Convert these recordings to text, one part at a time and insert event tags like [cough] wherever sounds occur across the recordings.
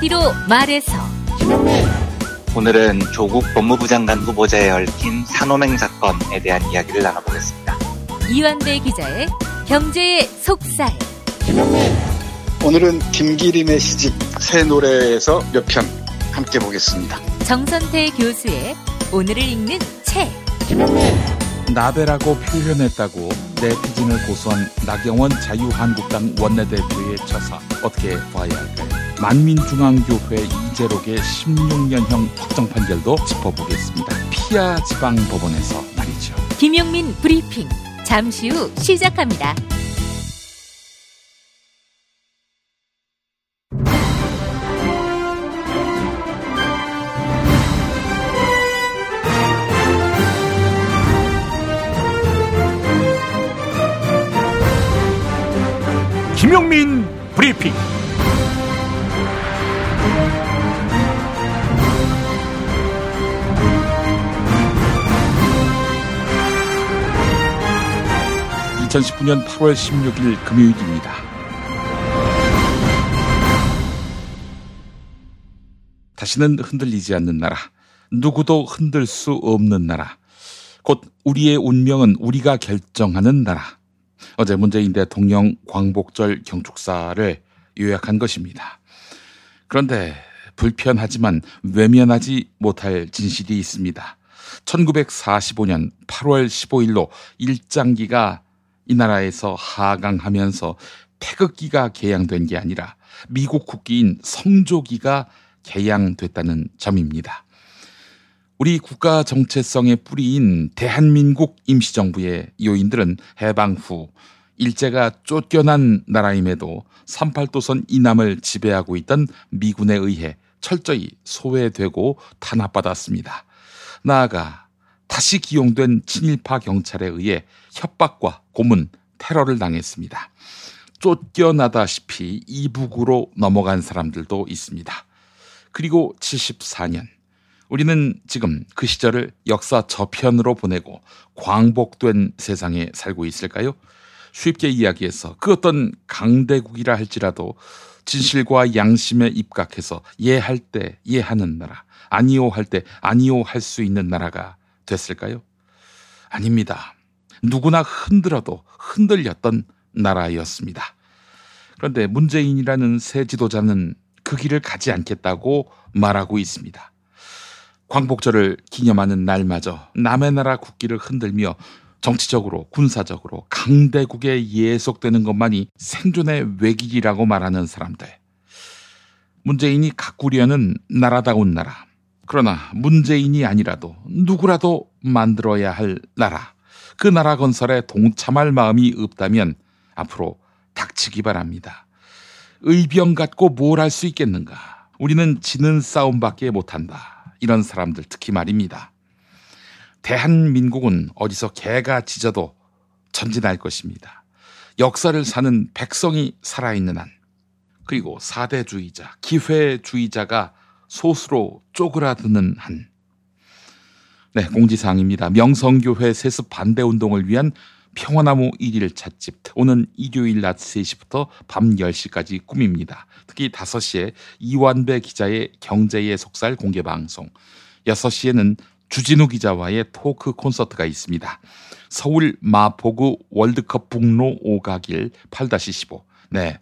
한마디로 말해서. 오늘은 조국 법무부 장관 후보자에 얽힌 산호맹 사건에 대한 이야기를 나눠보겠습니다. 이완배 기자의 경제의 속살. 오늘은 김기림의 시집 새 노래에서 몇 편 함께 보겠습니다. 정선태 교수의 오늘을 읽는 책. 나대라고 표현했다고 네티즌을 고소한 나경원 자유한국당 원내대표의 처사. 어떻게 봐야 할까요? 만민중앙교회 이재록의 16년형 확정 판결도 짚어보겠습니다. 피아 지방법원에서 말이죠. 김용민 브리핑 잠시 후 시작합니다. 김용민 브리핑. (2019년 8월 16일) 금요일입니다. 다시는 흔들리지 않는 나라, 누구도 흔들 수 없는 나라, 곧 우리의 운명은 우리가 결정하는 나라. 어제 문재인 대통령 광복절 경축사를 요약한 것입니다. 그런데 불편하지만 외면하지 못할 진실이 있습니다. 1945년 8월 15일로 일장기가 이 나라에서 하강하면서 태극기가 개양된 게 아니라 미국 국기인 성조기가 개양됐다는 점입니다. 우리 국가 정체성의 뿌리인 대한민국 임시정부의 요인들은 해방 후 일제가 쫓겨난 나라임에도 38도선 이남을 지배하고 있던 미군에 의해 철저히 소외되고 탄압받았습니다. 나아가 다시 기용된 친일파 경찰에 의해 협박과 고문, 테러를 당했습니다. 쫓겨나다시피 이북으로 넘어간 사람들도 있습니다. 그리고 74년 우리는 지금 그 시절을 역사 저편으로 보내고 광복된 세상에 살고 있을까요? 쉽게 이야기해서 그 어떤 강대국이라 할지라도 진실과 양심에 입각해서 예할 때 예하는 나라, 아니오 할 때 아니오 할 수 있는 나라가 됐을까요? 아닙니다. 누구나 흔들어도 흔들렸던 나라였습니다. 그런데 문재인이라는 새 지도자는 그 길을 가지 않겠다고 말하고 있습니다. 광복절을 기념하는 날마저 남의 나라 국기를 흔들며 정치적으로 군사적으로 강대국에 예속되는 것만이 생존의 외길이라고 말하는 사람들. 문재인이 가꾸려는 나라다운 나라. 그러나 문재인이 아니라도 누구라도 만들어야 할 나라. 그 나라 건설에 동참할 마음이 없다면 앞으로 닥치기 바랍니다. 의병 갖고 뭘 할 수 있겠는가? 우리는 지는 싸움밖에 못한다. 이런 사람들 특히 말입니다. 대한민국은 어디서 개가 짖어도 전진할 것입니다. 역사를 사는 백성이 살아있는 한, 그리고 사대주의자, 기회주의자가 소수로 쪼그라드는 한. 네, 공지사항입니다. 명성교회 세습 반대 운동을 위한 평화나무 1일 찻집. 오는 일요일 낮 3시부터 밤 10시까지 꿈입니다. 특히 5시에 이완배 기자의 경제의 속살 공개 방송. 6시에는 주진우 기자와의 토크 콘서트가 있습니다. 서울 마포구 월드컵 북로 오가길 8-15. 네.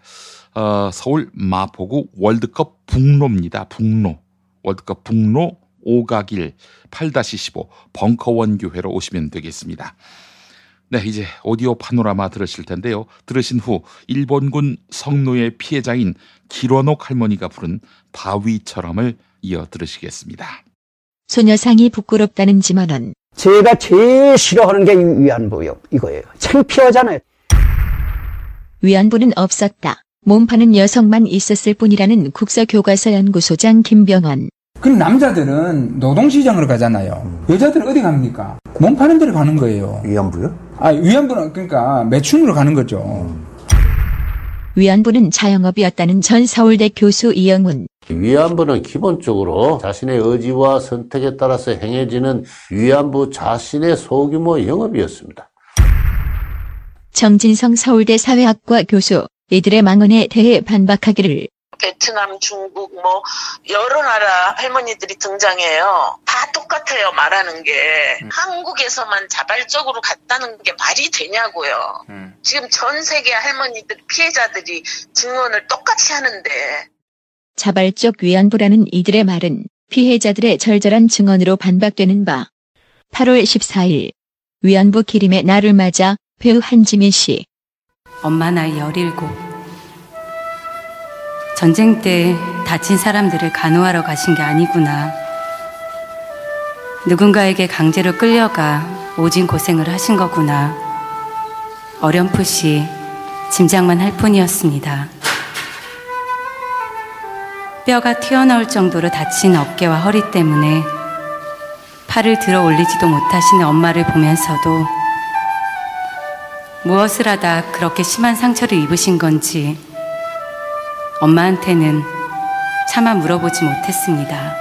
어, 서울 마포구 월드컵 북로입니다. 북로. 월드컵 북로 오가길 8-15 벙커원 교회로 오시면 되겠습니다. 네, 이제 오디오 파노라마 들으실 텐데요. 들으신 후 일본군 성노예 피해자인 기원옥 할머니가 부른 바위처럼을 이어 들으시겠습니다. 소녀상이 부끄럽다는 지만은 제가 제일 싫어하는 게 위안부요. 이거예요. 창피하잖아요. 위안부는 없었다. 몸 파는 여성만 있었을 뿐이라는 국사교과서 연구소장 김병원. 그럼 남자들은 노동시장으로 가잖아요. 여자들은 어디 갑니까? 몸 파는 데로 가는 거예요. 위안부요? 아, 위안부는 그러니까 매춘으로 가는 거죠. 위안부는 자영업이었다는 전 서울대 교수 이영훈. 위안부는 기본적으로 자신의 의지와 선택에 따라서 행해지는 위안부 자신의 소규모 영업이었습니다. 정진성 서울대 사회학과 교수. 이들의 망언에 대해 반박하기를 베트남, 중국 뭐 여러 나라 할머니들이 등장해요. 다 똑같아요 말하는 게 음. 한국에서만 자발적으로 갔다는 게 말이 되냐고요. 음. 지금 전 세계 할머니들 피해자들이 증언을 똑같이 하는데 자발적 위안부라는 이들의 말은 피해자들의 절절한 증언으로 반박되는 바 8월 14일 위안부 기림의 날을 맞아 배우 한지민 씨 엄마 나이 17 전쟁 때 다친 사람들을 간호하러 가신 게 아니구나. 누군가에게 강제로 끌려가 오진 고생을 하신 거구나. 어렴풋이 짐작만 할 뿐이었습니다. 뼈가 튀어나올 정도로 다친 어깨와 허리 때문에 팔을 들어 올리지도 못하시는 엄마를 보면서도 무엇을 하다 그렇게 심한 상처를 입으신 건지 엄마한테는 차마 물어보지 못했습니다.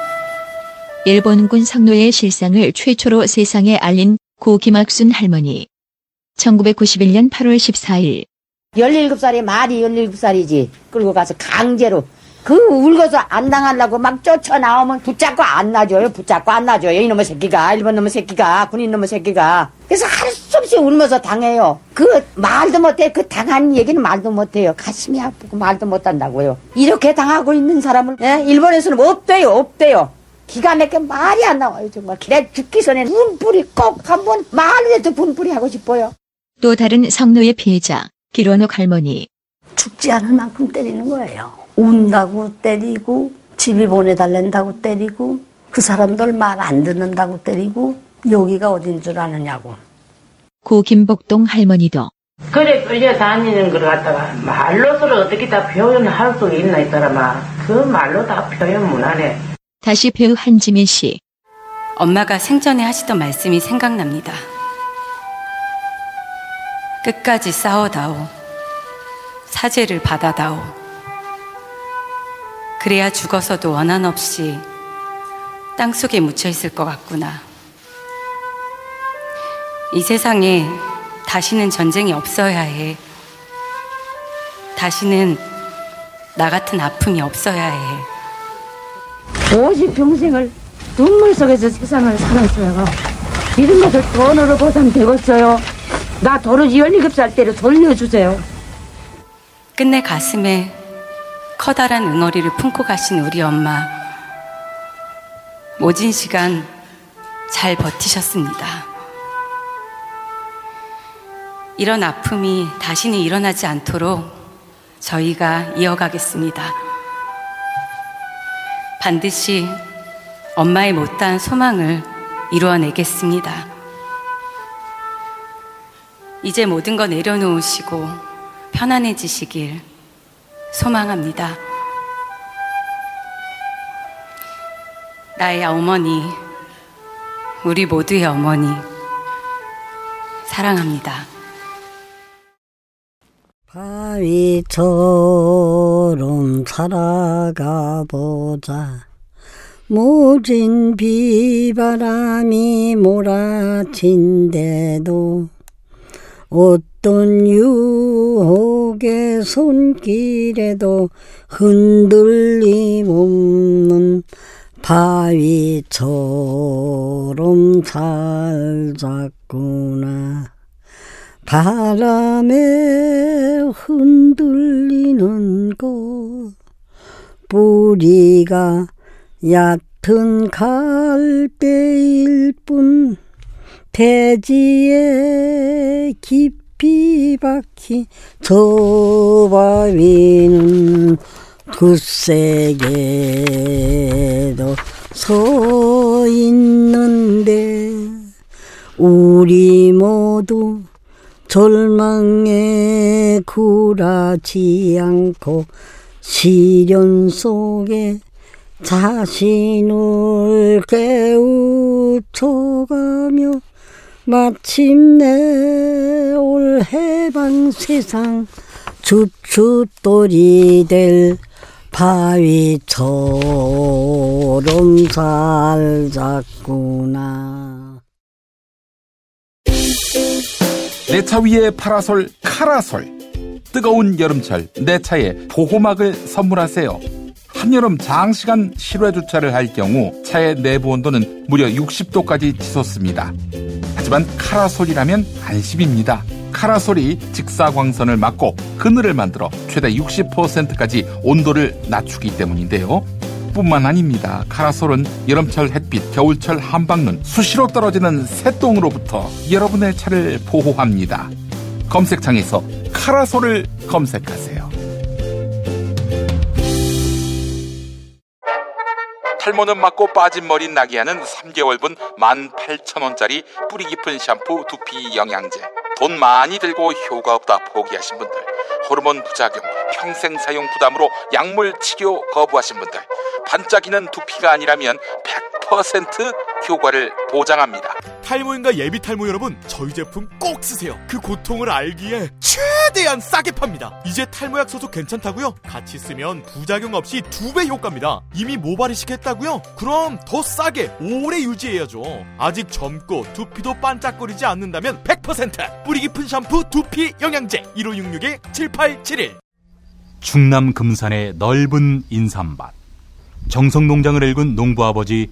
일본군 성노예 실상을 최초로 세상에 알린 고 김학순 할머니. 1991년 8월 14일. 17살이 말이 17살이지. 끌고 가서 강제로 그 울고서 안 당하려고 막 쫓아 나오면 붙잡고 안 놔줘요. 붙잡고 안 놔줘요. 이놈의 새끼가, 일본 놈의 새끼가, 군인 놈의 새끼가. 그래서 할 수 없이 울면서 당해요. 그 말도 못해. 그 당한 얘기는 말도 못해요. 가슴이 아프고 말도 못한다고요. 이렇게 당하고 있는 사람을 예? 일본에서는 없대요. 없대요. 기가 막혀 말이 안 나와요. 정말. 그래 죽기 전에 분풀이 꼭 한번 말이라도 분풀이 하고 싶어요. 또 다른 성노예 피해자 기론옥 할머니. 죽지 않을 만큼 때리는 거예요. 운다고 때리고 집이 보내달랜다고 때리고 그 사람들 말 안 듣는다고 때리고 여기가 어딘 줄 아느냐고. 고 김복동 할머니도 그래 끌려다니는 걸 갖다가 말로서를 어떻게 다 표현할 수 있나 이 사람아. 그 말로 다 표현 못하네. 다시 배우 한지민 씨. 엄마가 생전에 하시던 말씀이 생각납니다. 끝까지 싸워다오. 사죄를 받아다오. 그래야 죽어서도 원한 없이 땅 속에 묻혀 있을 것 같구나. 이 세상에 다시는 전쟁이 없어야 해. 다시는 나 같은 아픔이 없어야 해. 오직 평생을 눈물 속에서 세상을 살았어요. 이런 것을 돈으로 보상 되겠어요. 나 도로지 17살 때로 돌려주세요. 끝내 가슴에 커다란 응어리를 품고 가신 우리 엄마. 모진 시간 잘 버티셨습니다. 이런 아픔이 다시는 일어나지 않도록 저희가 이어가겠습니다. 반드시 엄마의 못다한 소망을 이루어내겠습니다. 이제 모든 거 내려놓으시고 편안해지시길 소망합니다. 나의 어머니, 우리 모두의 어머니, 사랑합니다. 바위처럼 살아가 보자. 모진 비바람이 몰아친데도 어떤 유혹의 손길에도 흔들림 없는 바위처럼 살았구나. 바람에 흔들리는 꽃 뿌리가 얕은 갈대일 뿐. 대지에 깊이 박힌 저 바위는 굳세게도 서 있는데 우리 모두 절망에 굴하지 않고 시련 속에 자신을 깨우쳐가며 마침내 올 해방 세상 주춧돌이 될 바위처럼 살자꾸나 내 차 위에 파라솔 카라솔 뜨거운 여름철 내 차에 보호막을 선물하세요 한여름 장시간 실외 주차를 할 경우 차의 내부 온도는 무려 60도까지 치솟습니다. 하지만 카라솔이라면 안심입니다. 카라솔이 직사광선을 막고 그늘을 만들어 최대 60%까지 온도를 낮추기 때문인데요. 뿐만 아닙니다. 카라솔은 여름철 햇빛, 겨울철 한방눈, 수시로 떨어지는 새똥으로부터 여러분의 차를 보호합니다. 검색창에서 카라솔을 검색하세요. 탈모는 막고 빠진 머리 나게 하는 3개월분 18,000원짜리 뿌리 깊은 샴푸 두피 영양제. 돈 많이 들고 효과 없다 포기하신 분들. 호르몬 부작용, 평생 사용 부담으로 약물 치료 거부하신 분들. 반짝이는 두피가 아니라면 100% 효과를 보장합니다. 탈모인가 예비 탈모 여러분, 저희 제품 꼭 쓰세요. 그 고통을 알기에 최대한 싸게 팝니다. 이제 탈모약 소속 괜찮다고요? 같이 쓰면 부작용 없이 두 배 효과입니다. 이미 모발 이식 했다고요? 그럼 더 싸게 오래 유지해야죠. 아직 젊고 두피도 반짝거리지 않는다면 100% 뿌리 깊은 샴푸 두피 영양제 1566-7871 충남 금산의 넓은 인삼밭. 정성농장을 일군 농부아버지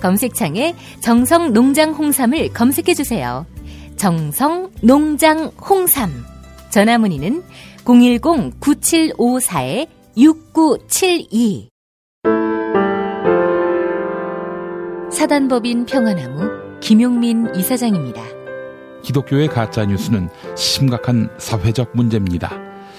검색창에 정성 농장 홍삼을 검색해 주세요. 정성 농장 홍삼. 전화 문의는 010-9754-6972. 사단법인 평화나무 김용민 이사장입니다. 기독교의 가짜 뉴스는 심각한 사회적 문제입니다.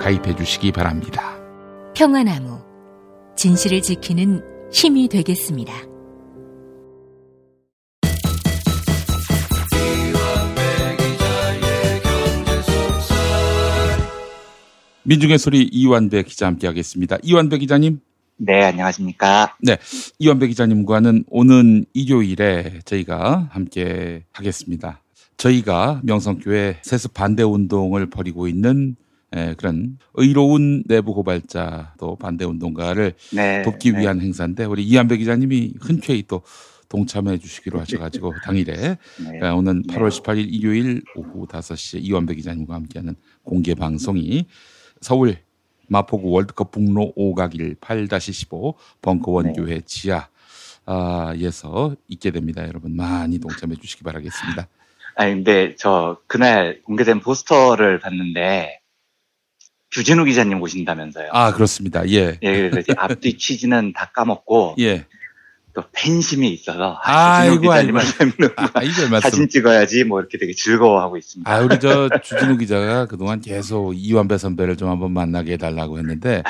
가입해 주시기 바랍니다. 평화나무 진실을 지키는 힘이 되겠습니다. 민중의 소리 이완배 기자 함께하겠습니다. 이완배 기자님. 네, 안녕하십니까. 네, 이완배 기자님과는 오는 일요일에 저희가 함께 하겠습니다. 저희가 명성교회 세습 반대 운동을 벌이고 있는 에, 그런 의로운 내부 고발자도 반대 운동가를 네, 돕기 네. 위한 행사인데 우리 이한배 기자님이 흔쾌히 또 동참해 주시기로 하셔가지고 [laughs] 당일에 네. 어, 오는 8월 18일 일요일 오후 5시에 이완배 기자님과 함께하는 공개 방송이 서울 마포구 월드컵 북로 5가길 8-15 벙커원 네. 교회 지하에서 있게 됩니다. 여러분 많이 동참해 주시기 바라겠습니다. 아니, 근데 저 그날 공개된 포스터를 봤는데 주진우 기자님 오신다면서요. 아 그렇습니다. 예. 예, 그래서 이제 앞뒤 취지는 다 까먹고 예. 또 팬심이 있어서 아, 아이고, 기자님을 뵈면 아, 이별 [laughs] 말씀. 사진 찍어야지 뭐 이렇게 되게 즐거워하고 있습니다. 아, 우리 저 주진우 기자가 그동안 계속 이완배 선배를 좀 한번 만나게 해달라고 했는데,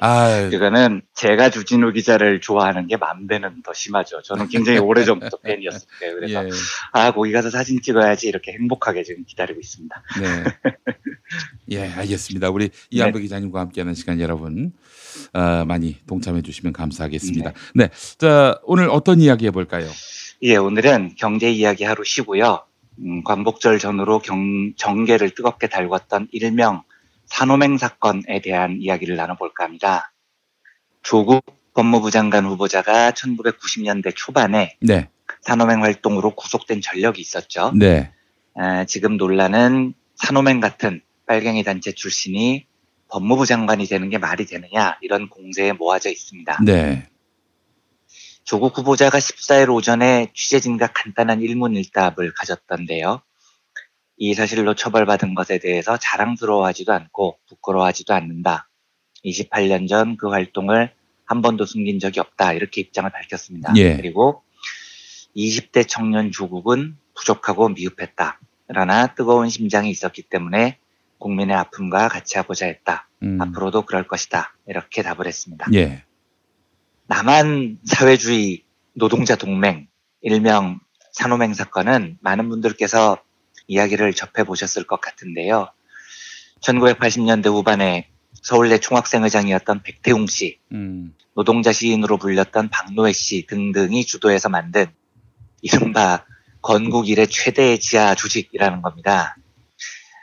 아, 그거는 제가 주진우 기자를 좋아하는 게 만 배는 더 심하죠. 저는 굉장히 오래 전부터 팬이었어요. 그래서 [laughs] 예. 아 거기 가서 사진 찍어야지 이렇게 행복하게 지금 기다리고 있습니다. 네. [laughs] 예, 알겠습니다. 우리 네. 이한배 기자님과 함께하는 시간 여러분, 어, 많이 동참해 주시면 감사하겠습니다. 네. 자, 오늘 어떤 이야기 해볼까요? 예, 오늘은 경제 이야기 하루 쉬고요. 음, 광복절 전후로 경, 정계를 뜨겁게 달궜던 일명 산호맹 사건에 대한 이야기를 나눠볼까 합니다. 조국 법무부 장관 후보자가 1990년대 초반에 네. 산호맹 활동으로 구속된 전력이 있었죠. 네. 아, 지금 논란은 산호맹 같은 빨갱이 단체 출신이 법무부 장관이 되는 게 말이 되느냐 이런 공세에 모아져 있습니다. 네. 조국 후보자가 14일 오전에 취재진과 간단한 일문일답을 가졌던데요. 이 사실로 처벌받은 것에 대해서 자랑스러워하지도 않고 부끄러워하지도 않는다. 28년 전 그 활동을 한 번도 숨긴 적이 없다. 이렇게 입장을 밝혔습니다. 예. 그리고 20대 청년 조국은 부족하고 미흡했다. 그러나 뜨거운 심장이 있었기 때문에 국민의 아픔과 같이 하고자 했다. 음. 앞으로도 그럴 것이다. 이렇게 답을 했습니다. 예. 남한 사회주의 노동자 동맹, 일명 산호맹 사건은 많은 분들께서 이야기를 접해 보셨을 것 같은데요. 1980년대 후반에 서울대 총학생회장이었던 백태웅 씨, 음. 노동자 시인으로 불렸던 박노해 씨 등등이 주도해서 만든 이른바 건국 이래 최대의 지하 조직이라는 겁니다.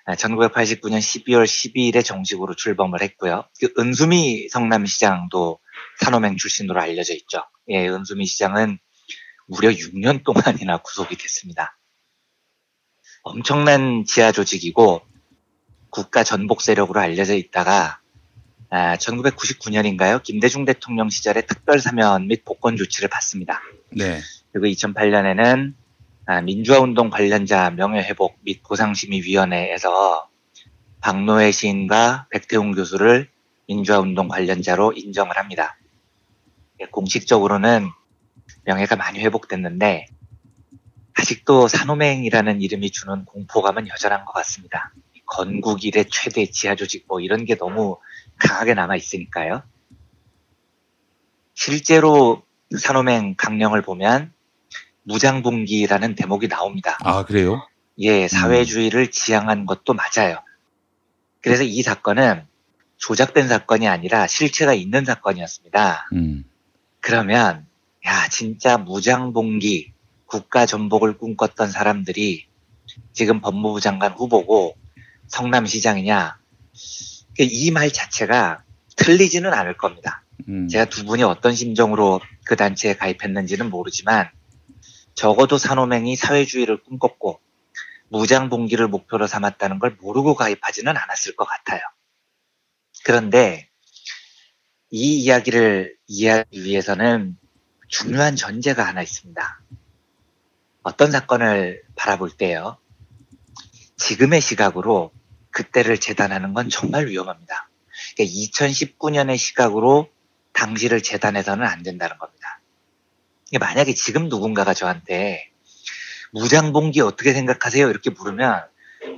1989년 12월 12일에 정식으로 출범을 했고요. 그 은수미 성남시장도 산호맹 출신으로 알려져 있죠. 예, 은수미 시장은 무려 6년 동안이나 구속이 됐습니다. 엄청난 지하 조직이고 국가 전복 세력으로 알려져 있다가 아, 1999년인가요? 김대중 대통령 시절에 특별 사면 및 복권 조치를 받습니다. 네. 그리고 2008년에는 아, 민주화 운동 관련자 명예회복 및 보상심의위원회에서 박노해 시인과 백태웅 교수를 민주화 운동 관련자로 인정을 합니다. 예, 공식적으로는 명예가 많이 회복됐는데 아직도 산호맹이라는 이름이 주는 공포감은 여전한 것 같습니다. 건국 이래 최대 지하 조직 뭐 이런 게 너무 강하게 남아 있으니까요. 실제로 산호맹 강령을 보면 무장봉기라는 대목이 나옵니다. 아, 그래요? 예, 사회주의를 지향한 것도 맞아요. 그래서 이 사건은 조작된 사건이 아니라 실체가 있는 사건이었습니다. 음. 그러면 야 진짜 무장봉기 국가 전복을 꿈꿨던 사람들이 지금 법무부 장관 후보고 성남시장이냐 이 말 자체가 틀리지는 않을 겁니다. 음. 제가 두 분이 어떤 심정으로 그 단체에 가입했는지는 모르지만 적어도 산호맹이 사회주의를 꿈꿨고 무장봉기를 목표로 삼았다는 걸 모르고 가입하지는 않았을 것 같아요. 그런데 이 이야기를 이해하기 위해서는 중요한 전제가 하나 있습니다. 어떤 사건을 바라볼 때요. 지금의 시각으로 그때를 재단하는 건 정말 위험합니다. 그러니까 2019년의 시각으로 당시를 재단해서는 안 된다는 겁니다. 만약에 지금 누군가가 저한테 무장봉기 어떻게 생각하세요? 이렇게 물으면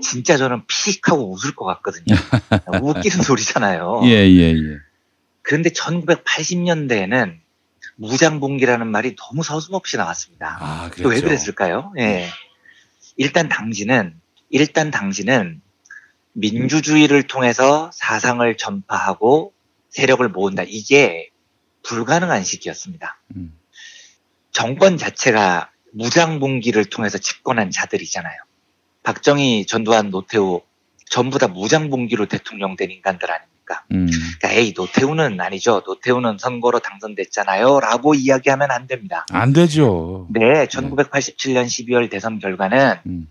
진짜 저는 픽 하고 웃을 것 같거든요. [laughs] 웃기는 소리잖아요. 예, 예, 예. 그런데 1980년대에는 무장봉기라는 말이 너무 서슴없이 나왔습니다. 아, 또 왜. 그랬을까요? 예. 일단 당시는 일단 당시는 민주주의를 통해서 사상을 전파하고 세력을 모은다. 이게 불가능한 시기였습니다. 음. 정권 자체가 무장봉기를 통해서 집권한 자들이잖아요. 박정희, 전두환, 노태우 전부 다 무장봉기로 대통령 된 인간들 아닙니까? 음. 그러니까 에이 노태우는 아니죠. 노태우는 선거로 당선됐잖아요. 라고 이야기하면 안 됩니다. 안 되죠. 네, 1987년 12월 대선 결과는 음.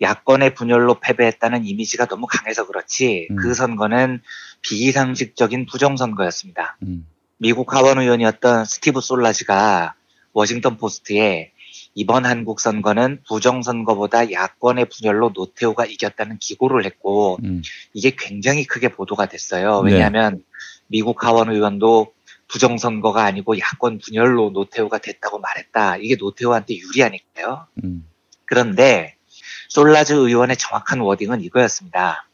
야권의 분열로 패배했다는 이미지가 너무 강해서 그렇지 음. 그 선거는 비상식적인 부정선거였습니다. 음. 미국 하원 의원이었던 스티브 솔라즈가 워싱턴 포스트에 이번 한국 선거는 부정선거보다 야권의 분열로 노태우가 이겼다는 기고를 했고 음. 이게 굉장히 크게 보도가 됐어요. 네. 왜냐하면 미국 하원 의원도 부정선거가 아니고 야권 분열로 노태우가 됐다고 말했다. 이게 노태우한테 유리하니까요. 음. 그런데 솔라즈 의원의 정확한 워딩은 이거였습니다.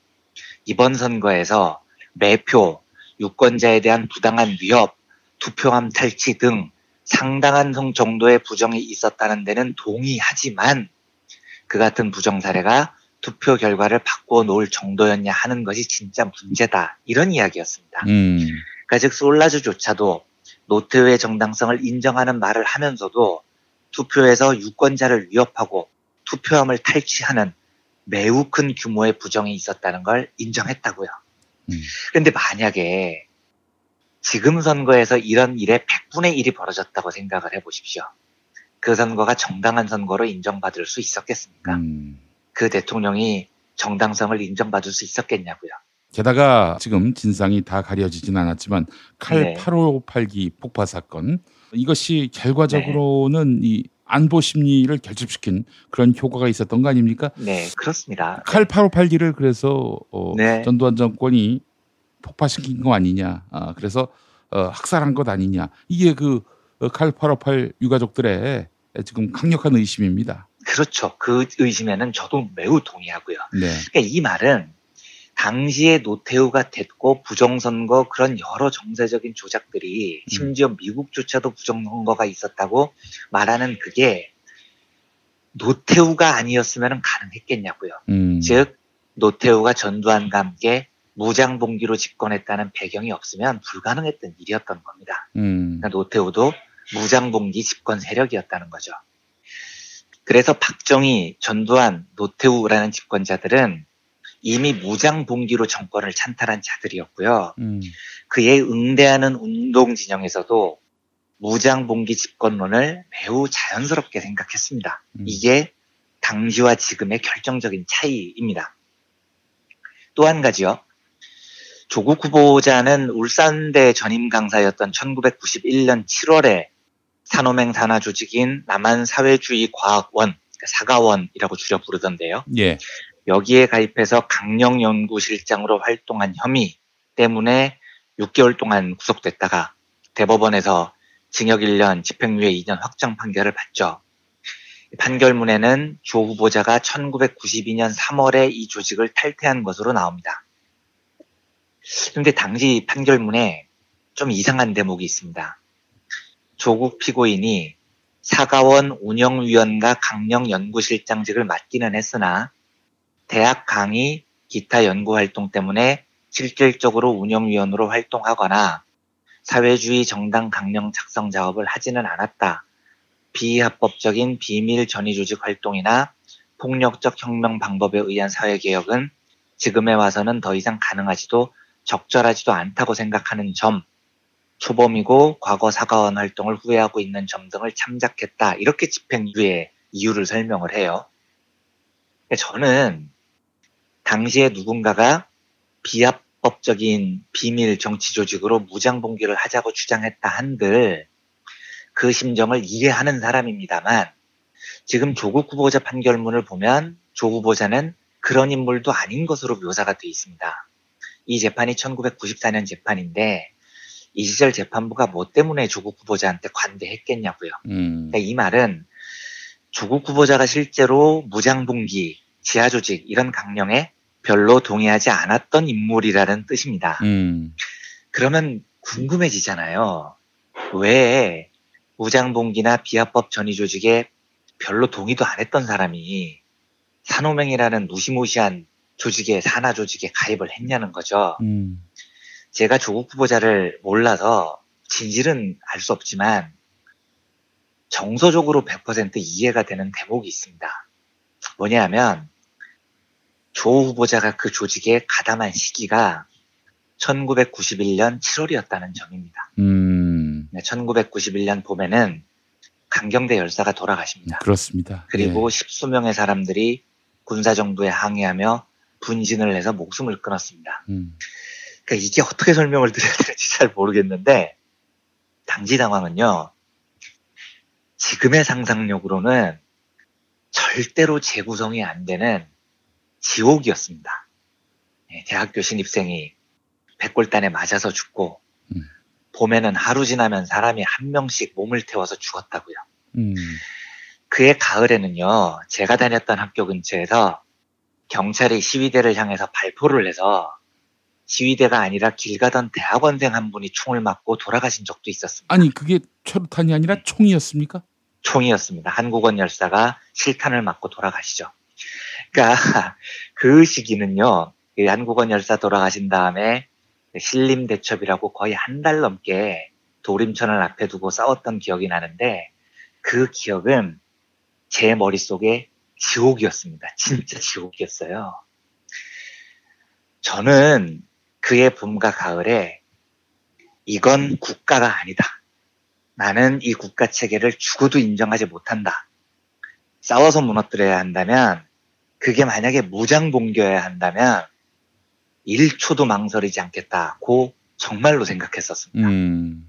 이번 선거에서 매표, 유권자에 대한 부당한 위협, 투표함 탈취 등 상당한 성- 정도의 부정이 있었다는 데는 동의하지만 그 같은 부정 사례가 투표 결과를 바꿔 놓을 정도였냐 하는 것이 진짜 문제다. 이런 이야기였습니다. 음. 그러니까 즉 솔라즈조차도 노태우의 정당성을 인정하는 말을 하면서도 투표에서 유권자를 위협하고 투표함을 탈취하는 매우 큰 규모의 부정이 있었다는 걸 인정했다고요. 음. 그런데 만약에 지금 선거에서 이런 일의 100분의 1이 벌어졌다고 생각을 해보십시오. 그 선거가 정당한 선거로 인정받을 수 있었겠습니까? 음. 그 대통령이 정당성을 인정받을 수 있었겠냐고요. 게다가 지금 진상이 다 가려지진 않았지만 칼 네. 8582 폭파 사건 이것이 결과적으로는 이 안보 심리를 결집시킨 그런 효과가 있었던 거 아닙니까? 네, 그렇습니다. 칼 8582를 그래서 어, 네. 전두환 정권이 폭파시킨 거 아니냐. 아, 그래서 어, 학살한 것 아니냐. 이게 그 칼858 유가족들의 지금 강력한 의심입니다. 그렇죠. 그 의심에는 저도 매우 동의하고요. 네. 그러니까 이 말은 당시에 노태우가 됐고 부정선거 그런 여러 정세적인 조작들이 심지어 미국조차도 부정선거가 있었다고 말하는 그게 노태우가 아니었으면 가능했겠냐고요. 음. 즉 노태우가 전두환과 함께 무장봉기로 집권했다는 배경이 없으면 불가능했던 일이었던 겁니다. 음. 그러니까 노태우도 무장봉기 집권 세력이었다는 거죠. 그래서 박정희, 전두환, 노태우라는 집권자들은 이미 무장봉기로 정권을 찬탈한 자들이었고요. 음. 그에 응대하는 운동 진영에서도 무장봉기 집권론을 매우 자연스럽게 생각했습니다. 이게 당시와 지금의 결정적인 차이입니다. 또 한 가지요. 조국 후보자는 울산대 전임 강사였던 1991년 7월에 산호맹 산하 조직인 남한 사회주의 과학원, 그러니까 사가원이라고 줄여 부르던데요. 예. 여기에 가입해서 강령 연구실장으로 활동한 혐의 때문에 6개월 동안 구속됐다가 대법원에서 징역 1년, 집행유예 2년 확정 판결을 받죠. 판결문에는 조 후보자가 1992년 3월에 이 조직을 탈퇴한 것으로 나옵니다. 그런데 당시 판결문에 좀 이상한 대목이 있습니다. 조국 피고인이 사가원 운영위원과 강령 연구실장직을 맡기는 했으나 대학 강의, 기타 연구 활동 때문에 실질적으로 운영위원으로 활동하거나 사회주의 정당 강령 작성 작업을 하지는 않았다. 비합법적인 비밀 전위 조직 활동이나 폭력적 혁명 방법에 의한 사회개혁은 지금에 와서는 더 이상 가능하지도 적절하지도 않다고 생각하는 점, 초범이고 과거 사과원 활동을 후회하고 있는 점 등을 참작했다. 이렇게 집행유예 이유를 설명을 해요. 저는 당시에 누군가가 비합법적인 비밀 정치 조직으로 무장 봉기를 하자고 주장했다 한들 그 심정을 이해하는 사람입니다만 지금 조국 후보자 판결문을 보면 조 후보자는 그런 인물도 아닌 것으로 묘사가 되어 있습니다. 이 재판이 1994년 재판인데 이 시절 재판부가 뭐 때문에 조국 후보자한테 관대했겠냐고요. 음. 그러니까 이 말은 조국 후보자가 실제로 무장봉기, 지하조직 이런 강령에 별로 동의하지 않았던 인물이라는 뜻입니다. 음. 그러면 궁금해지잖아요. 왜 무장봉기나 비합법 전위 조직에 별로 동의도 안 했던 사람이 산호맹이라는 무시무시한 조직에 산하 조직에 가입을 했냐는 거죠. 음. 제가 조국 후보자를 몰라서 진실은 알 수 없지만 정서적으로 100% 이해가 되는 대목이 있습니다. 뭐냐면 조 후보자가 그 조직에 가담한 시기가 1991년 7월이었다는 점입니다. 음. 1991년 봄에는 강경대 열사가 돌아가십니다. 그렇습니다. 그리고 예. 십수명의 사람들이 군사정부에 항의하며 분진을 해서 목숨을 끊었습니다. 음. 그러니까 이게 어떻게 설명을 드려야 되는지 잘 모르겠는데 당시 상황은요. 지금의 상상력으로는 절대로 재구성이 안 되는 지옥이었습니다. 예, 대학교 신입생이 백골단에 맞아서 죽고 봄에는 하루 지나면 사람이 한 명씩 몸을 태워서 죽었다고요. 음. 그해 가을에는요, 제가 다녔던 학교 근처에서 경찰이 시위대를 향해서 발포를 해서 시위대가 아니라 길 가던 대학원생 한 분이 총을 맞고 돌아가신 적도 있었습니다. 아니 그게 최루탄이 아니라 총이었습니까? 총이었습니다. 한국원 열사가 실탄을 맞고 돌아가시죠. 그러니까 [laughs] 그 시기는요, 이 한국원 열사 돌아가신 다음에 신림 대첩이라고 거의 한 달 넘게 도림천을 앞에 두고 싸웠던 기억이 나는데 그 기억은 제 머릿속에 지옥이었습니다. 진짜 지옥이었어요. 저는 그의 봄과 가을에 이건 국가가 아니다. 나는 이 국가 체계를 죽어도 인정하지 못한다. 싸워서 무너뜨려야 한다면 그게 만약에 무장봉교여야 한다면 1초도 망설이지 않겠다고 정말로 생각했었습니다. 음.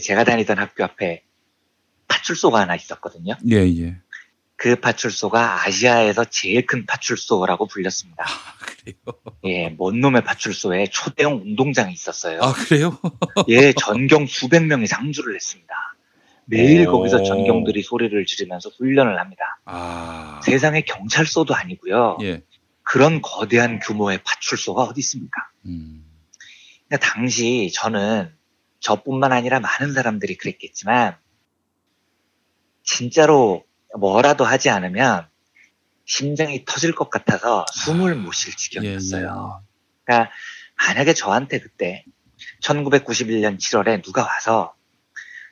제가 다니던 학교 앞에 파출소가 하나 있었거든요. 예, 예. 그 파출소가 아시아에서 제일 큰 파출소라고 불렸습니다. 그래요? 예, 먼 놈의 파출소에 초대형 운동장이 있었어요. 아, 그래요? 예, 전경 수백 명이 상주를 했습니다. 매일 오. 거기서 전경들이 소리를 지르면서 훈련을 합니다. 아. 세상에 경찰서도 아니고요. 예. 그런 거대한 규모의 파출소가 어디 있습니까? 음. 그러니까 당시 저는 저뿐만 아니라 많은 사람들이 그랬겠지만 진짜로 뭐라도 하지 않으면 심장이 터질 것 같아서 숨을 못 쉴 지경이었어요. 그러니까 만약에 저한테 그때 1991년 7월에 누가 와서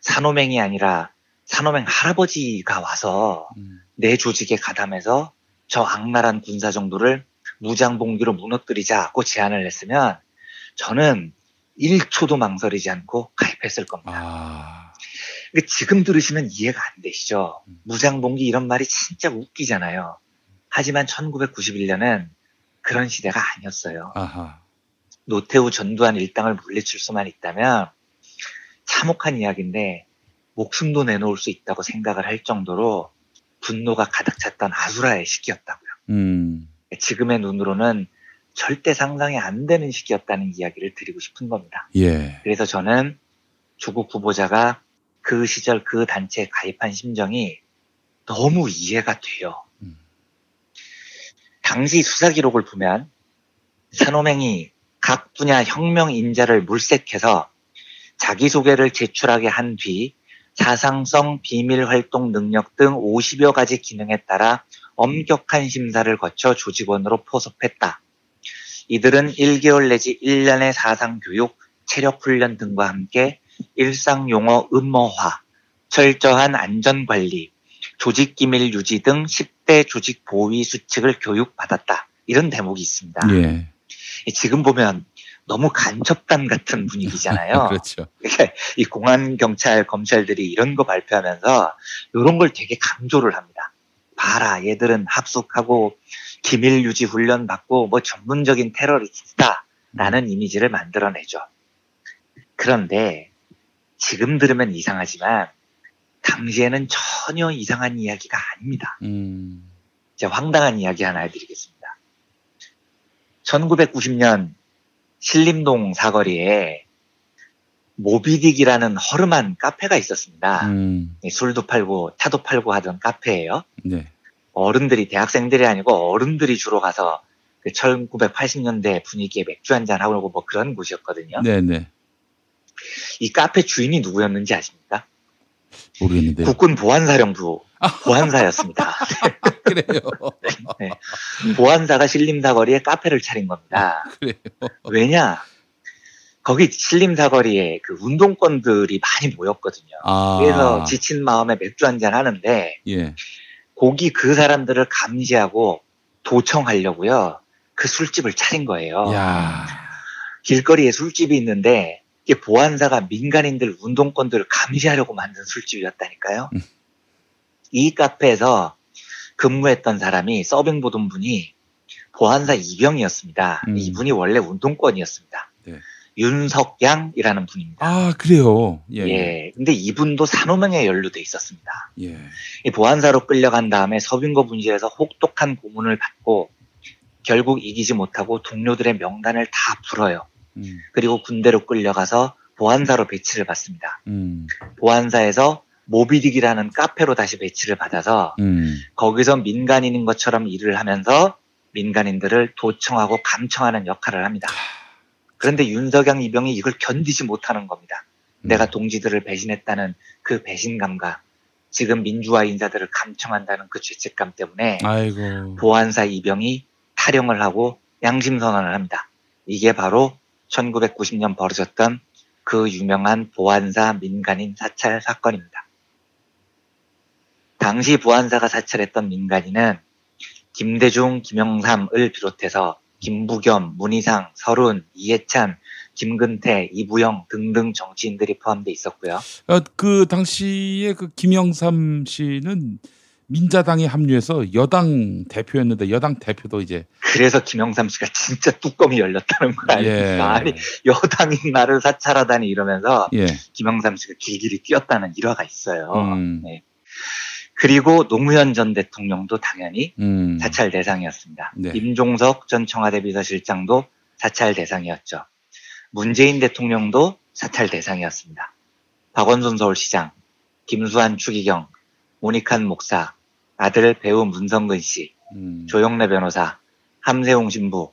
산호맹이 아니라 산호맹 할아버지가 와서 내 조직에 가담해서 저 악랄한 군사 정도를 무장봉기로 무너뜨리자고 제안을 했으면 저는 1초도 망설이지 않고 가입했을 겁니다. 근데 지금 들으시면 이해가 안 되시죠? 무장봉기 이런 말이 진짜 웃기잖아요. 하지만 1991년은 그런 시대가 아니었어요. 아하. 노태우 전두환 일당을 물리칠 수만 있다면 참혹한 이야기인데 목숨도 내놓을 수 있다고 생각을 할 정도로 분노가 가득 찼던 아수라의 시기였다고요. 음. 지금의 눈으로는 절대 상상이 안 되는 시기였다는 이야기를 드리고 싶은 겁니다. 예. 그래서 저는 조국 후보자가 그 시절 그 단체에 가입한 심정이 너무 이해가 돼요. 당시 수사 기록을 보면 산호맹이 각 분야 혁명 인자를 물색해서 자기소개를 제출하게 한 뒤 사상성 비밀 활동 능력 등 50여 가지 기능에 따라 엄격한 심사를 거쳐 조직원으로 포섭했다. 이들은 1개월 내지 1년의 사상 교육, 체력 훈련 등과 함께 일상 용어 음모화, 철저한 안전 관리, 조직 기밀 유지 등 10대 조직 보위 수칙을 교육받았다. 이런 대목이 있습니다. 예. 지금 보면 너무 간첩단 같은 분위기잖아요. [laughs] 그렇죠. 이 공안 경찰 검찰들이 이런 거 발표하면서 이런 걸 되게 강조를 합니다. 봐라, 얘들은 합숙하고 기밀 유지 훈련 받고 뭐 전문적인 테러리스트다라는 이미지를 만들어내죠. 그런데 지금 들으면 이상하지만 당시에는 전혀 이상한 이야기가 아닙니다. 음. 제가 황당한 이야기 하나 해드리겠습니다. 1990년 신림동 사거리에 모비딕이라는 허름한 카페가 있었습니다. 음. 예, 술도 팔고 차도 팔고 하던 카페예요. 네. 어른들이 대학생들이 아니고 어른들이 주로 가서 그 1980년대 분위기에 맥주 한잔 하고 뭐 그런 곳이었거든요. 네네. 이 카페 주인이 누구였는지 아십니까? 모르겠는데. 국군 보안사령부 보안사였습니다. [laughs] 그래요. 네. 보안사가 신림사거리에 카페를 차린 겁니다. 그래요. 왜냐? 거기 신림사거리에 그 운동권들이 많이 모였거든요. 아. 그래서 지친 마음에 맥주 한잔 하는데 예. 거기 그 사람들을 감시하고 도청하려고요. 그 술집을 차린 거예요. 야. 길거리에 술집이 있는데 이게 보안사가 민간인들 운동권들을 감시하려고 만든 술집이었다니까요. 이 카페에서 근무했던 사람이 서빙 보던 분이 보안사 이병이었습니다. 음. 이분이 원래 운동권이었습니다. 네. 윤석양이라는 분입니다. 아, 그래요. 예. 예. 근데 이분도 산호명에 연루돼 있었습니다. 예. 이 보안사로 끌려간 다음에 서빙거 분실에서 혹독한 고문을 받고 결국 이기지 못하고 동료들의 명단을 다 풀어요. 음. 그리고 군대로 끌려가서 보안사로 배치를 받습니다. 음. 보안사에서 모비딕이라는 카페로 다시 배치를 받아서 음. 거기서 민간인인 것처럼 일을 하면서 민간인들을 도청하고 감청하는 역할을 합니다. 그런데 윤석양 이병이 이걸 견디지 못하는 겁니다. 내가 동지들을 배신했다는 그 배신감과 지금 민주화 인사들을 감청한다는 그 죄책감 때문에 아이고. 보안사 이병이 탈영을 하고 양심 선언을 합니다. 이게 바로 1990년 벌어졌던 그 유명한 보안사 민간인 사찰 사건입니다. 당시 보안사가 사찰했던 민간인은 김대중, 김영삼을 비롯해서 김부겸, 문희상, 설훈, 이해찬, 김근태, 이부영 등등 정치인들이 포함되어 있었고요. 어, 그 당시에 그 김영삼 씨는 민자당에 합류해서 여당 대표였는데 여당 대표도 이제 그래서 김영삼 씨가 진짜 뚜껑이 열렸다는 거 아닙니까? 예. 아니 여당인 나를 사찰하다니 이러면서 예. 김영삼 씨가 길길이 뛰었다는 일화가 있어요. 음. 네. 그리고 노무현 전 대통령도 당연히 음. 사찰 대상이었습니다. 네. 임종석 전 청와대 비서실장도 사찰 대상이었죠. 문재인 대통령도 사찰 대상이었습니다. 박원순 서울시장, 김수환 추기경, 문익환 목사, 아들 배우 문성근 씨, 조영래 변호사, 함세웅 신부,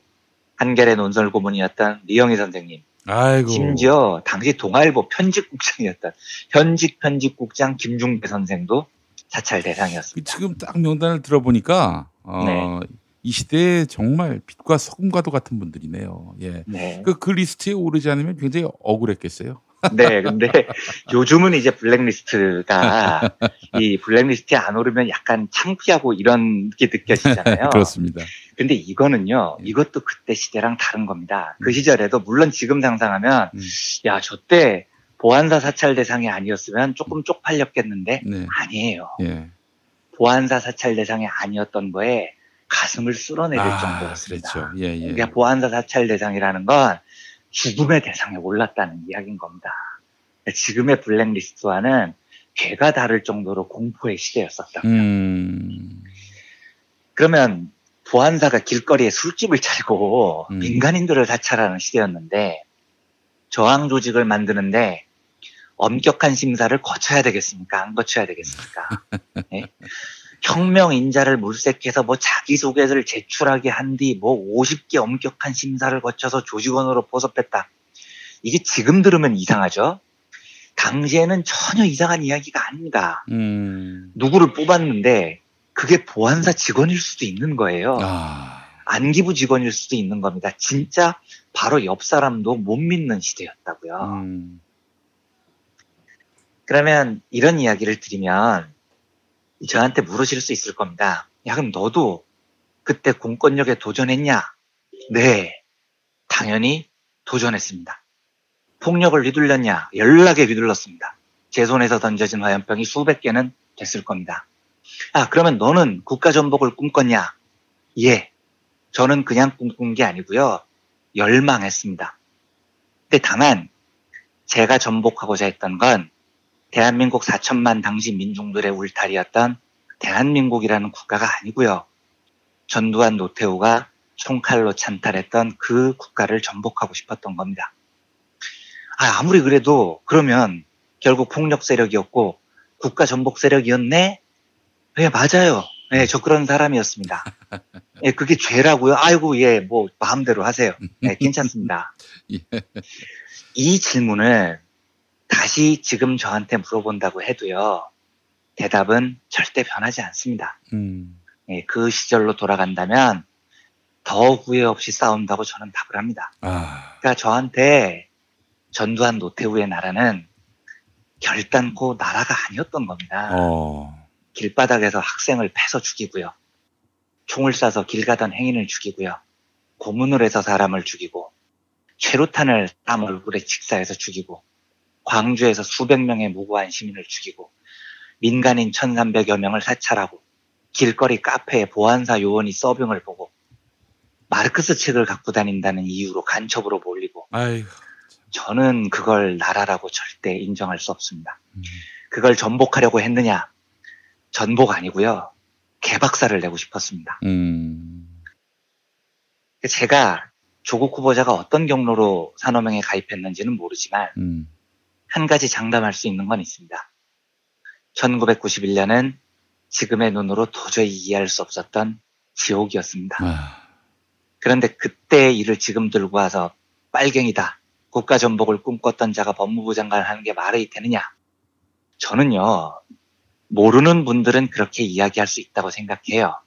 한겨레 논설 고문이었던 리영희 선생님, 아이고. 심지어 당시 동아일보 편집국장이었던 현직 편집국장 김중배 선생도 사찰 대상이었습니다. 지금 딱 명단을 들어보니까 어, 네. 이 시대에 정말 빛과 소금과도 같은 분들이네요. 예. 네. 그, 그 리스트에 오르지 않으면 굉장히 억울했겠어요. 네, 근데 요즘은 이제 블랙리스트가 [laughs] 이 블랙리스트에 안 오르면 약간 창피하고 이런 게 느껴지잖아요. [laughs] 그렇습니다. 근데 이거는요, 이것도 그때 시대랑 다른 겁니다. 그 시절에도 물론 지금 상상하면 야, 저때 보안사 사찰 대상이 아니었으면 조금 쪽팔렸겠는데 네. 아니에요. 예. 보안사 사찰 대상이 아니었던 거에 가슴을 쓸어내릴 아, 정도였습니다. 그렇죠. 예, 예. 그러니까 보안사 사찰 대상이라는 건 죽음의 대상에 올랐다는 이야기인 겁니다. 지금의 블랙리스트와는 괴가 다를 정도로 공포의 시대였었다. 음, 그러면 보안사가 길거리에 술집을 차리고 음. 민간인들을 사찰하는 시대였는데 저항 조직을 만드는데 엄격한 심사를 거쳐야 되겠습니까? 안 거쳐야 되겠습니까? [laughs] 예? 혁명 인자를 물색해서 뭐 자기소개서를 제출하게 한 뒤 뭐 50개 엄격한 심사를 거쳐서 조직원으로 포섭했다. 이게 지금 들으면 이상하죠? 당시에는 전혀 이상한 이야기가 아닙니다. 음. 누구를 뽑았는데 그게 보안사 직원일 수도 있는 거예요. 안기부 직원일 수도 있는 겁니다. 진짜 바로 옆 사람도 못 믿는 시대였다고요. 음. 그러면 이런 이야기를 드리면 저한테 물으실 수 있을 겁니다. 야, 그럼 너도 그때 공권력에 도전했냐? 네. 당연히 도전했습니다. 폭력을 휘둘렀냐? 연락에 휘둘렀습니다. 제 손에서 던져진 화염병이 수백 개는 됐을 겁니다. 아, 그러면 너는 국가 전복을 꿈꿨냐? 예. 저는 그냥 꿈꾼 게 아니고요. 열망했습니다. 근데 다만 제가 전복하고자 했던 건 대한민국 4천만 당시 민중들의 울타리였던 대한민국이라는 국가가 아니고요. 전두환 노태우가 총칼로 찬탈했던 그 국가를 전복하고 싶었던 겁니다. 아, 아무리 그래도 그러면 결국 폭력 세력이었고 국가 전복 세력이었네? 네, 맞아요. 네, 저 그런 사람이었습니다. [laughs] 예, 그게 죄라고요? 아이고, 예, 뭐, 마음대로 하세요. 네, 괜찮습니다. [laughs] 예. 이 질문을 다시 지금 저한테 물어본다고 해도요, 대답은 절대 변하지 않습니다. 음. 예, 그 시절로 돌아간다면 더 후회 없이 싸운다고 저는 답을 합니다. 아, 그러니까 저한테 전두환 노태우의 나라는 결단코 나라가 아니었던 겁니다. 어, 길바닥에서 학생을 패서 죽이고요. 총을 쏴서 길 가던 행인을 죽이고요. 고문을 해서 사람을 죽이고 최루탄을 남 얼굴에 직사해서 죽이고 광주에서 수백 명의 무고한 시민을 죽이고 민간인 1300여 명을 사찰하고 길거리 카페에 보안사 요원이 서빙을 보고 마르크스 책을 갖고 다닌다는 이유로 간첩으로 몰리고 아이고. 저는 그걸 나라라고 절대 인정할 수 없습니다. 그걸 전복하려고 했느냐? 전복 아니고요. 개박살을 내고 싶었습니다. 음. 제가 조국 후보자가 어떤 경로로 산호명에 가입했는지는 모르지만 음. 한 가지 장담할 수 있는 건 있습니다. 1991년은 지금의 눈으로 도저히 이해할 수 없었던 지옥이었습니다. 그런데 그때 일을 지금 들고 와서 빨갱이다. 국가 전복을 꿈꿨던 자가 법무부 장관을 하는 게 말이 되느냐? 저는요, 모르는 분들은 그렇게 이야기할 수 있다고 생각해요.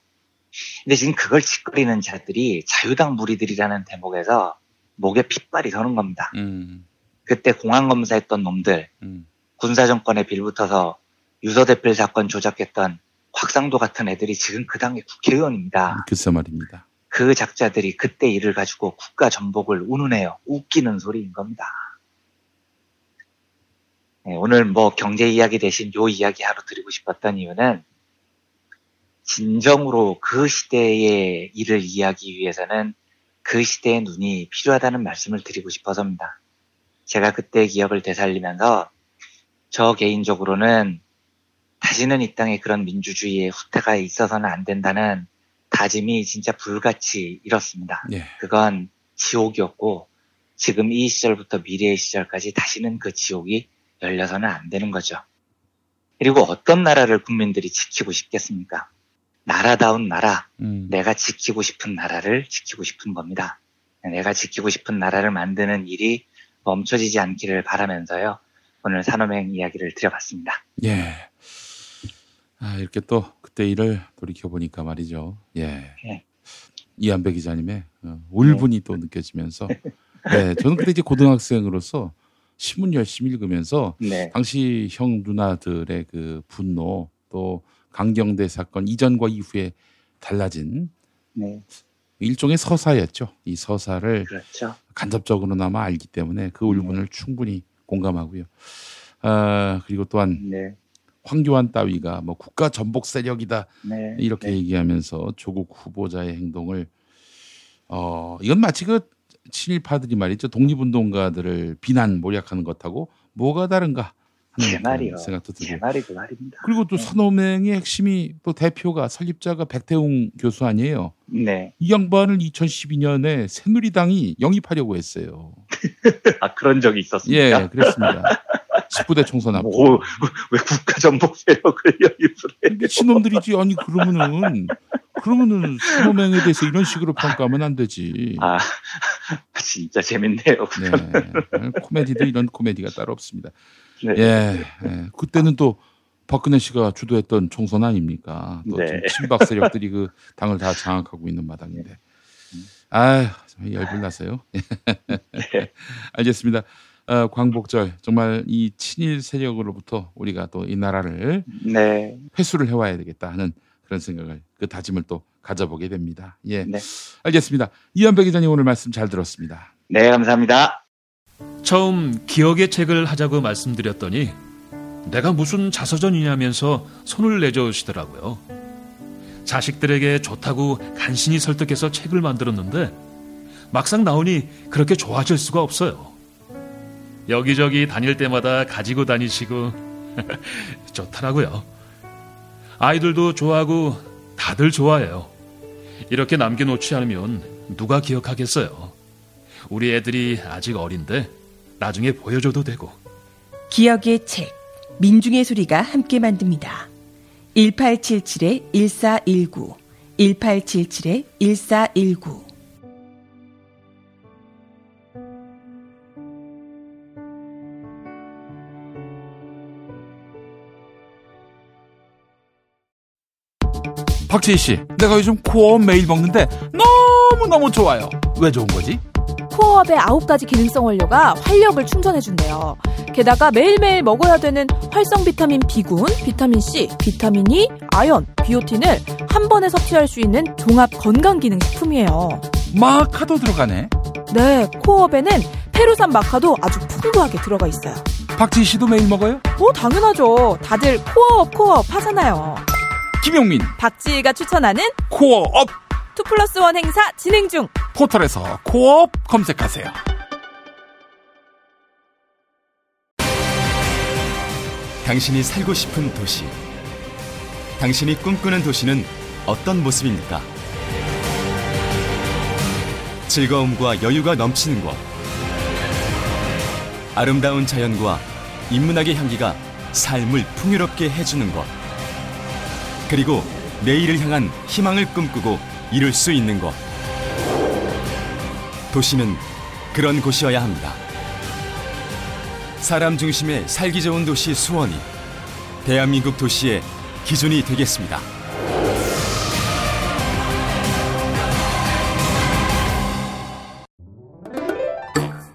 근데 지금 그걸 짓거리는 자들이 자유당 무리들이라는 대목에서 목에 핏발이 서는 겁니다. 음. 그때 공안 검사했던 놈들, 음. 군사 정권에 빌붙어서 유서 대필 사건 조작했던 곽상도 같은 애들이 지금 그 당의 국회의원입니다. 글쎄 말입니다. 그 작자들이 그때 일을 가지고 국가 전복을 운운해요. 웃기는 소리인 겁니다. 네, 오늘 뭐 경제 이야기 대신 요 이야기 하러 드리고 싶었던 이유는 진정으로 그 시대의 일을 이해하기 위해서는 그 시대의 눈이 필요하다는 말씀을 드리고 싶어서입니다. 제가 그때 기억을 되살리면서 저 개인적으로는 다시는 이 땅에 그런 민주주의의 후퇴가 있어서는 안 된다는 다짐이 진짜 불같이 일었습니다. 예. 그건 지옥이었고 지금 이 시절부터 미래의 시절까지 다시는 그 지옥이 열려서는 안 되는 거죠. 그리고 어떤 나라를 국민들이 지키고 싶겠습니까? 나라다운 나라, 음. 내가 지키고 싶은 나라를 지키고 싶은 겁니다. 내가 지키고 싶은 나라를 만드는 일이 멈춰지지 않기를 바라면서요. 오늘 산업행 이야기를 드려봤습니다. 예. 아, 이렇게 또 그때 일을 돌이켜보니까 말이죠. 예. 예. 이한배 기자님의 어, 울분이 또 느껴지면서. 네, 저는 그때 이제 고등학생으로서 신문 열심히 읽으면서 네. 당시 형 누나들의 그 분노 또 강경대 사건 이전과 이후에 달라진 네. 일종의 서사였죠. 이 서사를 그렇죠. 간접적으로나마 알기 때문에 그 울분을 충분히 공감하고요. 아, 그리고 또한 네. 황교안 따위가 뭐 국가 전복 세력이다 네. 이렇게 네. 얘기하면서 조국 후보자의 행동을 어 이건 마치 그 친일파들이 말이죠 독립운동가들을 비난 모략하는 것하고 뭐가 다른가 하는 말이요. 생각도 제 들고 말이 그 말입니다. 그리고 또 산업행의 핵심이 또 대표가 설립자가 백태웅 교수 아니에요. 네. 이 양반을 2012년에 새누리당이 영입하려고 했어요. [laughs] 아 그런 적이 있었습니까? 예, 그랬습니다. 19대 총선 앞. 뭐, 왜 국가 전복 세력을 영입을 해? 미친놈들이지. 아니 그러면은 그러면은 산업행에 대해서 이런 식으로 평가하면 안 되지. 아 진짜 재밌네요. 네. 코미디도 이런 코미디가 따로 없습니다. 네. 예, 예. 그때는 또 박근혜 씨가 주도했던 총선 아닙니까? 또 네. 친박 세력들이 그 당을 다 장악하고 있는 마당인데. 정말 열불 나세요. [laughs] 알겠습니다. 어, 광복절 정말 이 친일 세력으로부터 우리가 또 이 나라를 네. 회수를 해와야 되겠다 하는 그런 생각을 그 다짐을 또 가져보게 됩니다. 예, 네. 알겠습니다. 이현배 기자님 오늘 말씀 잘 들었습니다. 네, 감사합니다. 처음 기억의 책을 하자고 말씀드렸더니 내가 무슨 자서전이냐면서 손을 내저으시더라고요. 자식들에게 좋다고 간신히 설득해서 책을 만들었는데 막상 나오니 그렇게 좋아질 수가 없어요. 여기저기 다닐 때마다 가지고 다니시고 [laughs] 좋더라고요. 아이들도 좋아하고 다들 좋아해요. 이렇게 남겨놓지 않으면 누가 기억하겠어요. 우리 애들이 아직 어린데 나중에 보여줘도 되고. 기억의 책, 민중의 소리가 함께 만듭니다. 1877-1419, 1877-1419. 박지희 씨, 내가 요즘 코어 매일 먹는데 너무너무 좋아요. 왜 좋은 거지? 코어업의 9가지 기능성 원료가 활력을 충전해준대요. 게다가 매일매일 먹어야 되는 활성 비타민 B군, 비타민 C, 비타민 E, 아연, 비오틴을 한 번에 섭취할 수 있는 종합 건강기능식품이에요. 마카도 들어가네. 네, 코어업에는 페루산 마카도 아주 풍부하게 들어가 있어요. 박지희 씨도 매일 먹어요? 어, 당연하죠. 다들 코어업, 코어업 하잖아요. 김용민, 박지희가 추천하는 코어업 2 플러스 1 행사 진행 중. 포털에서 코어업 검색하세요. 당신이 살고 싶은 도시. 당신이 꿈꾸는 도시는 어떤 모습입니까? 즐거움과 여유가 넘치는 곳. 아름다운 자연과 인문학의 향기가 삶을 풍요롭게 해주는 곳. 그리고 내일을 향한 희망을 꿈꾸고 이룰 수 있는 곳. 도시는 그런 곳이어야 합니다. 사람 중심의 살기 좋은 도시 수원이 대한민국 도시의 기준이 되겠습니다.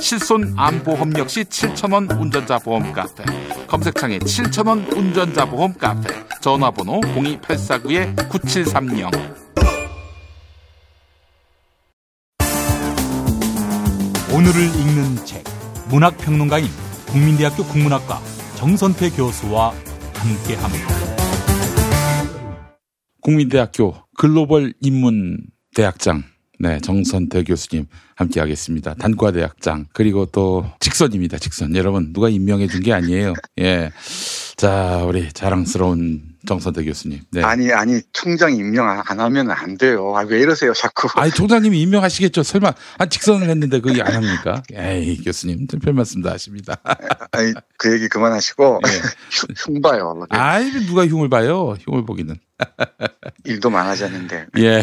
실손 암보험 역시 7,000원 운전자 보험 카페. 검색창에 7,000원 운전자 보험 카페. 전화번호 02849-9730. 오늘을 읽는 책 문학평론가인 국민대학교 국문학과 정선태 교수와 함께합니다. 국민대학교 글로벌 인문 대학장 네, 정선태 교수님 함께하겠습니다. 단과대학장 그리고 또 직선입니다. 직선 여러분 누가 임명해 준 게 아니에요. 예, 자 우리 자랑스러운 정선태 교수님. 네. 아니 아니 총장 임명 안 하면 안 돼요. 아, 왜 이러세요 자꾸? 아니 [laughs] 총장님이 임명하시겠죠. 설마 한 직선을 했는데 그게 안 합니까? 에이 교수님 별 말씀도 하십니다. 아니 그 얘기 그만하시고 예. [laughs] 흉 봐요. 아이 누가 흉을 봐요? 흉을 보기는. 일도 많아졌는데. [laughs] 예.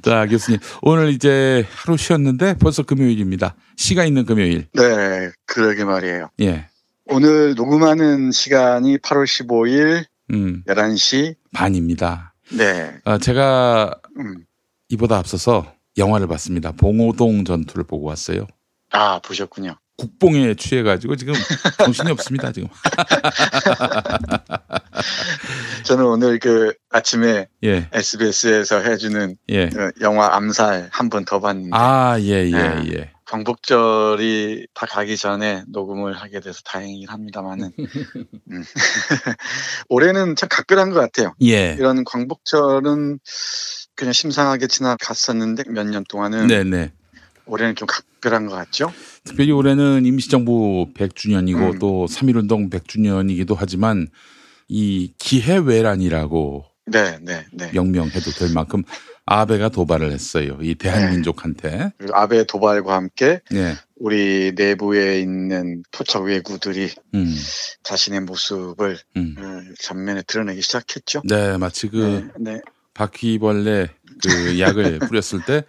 자, 교수님. 오늘 이제 하루 쉬었는데 벌써 금요일입니다. 시가 있는 금요일. 네, 그러게 말이에요. 예. 오늘 녹음하는 시간이 8월 15일 음. 11시 반입니다. 네. 아, 제가 음. 이보다 앞서서 영화를 봤습니다. 봉오동 전투를 보고 왔어요. 아, 보셨군요. 국뽕에 취해가지고 지금 정신이 없습니다, 지금. [laughs] 저는 오늘 그 아침에 예. SBS에서 해주는 예. 그 영화 암살 한 번 더 봤는데 아, 예, 예, 네. 예. 광복절이 다 가기 전에 녹음을 하게 돼서 다행이긴 합니다만은 [laughs] 음. [laughs] 올해는 참 각별한 것 같아요. 예. 이런 광복절은 그냥 심상하게 지나갔었는데 몇 년 동안은 네네. 올해는 좀 각별한 것 같죠. 특별히 올해는 임시정부 100주년이고 음. 또 3.1운동 100주년이기도 하지만 이 기해외란이라고 네, 네, 네. 명명해도 될 만큼 아베가 도발을 했어요. 이 대한민족한테. 그리고 아베 도발과 함께 네. 우리 내부에 있는 토착 외구들이 음. 자신의 모습을 음. 어, 전면에 드러내기 시작했죠. 네, 마치 그 네, 네. 바퀴벌레 그 약을 [laughs] 뿌렸을 때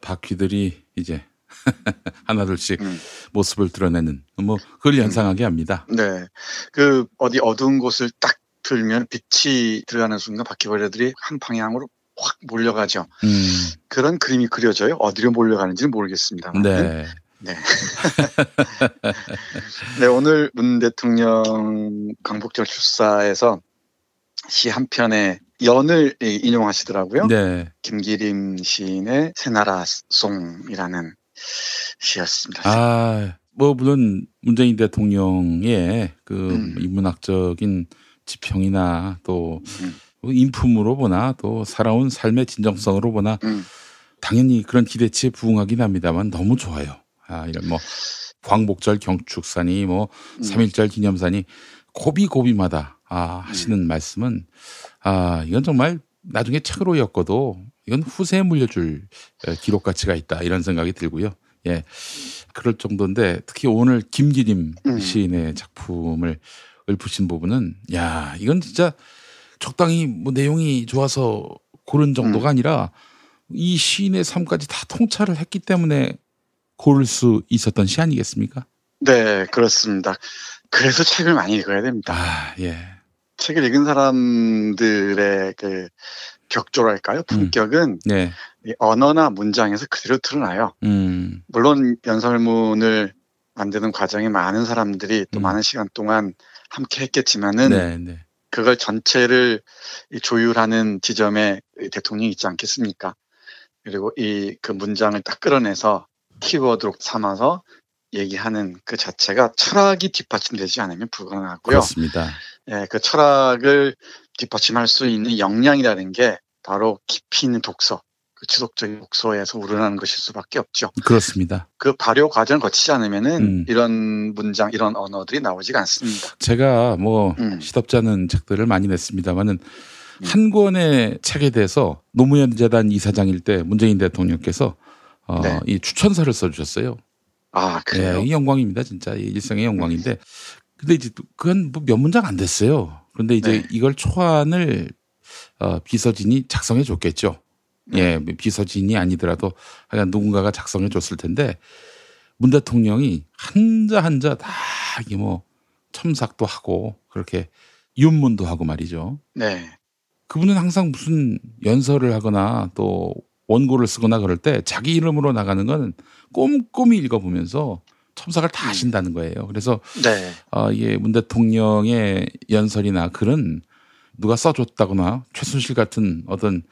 바퀴들이 이제 [laughs] 하나둘씩 음. 모습을 드러내는 뭐 그걸 연상하게 합니다. 네. 그 어디 어두운 곳을 딱 들면 빛이 들어가는 순간 바퀴벌레들이 한 방향으로 확 몰려가죠. 음. 그런 그림이 그려져요. 어디로 몰려가는지는 모르겠습니다. 네. 네. [laughs] 네, 오늘 문 대통령 강복절 출사에서 시 한 편의 연을 인용하시더라고요. 네. 김기림 시인의 새나라 송이라는 시였습니다. 아, 뭐 물론 문재인 대통령의 그 음. 인문학적인 지평이나 또 음. 인품으로 보나 또 살아온 삶의 진정성으로 보나 음. 당연히 그런 기대치에 부응하긴 합니다만 너무 좋아요. 아, 이런 뭐 광복절 경축산이 뭐 음. 삼일절 기념산이 고비고비마다 아, 하시는 말씀은 아, 이건 정말 나중에 책으로 엮어도 이건 후세에 물려줄 에, 기록 가치가 있다 이런 생각이 들고요. 예. 그럴 정도인데 특히 오늘 김기림 음. 시인의 작품을 읊으신 부분은 야, 이건 진짜 적당히 뭐 내용이 좋아서 고른 정도가 아니라 이 시인의 삶까지 다 통찰을 했기 때문에 고를 수 있었던 시 아니겠습니까? 네, 그렇습니다. 그래서 책을 많이 읽어야 됩니다. 아, 예. 책을 읽은 사람들의 그 격조랄까요? 품격은 네. 이 언어나 문장에서 그대로 드러나요. 음. 물론 연설문을 만드는 과정에 많은 사람들이 또 많은 시간 동안 함께 했겠지만은 네, 네. 그걸 전체를 이 조율하는 지점에 이 대통령이 있지 않겠습니까? 그리고 이 그 문장을 딱 끌어내서 키워드로 삼아서 얘기하는 그 자체가 철학이 뒷받침되지 않으면 불가능하고요. 그렇습니다. 예, 그 철학을 뒷받침할 수 있는 역량이라는 게 바로 깊이 있는 독서, 그 지속적인 독서에서 우러나는 것일 수밖에 없죠. 그렇습니다. 그 발효 과정을 거치지 않으면은 음. 이런 문장, 이런 언어들이 나오지가 않습니다. 제가 뭐 음. 시덥지 않은 책들을 많이 냈습니다만은 한 권의 책에 대해서 노무현 재단 이사장일 때 문재인 대통령께서 어, 네. 이 추천서를 써주셨어요. 아, 그래요? 예, 이 영광입니다, 진짜 이 일생의 영광인데, 근데 이제 또 그건 뭐 몇 문장 안 됐어요. 그런데 이제 네. 이걸 초안을 어, 비서진이 작성해 줬겠죠. 예, 네. 비서진이 아니더라도 하여간 누군가가 작성해 줬을 텐데 문 대통령이 한자 한자 다 이게 뭐 첨삭도 하고 그렇게 윤문도 하고 말이죠. 네. 그분은 항상 무슨 연설을 하거나 또 원고를 쓰거나 그럴 때 자기 이름으로 나가는 건 꼼꼼히 읽어보면서 첨삭을 다 하신다는 거예요. 그래서 네. 어, 이게 문 대통령의 연설이나 글은 누가 써줬다거나 최순실 같은 어떤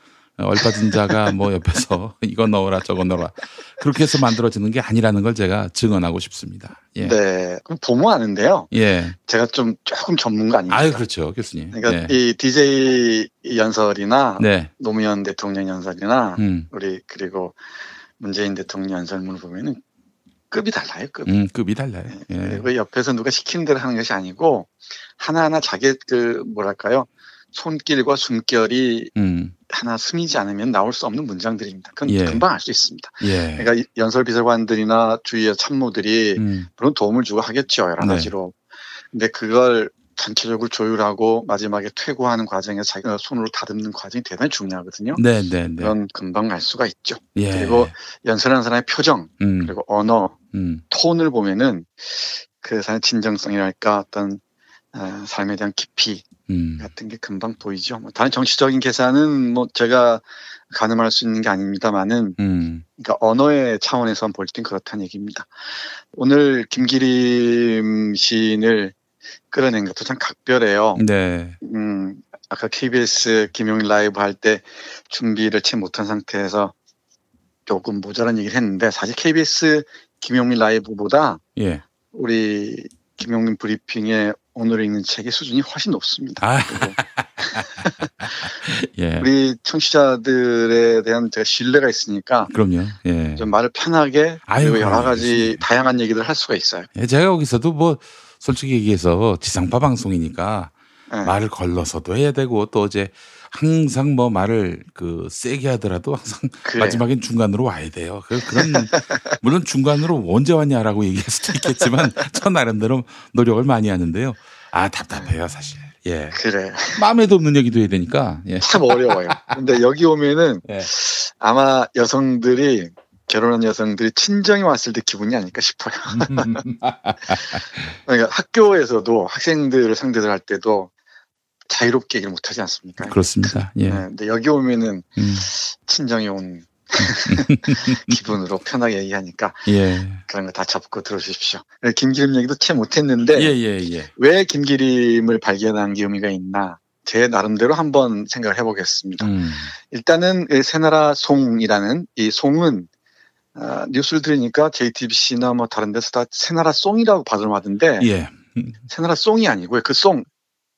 얼빠진 자가 뭐 옆에서 [laughs] 이거 넣어라 저거 넣어라 그렇게 해서 만들어지는 게 아니라는 걸 제가 증언하고 싶습니다. 예. 네. 그럼 보모 아는데요. 예. 제가 좀 조금 전문가 아닙니까? 아유 그렇죠 교수님. 그러니까 예. 이 DJ 연설이나 네. 노무현 대통령 연설이나 음. 우리 그리고 문재인 대통령 연설문을 보면은 급이 달라요. 급. 음, 급이 달라요. 예. 그리고 옆에서 누가 시키는 대로 하는 것이 아니고 하나하나 자기 그 뭐랄까요 손길과 숨결이 음. 하나 스미지 않으면 나올 수 없는 문장들입니다. 그건 예. 금방 알 수 있습니다. 예. 그러니까 이 연설 비서관들이나 주위의 참모들이 음. 물론 도움을 주고 하겠죠 여러 네. 가지로. 근데 그걸 전체적으로 조율하고 마지막에 퇴고하는 과정에서 자기가 손으로 다듬는 과정이 대단히 중요하거든요. 네, 네, 네. 그건 금방 알 수가 있죠. 예. 그리고 연설하는 사람의 표정 음. 그리고 언어 음. 톤을 보면은 그 사람의 진정성이랄까 어떤 어, 삶에 대한 깊이 음. 같은 게 금방 보이죠. 뭐 다른 정치적인 계산은 뭐 제가 가늠할 수 있는 게 아닙니다만은 음. 그러니까 언어의 차원에서 볼땐 그렇다는 얘기입니다. 오늘 김기림 시인을 끌어낸 것도 참 각별해요. 네. 음, 아까 KBS 김용일 라이브 할 때 준비를 채 못한 상태에서 조금 모자란 얘기를 했는데 사실 KBS 김용민 라이브보다 예. 우리 김용민 브리핑의 오늘 읽는 책의 수준이 훨씬 높습니다. 아. [laughs] 예. 우리 청취자들에 대한 제가 신뢰가 있으니까 그럼요. 예. 좀 말을 편하게 아유, 그리고 여러 가지 알겠습니다. 다양한 얘기를 할 수가 있어요. 예, 제가 여기서도 뭐 솔직히 얘기해서 지상파 방송이니까 네. 말을 걸러서도 해야 되고 또 이제 항상 뭐 말을 그 세게 하더라도 항상 그래요. 마지막엔 중간으로 와야 돼요. 그- 그런 물론 중간으로 언제 왔냐라고 얘기할 수도 있겠지만 [laughs] 저 나름대로 노력을 많이 하는데요. 아 답답해요 사실. 예. 그래. 마음에도 없는 얘기도 해야 되니까. 예. 참 어려워요. 근데 여기 오면은 예. 아마 여성들이 결혼한 여성들이 친정에 왔을 때 기분이 아닐까 싶어요. [laughs] 그러니까 학교에서도 학생들을 상대로 할 때도 자유롭게 얘기를 못하지 않습니까? 그렇습니다. 예. 네, 근데 여기 오면은 음. 친정에 온 [laughs] 기분으로 편하게 얘기하니까 예. 그런 거 다 접고 들어주십시오. 김기림 얘기도 채 못했는데 예, 예, 예. 왜 김기림을 발견한 게 의미가 있나? 제 나름대로 한번 생각을 해보겠습니다. 음. 일단은 이 새나라 송이라는 이 송은 아, 뉴스를 들으니까 JTBC나 뭐 다른 데서 다 새나라 송이라고 발음하던데 예. 새나라 송이 아니고요. 그 송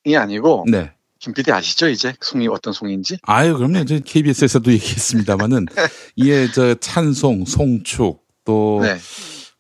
이 아니고 네. 김 PD 아시죠 이제 송이 어떤 송인지? 아유, 그럼요. 저 KBS에서도 [laughs] 얘기했습니다만은 [laughs] 이게 저 찬송, 송축 또그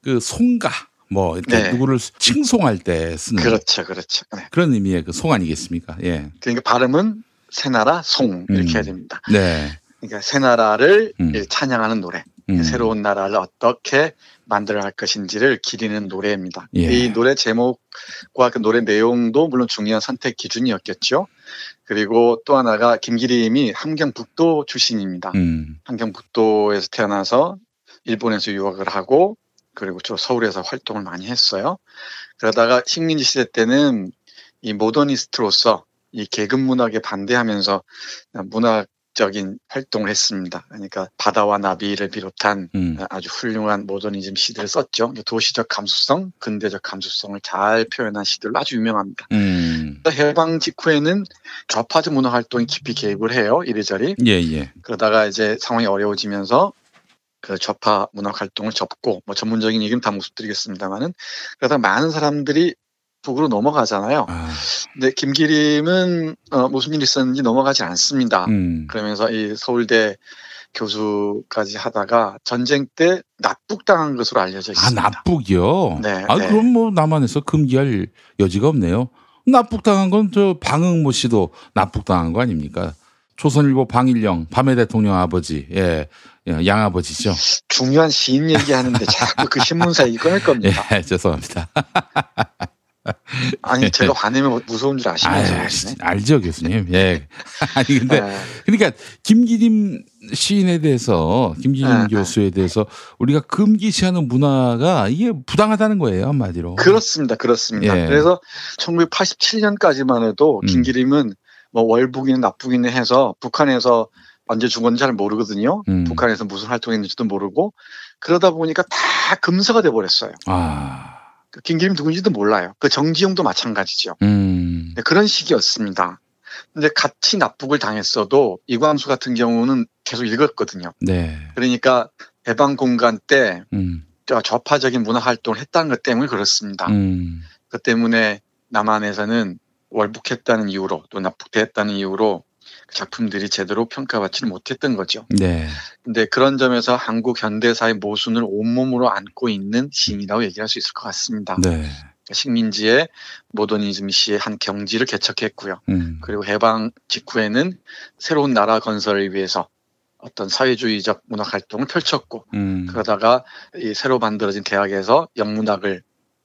네. 송가 뭐 이렇게 네. 누구를 칭송할 때 쓰는 그렇죠, 그렇죠. 네. 그런 의미의 그 송 아니겠습니까? 예. 그러니까 발음은 새나라 송 이렇게 음. 해야 됩니다. 네. 그러니까 새나라를 음. 찬양하는 노래, 음. 새로운 나라를 어떻게 만들어갈 것인지를 기리는 노래입니다. 예. 이 노래 제목과 그 노래 내용도 물론 중요한 선택 기준이었겠죠. 그리고 또 하나가 김기림이 함경북도 출신입니다. 음. 함경북도에서 태어나서 일본에서 유학을 하고 그리고 저 서울에서 활동을 많이 했어요. 그러다가 식민지 시대 때는 이 모더니스트로서 이 계급 문학에 반대하면서 문학 적인 활동을 했습니다. 그러니까 바다와 나비를 비롯한 음. 아주 훌륭한 모더니즘 시들을 썼죠. 도시적 감수성, 근대적 감수성을 잘 표현한 시들로 아주 유명합니다. 음. 해방 직후에는 좌파적 문화 활동에 깊이 개입을 해요. 이리저리. 예, 예. 그러다가 이제 상황이 어려워지면서 그 좌파 문학 활동을 접고 뭐 전문적인 얘기는 다 못 드리겠습니다만은 그러다 많은 사람들이 북으로 넘어가잖아요. 아. 근데 김기림은 어, 무슨 일이 있었는지 넘어가지 않습니다. 음. 그러면서 이 서울대 교수까지 하다가 전쟁 때 납북당한 것으로 알려져 아, 있습니다. 납북이요? 네, 아, 네. 그럼 뭐 남한에서 금기할 여지가 없네요. 납북당한 건 저 방응모 씨도 납북당한 거 아닙니까? 조선일보 방일령, 밤의 대통령 아버지, 예, 예, 양아버지죠. 중요한 시인 얘기하는데 자꾸 그 신문사 얘기 [laughs] 꺼낼 겁니다. 예, 죄송합니다. [laughs] 아니 제가 화내면 무서운 줄 아시면서 아, 알죠, 교수님. 예. [laughs] 아니, 근데, 네. 그러니까, 김기림 시인에 대해서, 김기림 네, 교수에 대해서 우리가 금기시하는 문화가 이게 부당하다는 거예요, 한마디로. 그렇습니다. 그렇습니다. 예. 그래서 1987년까지만 해도 음. 김기림은 뭐 월북이나 납북이나 해서 북한에서 언제 죽었는지 잘 모르거든요. 음. 북한에서 무슨 활동했는지도 모르고 그러다 보니까 다 금서가 돼 버렸어요. 아, 김기림 누군지도 몰라요. 그 정지용도 마찬가지죠. 음, 네, 그런 시기였습니다. 근데 같이 납북을 당했어도 이광수 같은 경우는 계속 읽었거든요. 네. 그러니까 해방 공간 때 음. 좌파적인 문화 활동을 했다는 것 때문에 그렇습니다. 음. 그 때문에 남한에서는 월북했다는 이유로 또 납북됐다는 이유로 작품들이 제대로 평가받지를 못했던 거죠. 네. 근데 그런 점에서 한국 현대사의 모순을 온몸으로 안고 있는 시인이라고 얘기할 수 있을 것 같습니다. 네. 식민지의 모더니즘 시의 한 경지를 개척했고요. 음. 그리고 해방 직후에는 새로운 나라 건설을 위해서 어떤 사회주의적 문학 활동을 펼쳤고 음. 그러다가 이 새로 만들어진 대학에서 영문학을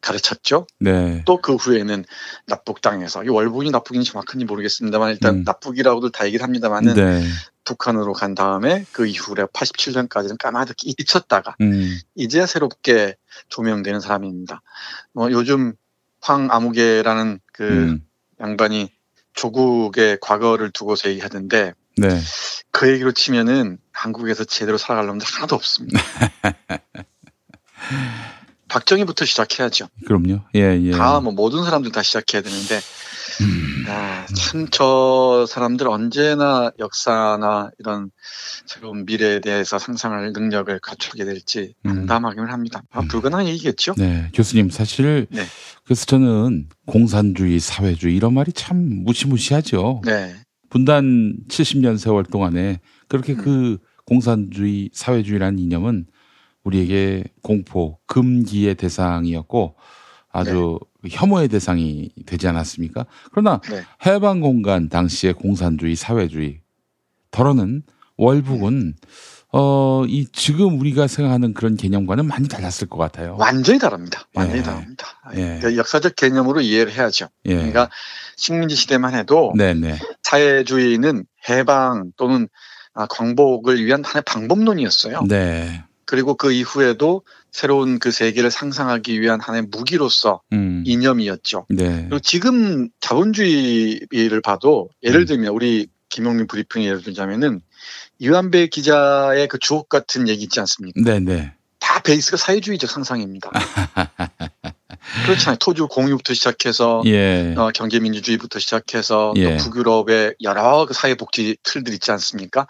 가르쳤죠. 네. 또 그 후에는 납북당해서 이 월북이 납북인지 정확한지 모르겠습니다만 일단 음. 납북이라고들 다 얘기를 합니다만은 네. 북한으로 간 다음에 그 이후에 87년까지는 까마득히 잊혔다가 음. 이제야 새롭게 조명되는 사람입니다. 뭐 요즘 황아무개라는 그 음. 양반이 조국의 과거를 두고서 얘기하던데 네. 그 얘기로 치면은 한국에서 제대로 살아갈 놈들 하나도 없습니다. [laughs] 박정희부터 시작해야죠. 그럼요. 예, 예. 다 뭐 모든 사람들 다 시작해야 되는데 음. 아, 참저 사람들 언제나 역사나 이런 새로운 미래에 대해서 상상할 능력을 갖추게 될지 암담하기는 합니다. 아, 불가능한 얘기겠죠. 음. 네, 교수님 사실 네. 그래서 저는 공산주의, 사회주의 이런 말이 참 무시무시하죠. 네. 분단 70년 세월 동안에 그렇게 음. 그 공산주의, 사회주의라는 이념은 우리에게 공포, 금기의 대상이었고 아주 혐오의 대상이 되지 않았습니까? 그러나 네. 해방 공간 당시의 공산주의, 사회주의 덜어는 월북은 어, 이 지금 우리가 생각하는 그런 개념과는 많이 달랐을 것 같아요. 완전히 다릅니다. 완전히 예. 다릅니다. 예. 그러니까 역사적 개념으로 이해를 해야죠. 예. 그러니까 식민지 시대만 해도 네네. 사회주의는 해방 또는 아, 광복을 위한 하나의 방법론이었어요. 네. 그리고 그 이후에도 새로운 그 세계를 상상하기 위한 하나의 무기로서 음. 이념이었죠. 네. 그리고 지금 자본주의를 봐도 음. 예를 들면 우리 김용민 브리핑 예를 들자면은 이완배 기자의 그 주옥 같은 얘기 있지 않습니까? 네네. 다 베이스가 사회주의적 상상입니다. [laughs] 그렇잖아요. 토주 공유부터 시작해서 예. 어, 경제민주주의부터 시작해서 예. 또 북유럽의 여러 그 사회복지 틀들 있지 않습니까?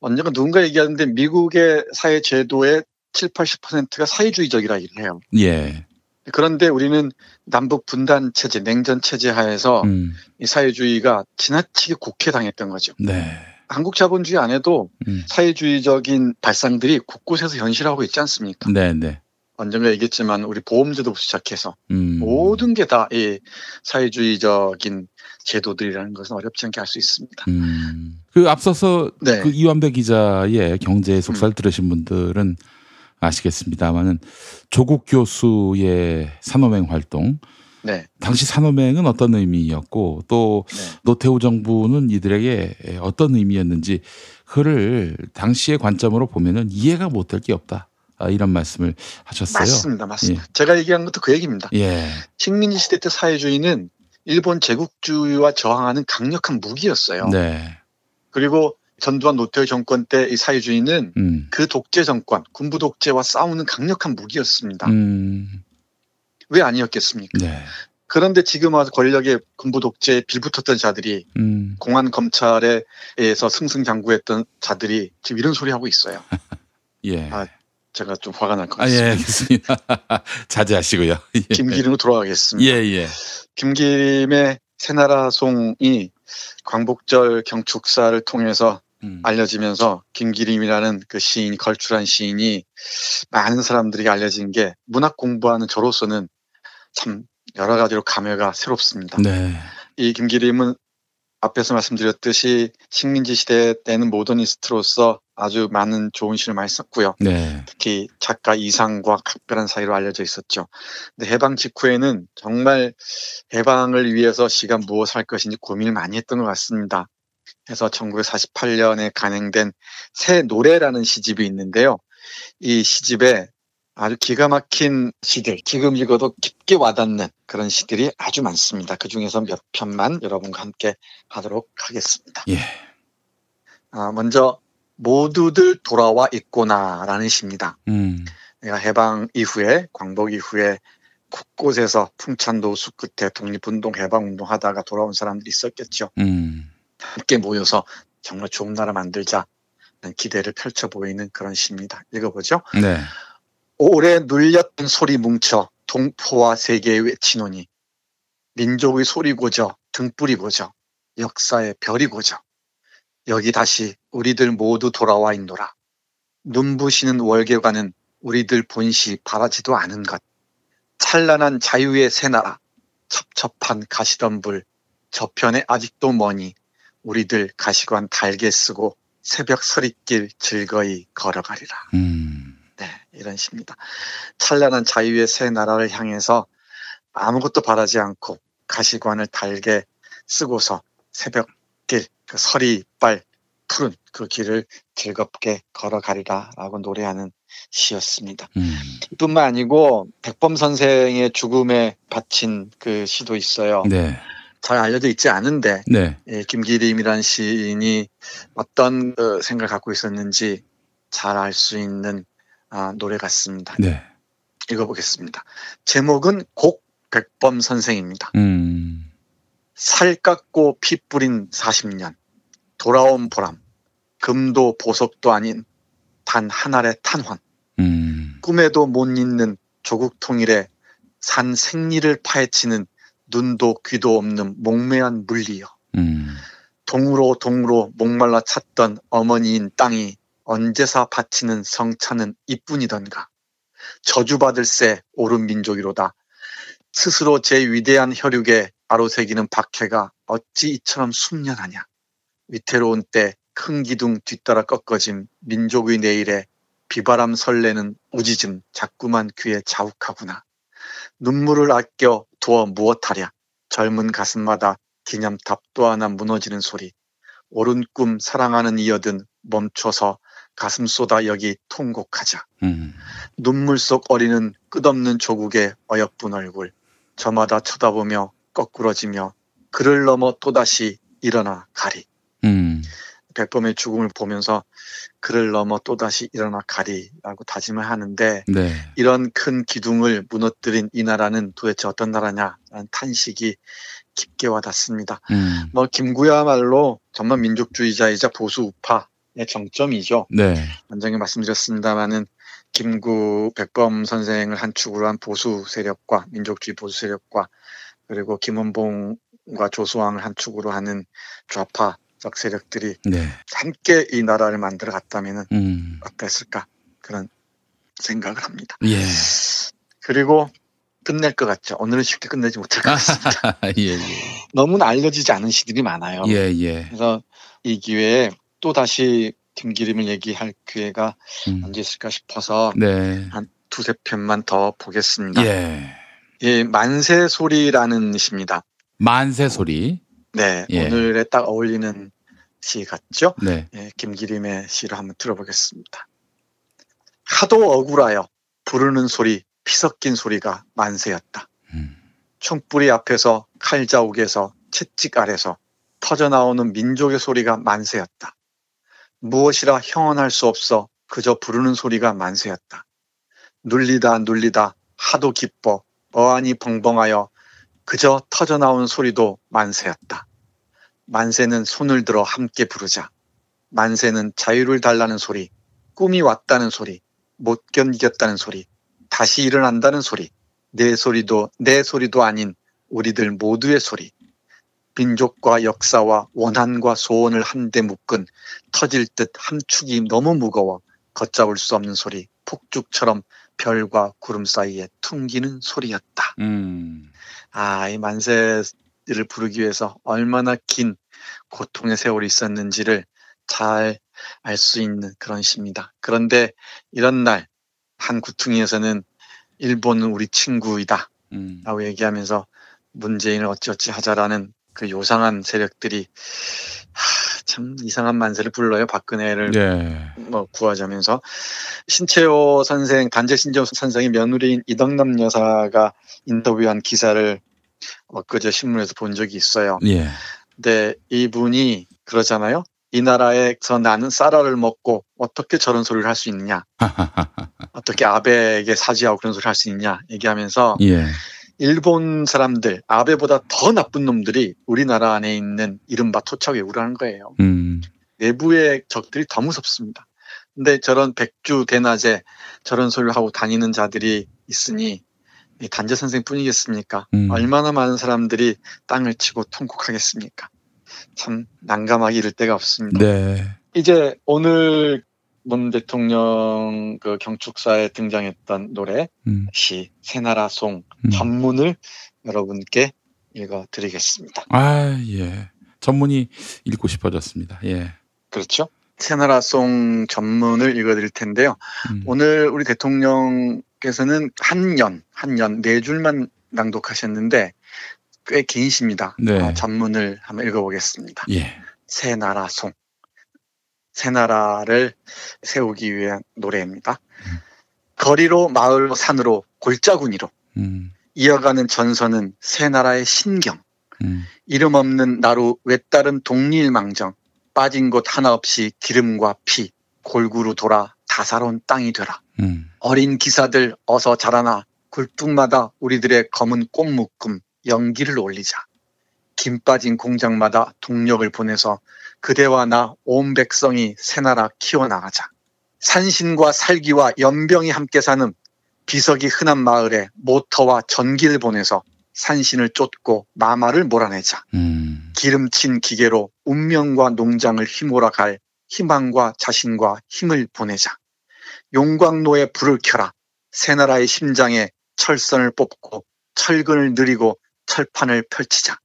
언젠가 누군가 얘기하는데 미국의 사회 제도의 7, 80%가 사회주의적이라 얘기를 해요. 예. 그런데 우리는 남북 분단 체제, 냉전 체제 하에서 음. 이 사회주의가 지나치게 곡해당했던 거죠. 네. 한국 자본주의 안에도 음. 사회주의적인 발상들이 곳곳에서 현실하고 있지 않습니까? 네 네. 언젠가 얘기했지만 우리 보험제도부터 시작해서 음. 모든 게 다 이 사회주의적인 제도들이라는 것은 어렵지 않게 알수 있습니다. 음. 그 앞서서 네. 그 이완배 기자의 경제 속사를 들으신 분들은 아시겠습니다만은 조국 교수의 산호맹 활동 네. 당시 산호맹은 어떤 의미였고 또 노태우 정부는 이들에게 어떤 의미였는지 그를 당시의 관점으로 보면은 이해가 못될 게 없다. 아, 이런 말씀을 하셨어요. 맞습니다. 맞습니다. 제가 얘기한 것도 그 얘기입니다. 예. 식민지 시대 때 사회주의는 일본 제국주의와 저항하는 강력한 무기였어요. 네. 그리고 전두환 노태우 정권 때 이 사회주의는 음. 그 독재 정권, 군부 독재와 싸우는 강력한 무기였습니다. 음. 왜 아니었겠습니까? 네. 그런데 지금 와서 권력의 군부 독재에 빌붙었던 자들이 음. 공안 검찰에서 승승장구했던 자들이 지금 이런 소리 하고 있어요. [laughs] 예. 아, 제가 좀 화가 날것 아, 같습니다. [laughs] [laughs] 예, 알겠습니다. 자제하시고요. 예. 김기림으로 돌아가겠습니다. 예, 예. 김기림의 새나라송이 광복절 경축사를 통해서 음. 알려지면서 김기림이라는 그 시인이 걸출한 시인이 많은 사람들에게 알려진 게 문학 공부하는 저로서는 참 여러 가지로 감회가 새롭습니다. 네. 이 김기림은 앞에서 말씀드렸듯이 식민지 시대 때는 모더니스트로서 아주 많은 좋은 시를 많이 썼고요. 네. 특히 작가 이상과 각별한 사이로 알려져 있었죠. 근데 해방 직후에는 정말 해방을 위해서 시가 무엇을 할 것인지 고민을 많이 했던 것 같습니다. 그래서 1948년에 간행된 새 노래라는 시집이 있는데요. 이 시집에 아주 기가 막힌 시들, 지금 읽어도 깊게 와닿는 그런 시들이 아주 많습니다. 그 중에서 몇 편만 여러분과 함께 하도록 하겠습니다. 예. 아, 먼저 모두들 돌아와 있구나라는 시입니다. 음. 내가 해방 이후에 광복 이후에 곳곳에서 풍찬 노수 끝에 독립운동 해방운동 하다가 돌아온 사람들이 있었겠죠. 음. 함께 모여서 정말 좋은 나라 만들자 기대를 펼쳐 보이는 그런 시입니다. 읽어보죠. 네. 오래 눌렸던 소리 뭉쳐 동포와 세계에 외치노니 민족의 소리 고저 등불이 고저 역사의 별이 고저 여기 다시 우리들 모두 돌아와 있노라. 눈부시는 월계관은 우리들 본시 바라지도 않은 것. 찬란한 자유의 새나라. 첩첩한 가시덤불. 저편에 아직도 머니 우리들 가시관 달게 쓰고 새벽 서리길 즐거이 걸어가리라. 음. 네, 이런 시입니다. 찬란한 자유의 새 나라를 향해서 아무것도 바라지 않고 가시관을 달게 쓰고서 새벽 길, 그 서리빨 푸른 그 길을 즐겁게 걸어가리라 라고 노래하는 시였습니다. 음. 뿐만 아니고 백범 선생의 죽음에 바친 그 시도 있어요. 네. 잘 알려져 있지 않은데 네. 예, 김기림이란 시인이 어떤 어, 생각을 갖고 있었는지 잘 알 수 있는 아, 노래 같습니다. 네. 읽어보겠습니다. 제목은 곡 백범 선생입니다. 음. 살 깎고 피 뿌린 40년. 돌아온 보람. 금도 보석도 아닌 단 하나의 탄환. 음. 꿈에도 못 잊는 조국 통일에 산 생리를 파헤치는 눈도 귀도 없는 목매한 물리여. 음. 동으로 동으로 목말라 찼던 어머니인 땅이 언제사 바치는 성찬은 이뿐이던가. 저주받을 새 옳은 민족이로다. 스스로 제 위대한 혈육에 아로새기는 박해가 어찌 이처럼 숙련하냐? 위태로운 때 큰 기둥 뒤따라 꺾어진 민족의 내일에 비바람 설레는 우지즘 자꾸만 귀에 자욱하구나. 눈물을 아껴 두어 무엇하랴? 젊은 가슴마다 기념탑 또 하나 무너지는 소리. 옳은 꿈 사랑하는 이어든 멈춰서 가슴 쏟아 여기 통곡하자. 음. 눈물 속 어리는 끝없는 조국의 어여쁜 얼굴. 저마다 쳐다보며 거꾸러지며 그를 넘어 또다시 일어나 가리 음. 백범의 죽음을 보면서 그를 넘어 또다시 일어나 가리라고 다짐을 하는데 네. 이런 큰 기둥을 무너뜨린 이 나라는 도대체 어떤 나라냐라는 탄식이 깊게 와닿습니다. 음. 뭐 김구야말로 정말 민족주의자이자 보수 우파의 정점이죠. 네. 원장님 말씀드렸습니다마는 김구 백범 선생을 한 축으로 한 보수 세력과 민족주의 보수 세력과 그리고 김원봉과 조수왕을 한 축으로 하는 좌파 적 세력들이 네. 함께 이 나라를 만들어 갔다면 음. 어땠을까 그런 생각을 합니다. 예. 그리고 끝낼 것 같죠. 오늘은 쉽게 끝내지 못할 것 같습니다. [laughs] 예, 예. 너무나 알려지지 않은 시들이 많아요. 예, 예. 그래서 이 기회에 또 다시 김기림을 얘기할 기회가 음. 언제 있을까 싶어서 네. 한 두세 편만 더 보겠습니다. 예. 예, 만세 소리라는 시입니다. 만세 소리. 네, 예. 오늘에 딱 어울리는 시 같죠? 네. 예, 김기림의 시를 한번 들어보겠습니다. 하도 억울하여 부르는 소리, 피 섞인 소리가 만세였다. 총뿌리 앞에서 칼자욱에서 채찍 아래서 터져나오는 민족의 소리가 만세였다. 무엇이라 형언할 수 없어 그저 부르는 소리가 만세였다. 눌리다 눌리다 하도 기뻐 어안이 벙벙하여 그저 터져나오는 소리도 만세였다. 만세는 손을 들어 함께 부르자. 만세는 자유를 달라는 소리, 꿈이 왔다는 소리, 못 견디겠다는 소리, 다시 일어난다는 소리, 내 소리도 내 소리도 아닌 우리들 모두의 소리. 민족과 역사와 원한과 소원을 한데 묶은 터질 듯 함축이 너무 무거워 걷잡을 수 없는 소리, 폭죽처럼 별과 구름 사이에 퉁기는 소리였다. 음. 아, 이 만세를 부르기 위해서 얼마나 긴 고통의 세월이 있었는지를 잘 알 수 있는 그런 시입니다. 그런데 이런 날, 한 구퉁이에서는 일본은 우리 친구이다. 음. 라고 얘기하면서 문재인을 어찌어찌 하자라는 그 요상한 세력들이 하, 참 이상한 만세를 불러요. 박근혜를 네. 뭐 구하자면서 신채호 선생 단재 신채호 선생의 며느리인 이덕남 여사가 인터뷰한 기사를 엊그제 신문에서 본 적이 있어요. 예. 근데 이분이 그러잖아요. 이 나라에서 나는 쌀알을 먹고 어떻게 저런 소리를 할 수 있느냐. [laughs] 어떻게 아베에게 사죄하고 그런 소리를 할 수 있냐 얘기하면서 예. 일본 사람들 아베보다 더 나쁜 놈들이 우리나라 안에 있는 이른바 토착 하는 거예요. 음. 내부의 적들이 더 무섭습니다. 근데 저런 백주 대낮에 저런 소리를 하고 다니는 자들이 있으니 이 단재 선생뿐이겠습니까? 음. 얼마나 많은 사람들이 땅을 치고 통곡하겠습니까? 참 난감하기 이를 데가 없습니다. 네. 이제 오늘 문 대통령 그 경축사에 등장했던 노래 음. 시 새나라 송 전문을 여러분께 읽어드리겠습니다. 아, 예. 전문이 읽고 싶어졌습니다. 예. 그렇죠? 새나라 송 전문을 읽어드릴 텐데요. 음. 오늘 우리 대통령께서는 한 년, 한 년, 네 줄만 낭독하셨는데 꽤 긴 시입니다. 네. 어, 전문을 한번 읽어보겠습니다. 예. 새나라 송. 새 나라를 세우기 위한 노래입니다. 거리로 마을로 산으로 골짜구니로 음. 이어가는 전선은 새 나라의 신경. 음. 이름 없는 나루 외따른 동일망정 빠진 곳 하나 없이 기름과 피 골고루 돌아 다사로운 땅이 되라. 음. 어린 기사들 어서 자라나 굴뚝마다 우리들의 검은 꽃묶음 연기를 올리자. 김 빠진 공장마다 동력을 보내서 그대와 나 온 백성이 새나라 키워나가자. 산신과 살기와 연병이 함께 사는 비석이 흔한 마을에 모터와 전기를 보내서 산신을 쫓고 마마를 몰아내자. 음. 기름친 기계로 운명과 농장을 휘몰아 갈 희망과 자신과 힘을 보내자. 용광로에 불을 켜라. 새나라의 심장에 철선을 뽑고 철근을 느리고 철판을 펼치자.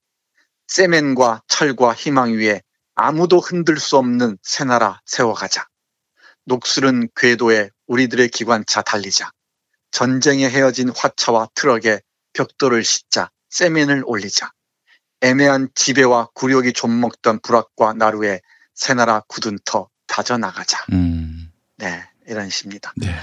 세멘과 철과 희망 위에 아무도 흔들 수 없는 새나라 세워가자. 녹슬은 궤도에 우리들의 기관차 달리자. 전쟁에 헤어진 화차와 트럭에 벽돌을 싣자. 세멘을 올리자. 애매한 지배와 굴욕이 좀먹던 불악과 나루에 새나라 굳은 터 다져나가자. 음. 네, 이런 시입니다. 네.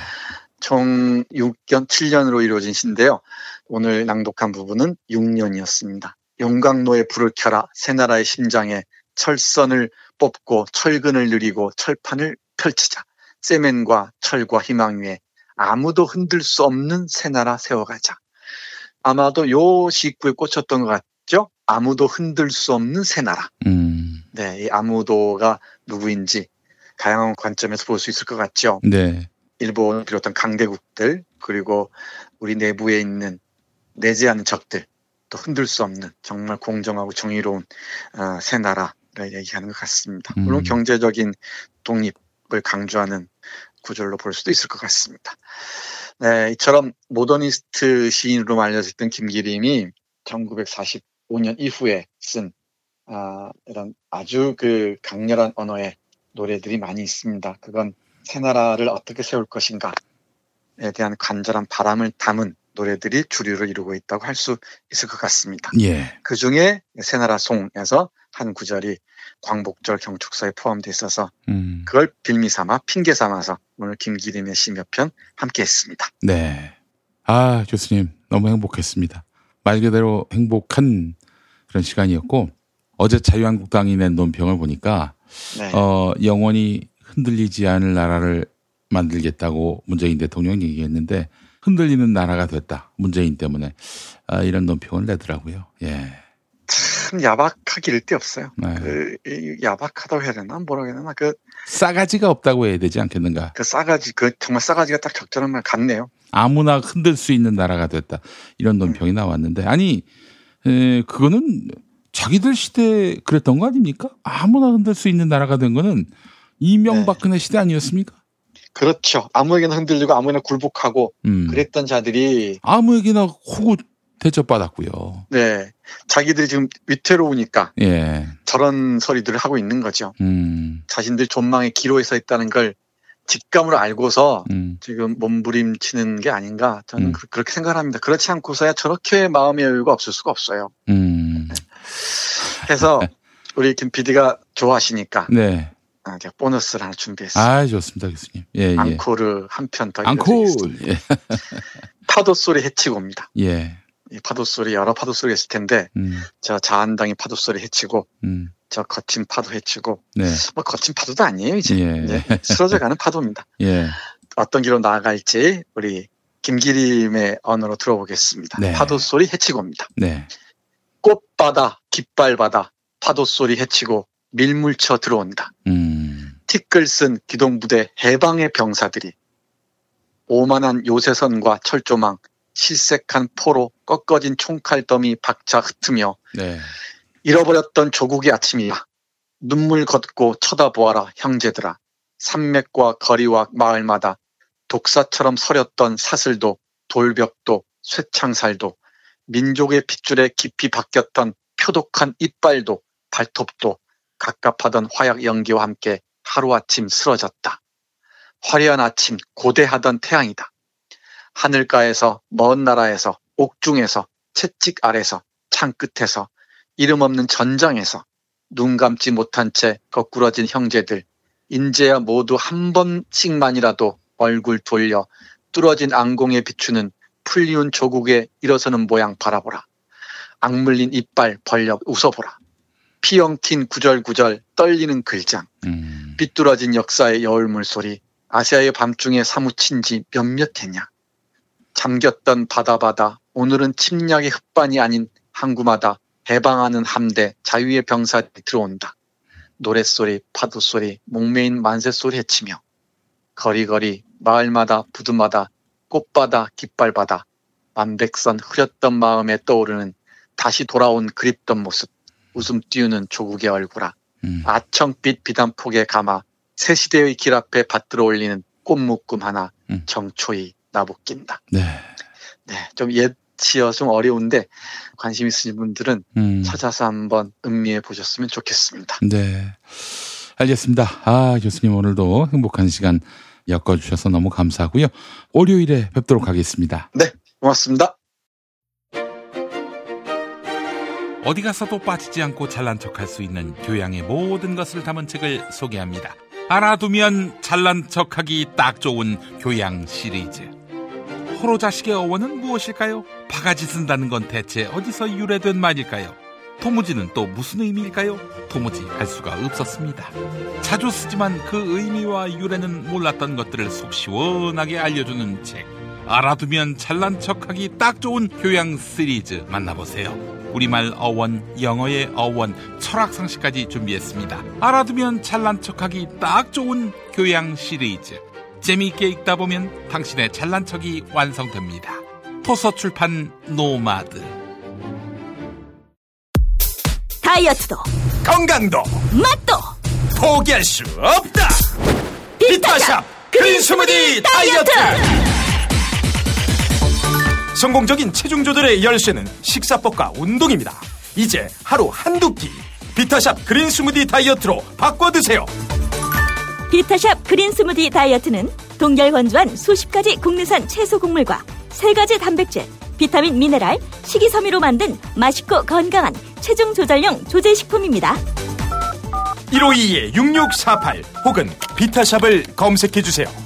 총 6년, 7년으로 이루어진 시인데요. 오늘 낭독한 부분은 6년이었습니다. 용광로에 불을 켜라 새나라의 심장에 철선을 뽑고 철근을 느리고 철판을 펼치자. 세멘과 철과 희망 위에 아무도 흔들 수 없는 새 나라 세워가자. 아마도 요 시구에 꽂혔던 것 같죠? 아무도 흔들 수 없는 새 나라. 음. 네, 이 아무도가 누구인지 다양한 관점에서 볼 수 있을 것 같죠? 네. 일본을 비롯한 강대국들 그리고 우리 내부에 있는 내재하는 적들 또 흔들 수 없는 정말 공정하고 정의로운 어, 새 나라를 얘기하는 것 같습니다. 음. 물론 경제적인 독립을 강조하는 구절로 볼 수도 있을 것 같습니다. 네, 이처럼 모더니스트 시인으로 알려졌던 김기림이 1945년 이후에 쓴 아, 이런 아주 그 강렬한 언어의 노래들이 많이 있습니다. 그건 새 나라를 어떻게 세울 것인가에 대한 간절한 바람을 담은 노래들이 주류를 이루고 있다고 할 수 있을 것 같습니다. 예. 그 중에 새나라 송에서 한 구절이 광복절 경축사에 포함되어 있어서 음. 그걸 빌미 삼아 핑계 삼아서 오늘 김기림의 시 몇 편 함께 했습니다. 네. 아, 교수님, 너무 행복했습니다. 말 그대로 행복한 그런 시간이었고, 어제 자유한국당이 낸 논평을 보니까, 네. 어, 영원히 흔들리지 않을 나라를 만들겠다고 문재인 대통령이 얘기했는데, 흔들리는 나라가 됐다. 문재인 때문에. 아, 이런 논평을 내더라고요. 예. 참 야박하기 일데 없어요. 네. 그, 이 야박하다고 해야 되나? 뭐라고 해야 되나? 그, 싸가지가 없다고 해야 되지 않겠는가. 그 싸가지, 그 정말 싸가지가 딱 적절한 말 같네요. 아무나 흔들 수 있는 나라가 됐다. 이런 논평이 나왔는데, 아니, 에, 그거는 자기들 시대 그랬던 거 아닙니까? 아무나 흔들 수 있는 나라가 된 거는 이명박근혜 시대 아니었습니까? 그렇죠. 아무에게나 흔들리고 아무에나 굴복하고 음. 그랬던 자들이 아무에게나 호구 대접받았고요. 네 자기들이 지금 위태로우니까 예. 저런 소리들을 하고 있는 거죠. 음. 자신들 존망의 기로에 서 있다는 걸 직감으로 알고서 음. 지금 몸부림치는 게 아닌가 저는 그- 그렇게 생각합니다. 그렇지 않고서야 저렇게 마음의 여유가 없을 수가 없어요. 음. 그래서 [laughs] 우리 김 PD가 좋아하시니까 네. 아, 제가 보너스를 하나 준비했어요. 아, 좋습니다, 교수님. 예, 예. 앙코르 한편 더. 읽어드리겠습니다. 예. [laughs] 파도 소리 해치고 옵니다. 예. 이 파도 소리 여러 파도 소리가 있을 텐데 음. 저 자한당이 파도 소리 해치고 음. 저 거친 파도 해치고 네. 뭐 거친 파도도 아니에요 이제 예. 이제 쓰러져가는 파도입니다. [laughs] 예. 어떤 길로 나아갈지 우리 김기림의 언어로 들어보겠습니다. 네. 파도 소리 해치고입니다. 네. 꽃바다 깃발바다 파도 소리 해치고 밀물쳐 들어온다. 음. 티끌 쓴 기동부대 해방의 병사들이 오만한 요새선과 철조망 실색한 포로 꺾어진 총칼 더미 박차 흩으며 네. 잃어버렸던 조국의 아침이야. 눈물 걷고 쳐다보아라 형제들아. 산맥과 거리와 마을마다 독사처럼 서렸던 사슬도 돌벽도 쇠창살도 민족의 핏줄에 깊이 박혔던 표독한 이빨도 발톱도 갑갑하던 화약 연기와 함께 하루아침 쓰러졌다. 화려한 아침 고대하던 태양이다. 하늘가에서 먼 나라에서 옥중에서 채찍 아래서 창 끝에서 이름 없는 전장에서 눈 감지 못한 채 거꾸러진 형제들 인제야 모두 한 번씩만이라도 얼굴 돌려 뚫어진 앙공에 비추는 풀리운 조국에 일어서는 모양 바라보라. 악물린 이빨 벌려 웃어보라. 피영 튄 구절구절 떨리는 글장. 삐뚤어진 역사의 여울 물 소리. 아시아의 밤중에 사무친 지 몇몇 해냐. 잠겼던 바다바다 오늘은 침략의 흑반이 아닌 항구마다 해방하는 함대 자유의 병사들이 들어온다. 노랫소리, 파도소리, 목매인 만세소리 해치며 거리거리, 마을마다, 부두마다, 꽃바다, 깃발바다, 만백선 흐렸던 마음에 떠오르는 다시 돌아온 그립던 모습, 웃음 띄우는 조국의 얼굴아, 아청빛 비단폭에 감아 새 시대의 길 앞에 받들어 올리는 꽃묶음 하나 정초히 나붙긴다. 네. 네, 좀 옛치어 좀 어려운데 관심 있으신 분들은 음. 찾아서 한번 음미해 보셨으면 좋겠습니다. 네. 알겠습니다. 아, 교수님 오늘도 행복한 시간 엮어주셔서 너무 감사하고요. 월요일에 뵙도록 하겠습니다. 네, 고맙습니다. 어디 가서도 빠지지 않고 잘난 척할 수 있는 교양의 모든 것을 담은 책을 소개합니다. 알아두면 잘난 척하기 딱 좋은 교양 시리즈. 호로 자식의 어원은 무엇일까요? 바가지 쓴다는 건 대체 어디서 유래된 말일까요? 도무지는 또 무슨 의미일까요? 도무지 알 수가 없었습니다. 자주 쓰지만 그 의미와 유래는 몰랐던 것들을 속 시원하게 알려주는 책. 알아두면 잘난 척하기 딱 좋은 교양 시리즈 만나보세요. 우리말 어원, 영어의 어원, 철학 상식까지 준비했습니다. 알아두면 잘난 척하기 딱 좋은 교양 시리즈. 재미있게 읽다 보면 당신의 잘난 척이 완성됩니다. 도서 출판 노마드. 다이어트도 건강도 맛도 포기할 수 없다. 비타샵 그린 스무디 다이어트. 성공적인 체중 조절의 열쇠는 식사법과 운동입니다. 이제 하루 한두 끼 비타샵 그린 스무디 다이어트로 바꿔 드세요. 비타샵 그린 스무디 다이어트는 동결 건조한 수십 가지 국내산 채소 곡물과 세 가지 단백질, 비타민, 미네랄, 식이섬유로 만든 맛있고 건강한 체중 조절용 조제 식품입니다. 152-6648 혹은 비타샵을 검색해 주세요.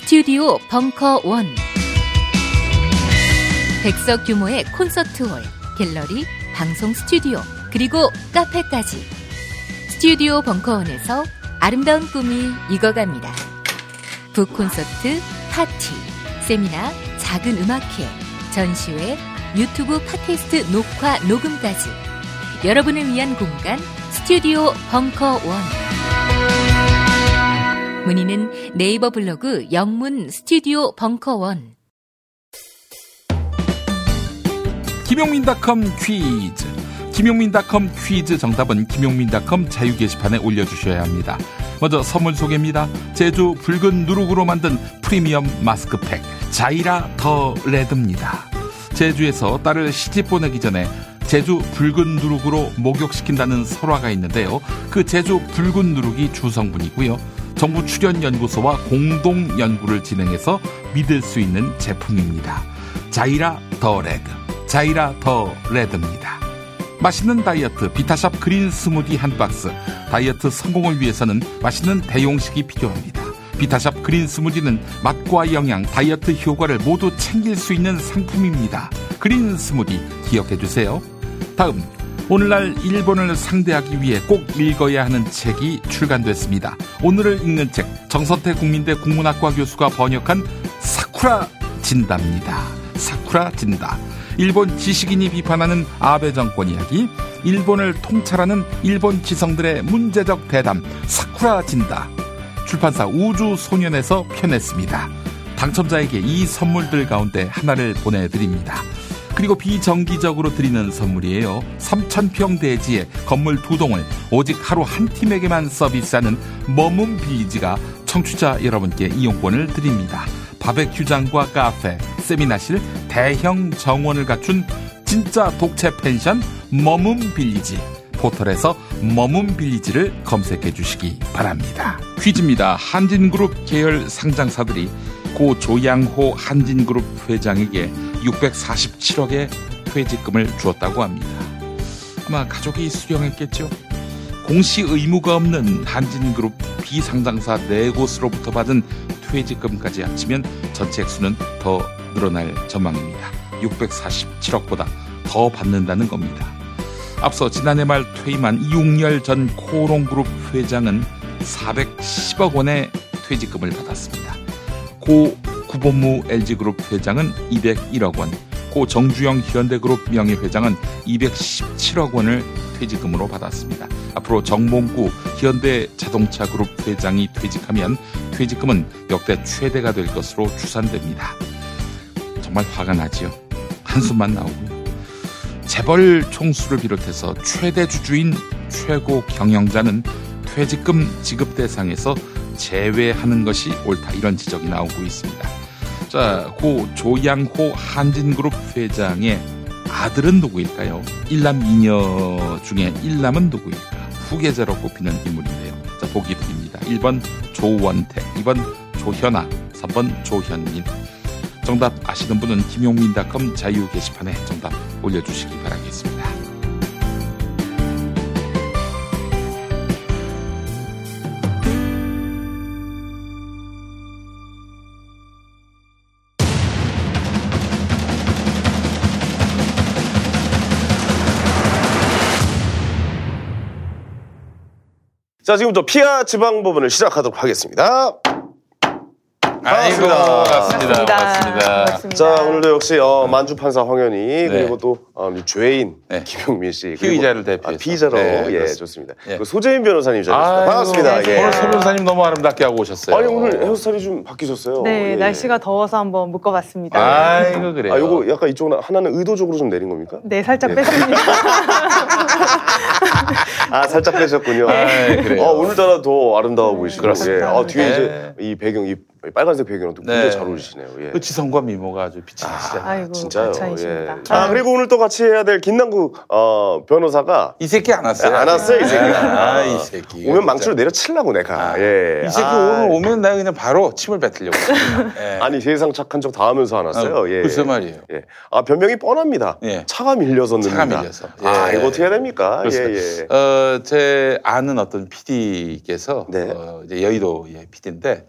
스튜디오 벙커 원. 백석 규모의 콘서트홀, 갤러리, 방송 스튜디오, 그리고 카페까지. 스튜디오 벙커원에서 아름다운 꿈이 익어갑니다. 북 콘서트, 파티, 세미나, 작은 음악회, 전시회, 유튜브 팟캐스트 녹화, 녹음까지. 여러분을 위한 공간, 스튜디오 벙커원. 문의는 네이버 블로그 영문 스튜디오 벙커원. 김용민닷컴 퀴즈. 김용민닷컴 퀴즈 정답은 김용민닷컴 자유 게시판에 올려주셔야 합니다. 먼저 선물 소개입니다. 제주 붉은 누룩으로 만든 프리미엄 마스크팩 자이라 더 레드입니다. 제주에서 딸을 시집 보내기 전에 제주 붉은 누룩으로 목욕시킨다는 설화가 있는데요. 그 제주 붉은 누룩이 주성분이고요. 정부 출연연구소와 공동 연구를 진행해서 믿을 수 있는 제품입니다. 자이라 더 레드, 자이라 더 레드입니다. 맛있는 다이어트 비타샵 그린 스무디 한 박스. 다이어트 성공을 위해서는 맛있는 대용식이 필요합니다. 비타샵 그린 스무디는 맛과 영양, 다이어트 효과를 모두 챙길 수 있는 상품입니다. 그린 스무디 기억해 주세요. 다음 오늘날 일본을 상대하기 위해 꼭 읽어야 하는 책이 출간됐습니다. 오늘을 읽는 책 정선태 국민대 국문학과 교수가 번역한 사쿠라 진다입니다. 사쿠라 진다. 일본 지식인이 비판하는 아베 정권 이야기, 일본을 통찰하는 일본 지성들의 문제적 대담 사쿠라 진다. 출판사 우주소년에서 펴냈습니다. 당첨자에게 이 선물들 가운데 하나를 보내드립니다. 그리고 비정기적으로 드리는 선물이에요. 3,000평 대지에 건물 두 동을 오직 하루 한 팀에게만 서비스하는 머문 빌리지가 청취자 여러분께 이용권을 드립니다. 바베큐장과 카페, 세미나실, 대형 정원을 갖춘 진짜 독채 펜션 머문 빌리지. 포털에서 머문 빌리지를 검색해 주시기 바랍니다. 퀴즈입니다. 한진그룹 계열 상장사들이 고 조양호 한진그룹 회장에게 647억의 퇴직금을 주었다고 합니다. 아마 가족이 수령했겠죠. 공시 의무가 없는 한진그룹 비상장사 4곳으로부터 받은 퇴직금까지 합치면 전체 액수는 더 늘어날 전망입니다. 647억보다 더 받는다는 겁니다. 앞서 지난해 말 퇴임한 이용열 전 코롱그룹 회장은 410억 원의 퇴직금을 받았습니다. 고 구본무 LG그룹 회장은 201억 원, 고 정주영 현대그룹 명예회장은 217억 원을 퇴직금으로 받았습니다. 앞으로 정몽구 현대자동차그룹 회장이 퇴직하면 퇴직금은 역대 최대가 될 것으로 추산됩니다. 정말 화가 나지요. 한숨만 나오고요. 재벌 총수를 비롯해서 최대 주주인 최고 경영자는 퇴직금 지급 대상에서 제외하는 것이 옳다 이런 지적이 나오고 있습니다. 자, 고 조양호 한진그룹 회장의 아들은 누구일까요? 일남 이녀 중에 일남은 누구일까? 후계자로 꼽히는 인물인데요. 자, 보기 드립니다. 1번 조원택, 2번 조현아, 3번 조현민. 정답 아시는 분은 김용민닷컴 자유 게시판에 정답 올려주시기 바라겠습니다. 자, 지금부터 피아 지방 부분을 시작하도록 하겠습니다. 아이고, 반갑습니다. 반갑습니다. 자, 오늘도 역시 어, 만주 판사 황현희 그리고 또 어, 죄인 김용민 씨 그리고- 피의자를 대표해서. 아, 피의자로 네, 예 그렇습니다. 좋습니다. 그리고 소재인 변호사님 자리하셨습니다. 아이고, 반갑습니다. 예. 오늘 서 변호사님 너무 아름답게 하고 오셨어요. 아니 오늘 헤어스타일이 좀 바뀌셨어요. 네, 예. 날씨가 더워서 한번 묶어봤습니다. 아이고 그래요. 아, 요거 약간 이쪽은 하나는 의도적으로 좀 내린 겁니까? 네, 살짝 예. 뺐습니다. [laughs] 아 살짝 빼셨군요. 아이, 그래요. 어, 오늘따라 더 아름다워 보이시고. 그렇습니다. 예. 아, 뒤에 네. 이제 이 배경, 이 빨간색 배경이랑 또 굉장히 네. 잘 어울리시네요. 예. 그 지성과 미모가 아주 빛이 나시잖아요. 아 이고, 진짜요. 가차이십니다. 예. 아, 그리고 오늘 또 같이 해야 될 김남국 어, 변호사가 이 새끼 안 왔어요. 안 왔어요, 이 새끼가. 아, 이 새끼. 오면 망치로 내려치려고 내가. 예. 이 새끼 아, 오늘 오면 내가 그냥 바로 침을 뱉으려고. [laughs] 예. 아니 세상 착한 척 다 하면서 안 왔어요. 아, 예. 글쎄 말이에요. 예. 아 변명이 뻔합니다. 예. 차가 밀려서 차가. 밀려서. 아 예. 이거 어떻게 해야 됩니까? 그렇습니다. 예, 예. 어, 제 아는 어떤 PD께서 네. 어, 이제 여의도의 PD인데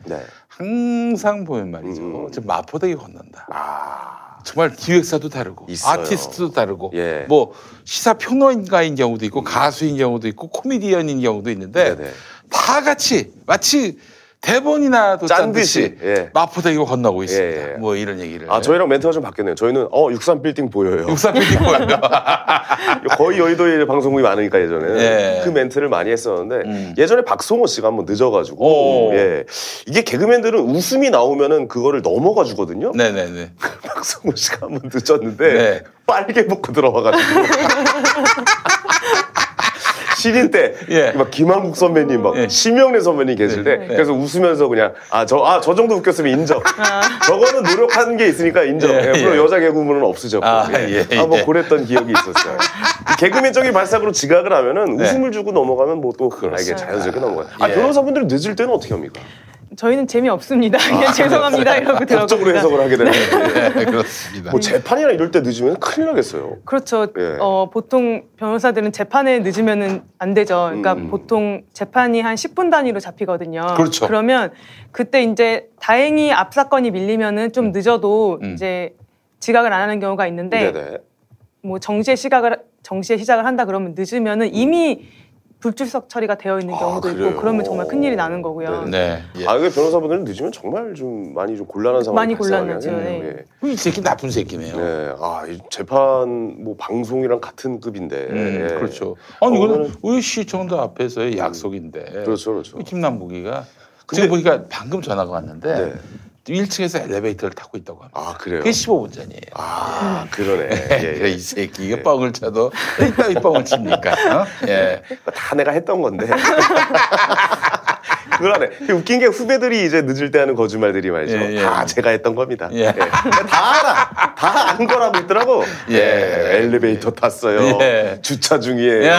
항상 보면 말이죠. 음. 지금 마포대교 건넌다. 정말 기획사도 다르고 아. 있어요. 아티스트도 다르고 예. 뭐 시사 평론가인 경우도 있고 가수인 경우도 있고 코미디언인 경우도 있는데 네네. 다 같이 마치 대본이나도 짠 듯이 예. 마포대교 건너고 있습니다. 뭐 이런 얘기를. 아 저희랑 멘트가 좀 바뀌었네요. 저희는 어63 빌딩 보여요. 63 빌딩 보여요. [laughs] 거의 여의도에 방송국이 많으니까 예전에 예. 그 멘트를 많이 했었는데 예전에 박성호 씨가 한번 늦어가지고 예 이게 개그맨들은 웃음이 나오면은 그거를 넘어가 주거든요. 네네네. [laughs] 박성호 씨가 한번 늦었는데 빨개 벗고 들어와가지고. [laughs] 신인 때, 막 김한국 선배님, 막 심영래 선배님 계실 때, 그래서 웃으면서 그냥, 아, 저, 아, 저 정도 웃겼으면 인정. 저거는 노력하는 게 있으니까 인정. 예, 예, 물론 예. 여자 개그맨은 없으셨고. 아, 예. 예, 한번 예. 그랬던 기억이 있었어요. 개그맨적인 발상으로 지각을 하면은 네. 웃음을 주고 넘어가면 뭐 또, 아, 이게 자연스럽게 넘어가요. 아, 예. 변호사분들은 늦을 때는 어떻게 합니까? 저희는 재미없습니다. 그냥 죄송합니다. 이러고 들어갑니다. 법적으로 해석을 하게 되는. 네, 그렇습니다. 뭐 재판이나 이럴 때 늦으면 큰일 나겠어요. 그렇죠. 예. 어, 보통 변호사들은 재판에 늦으면은 안 되죠. 그러니까 보통 재판이 한 10분 단위로 잡히거든요. 음. 그렇죠. 그러면 그때 이제 다행히 앞 사건이 밀리면은 좀 늦어도 이제 지각을 안 하는 경우가 있는데 네네. 뭐 정시에 시각을 정시에 시작을 한다 그러면 늦으면은 이미 불출석 처리가 되어 있는 경우도 그래요? 있고 그러면 정말 큰일이 나는 거고요. 네. 아, 이게 변호사분들은 늦으면 정말 좀 많이 좀 곤란한 상황이 많이 곤란하죠, 하겠네요. 네. 예. 이 새끼 나쁜 새끼네요. 네. 아, 이 재판 뭐 방송이랑 같은 급인데. 음, 예. 그렇죠. 아니 이거는 의시청도 앞에서의 약속인데. 그렇죠, 그렇죠. 김남국이가 지금 보니까 방금 전화가 왔는데 1층에서 엘리베이터를 타고 있다고 합니다. 네. 아, 그래요? 그게 15분 전이에요. 아, 그러네. 그래, [laughs] 이 새끼 이게 뻥을 쳐도 이따위 뻥을 칩니까? 어? 예. 다 내가 했던 건데. [laughs] 그걸 하네. 웃긴 게 후배들이 이제 늦을 때 하는 거짓말들이 말이죠. 예, 예. 다 제가 했던 겁니다. 예. 예. 다 알아. 다 아는 거라고 있더라고. 예. 예. 엘리베이터 탔어요. 예. 주차 중이에요. 예.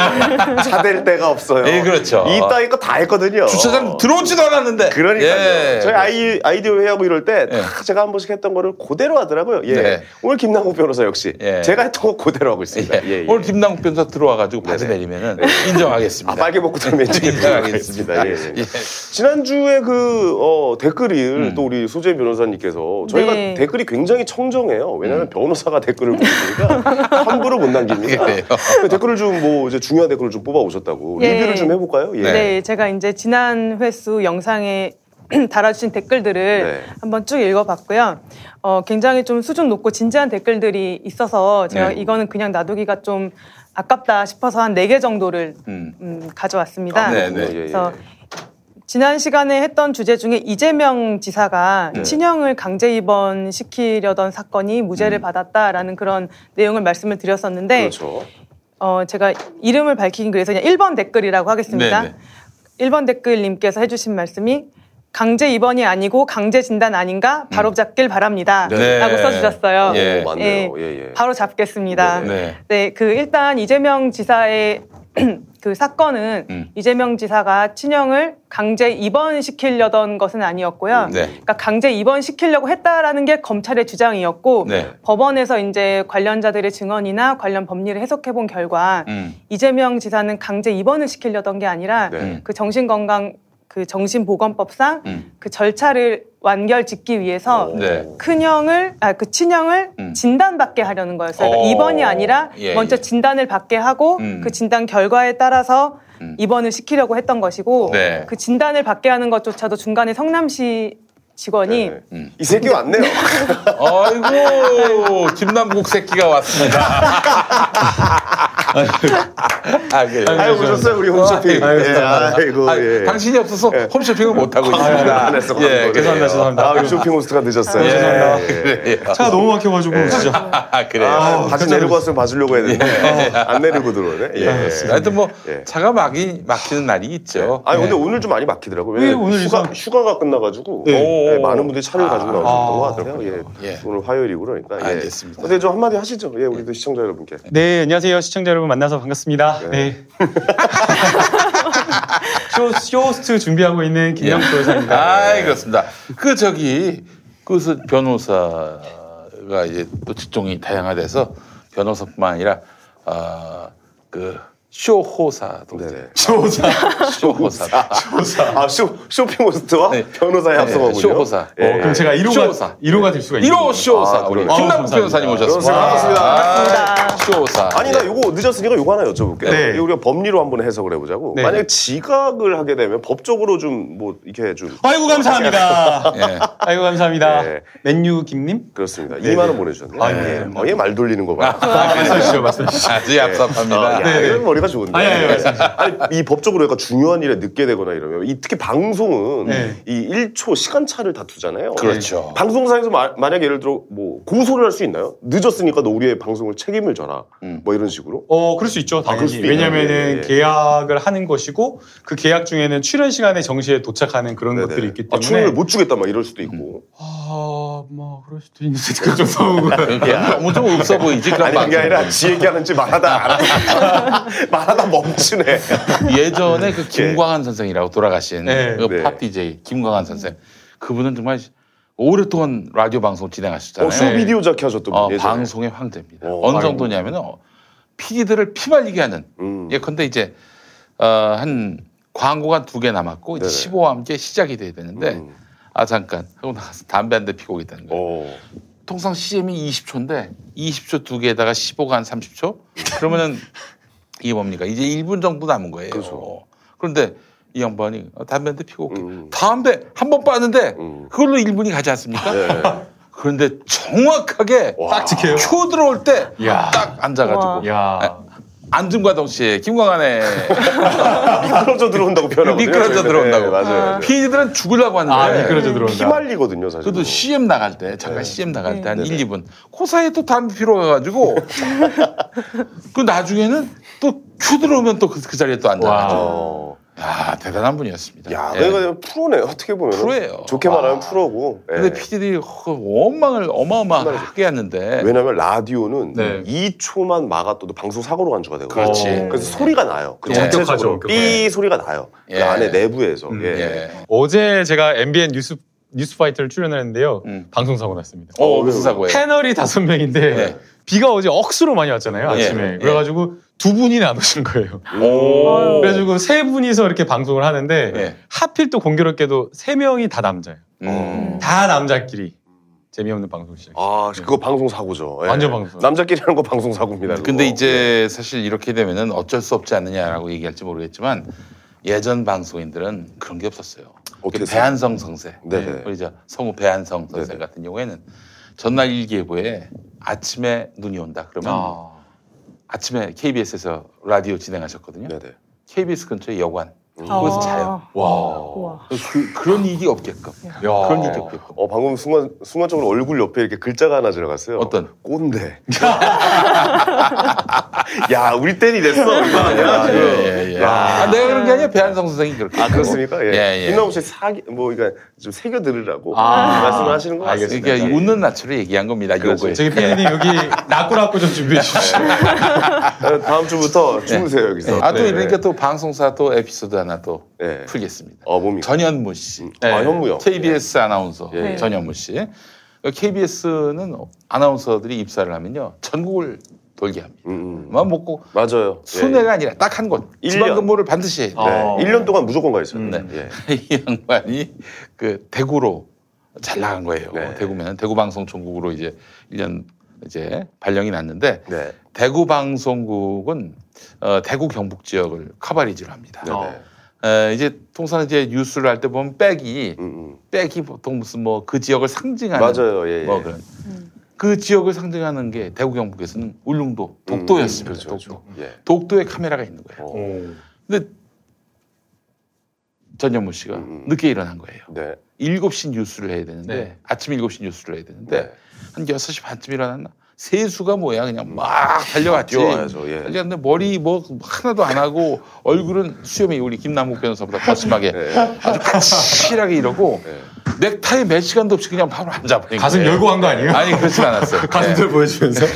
차댈 데가 없어요. 예, 그렇죠. 이따위 거 다 했거든요. 주차장 들어오지도 않았는데. 그러니까요. 예. 저희 아이, 아이디어 회의하고 이럴 때 다 제가 한 번씩 했던 거를 그대로 하더라고요. 예. 네. 오늘 김남국 변호사 역시 제가 했던 거 그대로 하고 있습니다. 예. 오늘 김남국 변호사 들어와가지고 바지 내리면은 인정하겠습니다. 아, 빨개 벗고 들면 [laughs] 인정하겠습니다. 예, 예. 지난주에 그, 어, 댓글을 또 우리 소재 변호사님께서 저희가 네. 댓글이 굉장히 청정해요. 왜냐하면 변호사가 댓글을 보니까 [laughs] 함부로 못 남깁니다. 그 댓글을 좀 뭐 이제 중요한 댓글을 좀 뽑아 오셨다고 예. 리뷰를 좀 해볼까요? 예. 네. 제가 이제 지난 횟수 영상에 [clears throat] 달아주신 댓글들을 네. 한번 쭉 읽어봤고요. 어, 굉장히 좀 수준 높고 진지한 댓글들이 있어서 제가 네. 이거는 그냥 놔두기가 좀 아깝다 싶어서 한 네 개 정도를 음. 음, 가져왔습니다. 아, 네, 네. 그래서 지난 시간에 했던 주제 중에 이재명 지사가 네. 친형을 강제 입원 시키려던 사건이 무죄를 음. 받았다라는 그런 내용을 말씀을 드렸었는데 그렇죠. 어, 제가 이름을 밝히긴 그래서 그냥 1번 댓글이라고 하겠습니다. 네네. 1번 댓글님께서 해주신 말씀이 강제 입원이 아니고 강제 진단 아닌가 바로 잡길 바랍니다. 네. 라고 써주셨어요. 예. 오, 맞네요. 예, 예. 바로 잡겠습니다. 네. 네, 그 일단 이재명 지사의 [clears throat] 그 사건은 음. 이재명 지사가 친형을 강제 입원시키려던 것은 아니었고요. 네. 그러니까 강제 입원시키려고 했다라는 게 검찰의 주장이었고 네. 법원에서 이제 관련자들의 증언이나 관련 법리를 해석해 본 결과 음. 이재명 지사는 강제 입원을 시키려던 게 아니라 네. 그 정신건강 그 정신보건법상 음. 그 절차를 완결 짓기 위해서 네. 큰형을 아 그 친형을 음. 진단받게 하려는 거였어요. 그러니까 어. 입원이 아니라 예, 먼저 예. 진단을 받게 하고 음. 그 진단 결과에 따라서 음. 입원을 시키려고 했던 것이고 네. 그 진단을 받게 하는 것조차도 중간에 성남시 직원이 네. 음. 이 새끼 왔네요. [laughs] 아이고 김남국 새끼가 왔습니다. 아, 그래요. 아유, 오셨어요, 우리 홈쇼핑. 아이고, 예. 아이고, 아, 예. 당신이 없어서 홈쇼핑을 못 하고 있습니다. 안 했어. 예, 죄송합니다. 죄송합니다. 아, 우리 쇼핑 호스트가 늦었어요. 예, 죄송합니다. 차가 너무 막혀가지고 진짜. [laughs] 아, 그래요. 아, 바지 내리고 왔으면 봐주려고 했는데 예. 안 내리고 들어오네. 예. 하여튼 뭐 예. 차가 막이 막히는 날이 있죠. 아니 근데 예. 오늘 좀 많이 막히더라고요. 네, 오늘 휴가, 휴가가 끝나가지고 네. 예, 많은 분들이 차를 가지고 나오셨던 아, 것 같아요. 예. 예. 오늘 화요일이고 그러니까. 예. 알겠습니다. 근데 좀 한마디 하시죠. 예, 우리도 시청자 여러분께. 네, 안녕하세요. 시청자 여러분 만나서 반갑습니다. 네. [laughs] 쇼, 쇼호스트 준비하고 있는 김영 변호사입니다. 아, 그렇습니다. 그 저기 그 변호사가 이제 또 직종이 다양화돼서 변호사뿐만 아니라 아그 쇼호사도 네네. 쇼호사. 쇼호사. 아, 쇼, 쇼핑 호스트와 변호사의 합성어군요. 네, 쇼호사. 예. 어, 그럼 제가 1호가, 쇼호사. 1호가 될 수가 있는 1호 쇼호사. 아, 우리. 김남국 아, 변호사님. 오셨습니다. 반갑습니다. 아, 쇼호사. 아니, 나 요거 늦었으니까 요거 하나 여쭤볼게요. 네. 이거 우리가 법리로 한번 해석을 해보자고. 네. 만약에 지각을 하게 되면 법적으로 좀, 뭐, 이렇게 좀. 아이고, 감사합니다. 예. [laughs] 아이고, 감사합니다. 네. 맨유 김님? 그렇습니다. 네, 2만원 네. 보내주셨네요. 아, 예. 네. 어, 얘말 돌리는 거 봐. 아, 말씀하시죠, 말씀하시죠. 아주 얍삽합니다. 어, 야, 네, 네. 머리가 좋은데. 아니, 아니, 말씀하세요. 아니, 이 법적으로 약간 중요한 일에 늦게 되거나 이러면 이 특히 방송은 네. 이 1초 시간차를 다투잖아요. 그렇죠. 방송사에서 마- 만약에 예를 들어 뭐 고소를 할 수 있나요? 늦었으니까 너 우리의 방송을 책임을 져라. 음. 뭐 이런 식으로. 어, 그럴 수 있죠, 그럴 당연히. 있나요? 왜냐면은 예, 예. 계약을 하는 것이고, 그 계약 중에는 출연 시간에 정시에 도착하는 그런 네네. 것들이 있기 아, 때문에. 출연을 못 주겠다 막 이럴 수도 있고. 아, 뭐, 그럴 수도 있는데, 그좀. 야, 너무 좀 없어 보이지 그런 아니 그게. 아니라 지 얘기하는지 말하다 안 [laughs] 하다 [laughs] 말하다 멈추네. [laughs] 예전에 그 김광한 선생이라고 돌아가신 네. 그 네. 팝 DJ 김광한 선생. 그분은 정말 오랫동안 라디오 방송 진행하셨잖아요. 어, 쇼비디오 자키 하셨던 어, 분 예전에. 방송의 황제입니다. 어, 어느 아이고. 정도냐면 은 PD들을 피말리게 하는. 음. 예컨대 이제 어, 한 광고가 두 개 남았고 이제 네네. 15와 함께 시작이 돼야 되는데 음. 아 잠깐 하고 나가서 담배 한 대 피고 있다는 거예요. 어. 통상 CM이 20초인데 20초 두 개에다가 15가 한 30초? 그러면은 이게 뭡니까? 이제 1분 정도 남은 거예요. 그렇죠. 그런데 이 양반이 어, 담배 한 대 피고 올게. 음. 담배 한 번 빠는데 음. 그걸로 1분이 가지 않습니까? 네. [laughs] 그런데 정확하게 와. 지켜요? 큐 들어올 때 야. 딱 앉아가지고 야. 앉음과 동시에 김광한의 미끄러져 들어온다고 표현하거든요. 미끄러져. 들어온다고. 네, 맞아요. PD들은 죽으려고 하는데 아, 미끄러져 들어온다. 피말리거든요, 사실. 그래도 CM 나갈 때 잠깐 CM 나갈 때한 네. 1, 2분 그 사이에 또 담배 피러 가가지고 그 나중에는 또 큐 들어오면 또 그 자리에 또 앉아가지고 어. 야 대단한 분이었습니다. 야, 예. 내가 프로네 어떻게 보면. 프로예요. 좋게 와. 말하면 프로고. 예. 근데 PD들이 원망을 어마어마하게 했는데 왜냐면 라디오는 네. 2초만 막아도 방송 사고로 간주가 되거든요. 그렇지. 그래서 소리가 나요. 그 예. 전체적으로 엄격하죠, 삐 소리가 나요. 예. 그 안에 내부에서. 음. 예. 예. 어제 제가 MBN 뉴스 뉴스 파이터를 출연했는데요. 음. 방송 사고 났습니다. 어 무슨 사고예요? 패널이 다섯 명인데 예. 비가 어제 억수로 많이 왔잖아요 예. 아침에. 예. 그래가지고 두 분이 안 오신 거예요. 오. 그래가지고 세 분이서 이렇게 방송을 하는데 예. 하필 또 공교롭게도 세 명이 다 남자예요. 음. 다 남자끼리 재미없는 방송 시작. 아, 그거 방송 사고죠. 예. 완전 방송. 남자끼리 하는 거 방송 사고입니다. 그거. 근데 이제 사실 이렇게 되면은 어쩔 수 없지 않느냐라고 얘기할지 모르겠지만 예전 방송인들은 그런 게 없었어요. 어떻게 배한성 성세, 네네. 우리 저 성우 배한성 선생 네네. 같은 경우에는 전날 일기예보에 아침에 눈이 온다 그러면 아. 아침에 KBS에서 라디오 진행하셨거든요. 네네. KBS 근처에 여관. 음. 거기서 아. 자요. 와. 그, 그런 일이 없게끔. 그런 일이 없게끔. 어, 방금 순간, 순간적으로 얼굴 옆에 이렇게 글자가 하나 들어갔어요. 어떤? 꼰대. [laughs] [laughs] 야, 우리 땐이. 이거 아니야. 지금. 예, 예, 예. 야. 아, 내가 그런 게 아니라 배한성 선생이 그렇게. 아. 그렇습니까? 예. 예, 예. 김나무 씨 사기, 뭐, 그러니까 좀 새겨 들으라고 아. 말씀을 하시는 거 같습니다. 그러니까 웃는 낯으로 얘기한 겁니다. 그렇죠. 요거에. 저기 PD님 여기 낙구낙구 좀 준비해 주십시오. [laughs] 어, 다음 주부터 주무세요, 여기서. 아, 또 네. 이러니까 또 방송사 또 에피소드 하나 또 네. 풀겠습니다. 어, 뭡니까? 전현무 씨. 아, 현무요. KBS 아나운서 예. 전현무 씨. KBS는 아나운서들이 입사를 하면요. 전국을 돌게 합니다. 음, 음. 만 먹고 맞아요. 순회가 아니라 딱 한 곳. 일 지방 년. 근무를 반드시 해야 돼요. 네. 어. 1년 동안 무조건 가 있어요. 네. 예. [laughs] 이 양반이 그 대구로 잘 나간 거예요. 네. 대구면 대구 방송 총국으로 이제 1년 이제 발령이 났는데 네. 대구 방송국은 어, 대구 경북 지역을 커버리지를 합니다. 네. 어. 에, 이제 통상 이제 뉴스를 할 때 보면 백이 음, 음. 백이 보통 무슨 뭐 그 지역을 상징하는 맞아요. 예, 예. 뭐 그런 그 지역을 상징하는 게 대구 경북에서는 울릉도 독도였습니다. 음, 그렇죠, 그렇죠. 독도. 예. 독도에 카메라가 있는 거예요. 어. 근데 전현무 씨가 음, 음. 늦게 일어난 거예요. 네. 7시 뉴스를 해야 되는데 네. 아침 7시 뉴스를 해야 되는데 네. 한 6시 반쯤 일어났나? 세수가 뭐야 그냥 막 달려갔지. 예. 달려갔는데 머리 뭐 하나도 안 하고 얼굴은 수염이 우리 김남국 변호사보다 거심하게 네. 아주 까칠하게 이러고 네. 넥타이 몇 시간도 없이 그냥 바로 앉아버린 가슴 거예요. 열고 간거 아니에요? 아니 그렇진 않았어요. [laughs] 가슴들 네. 보여주면서.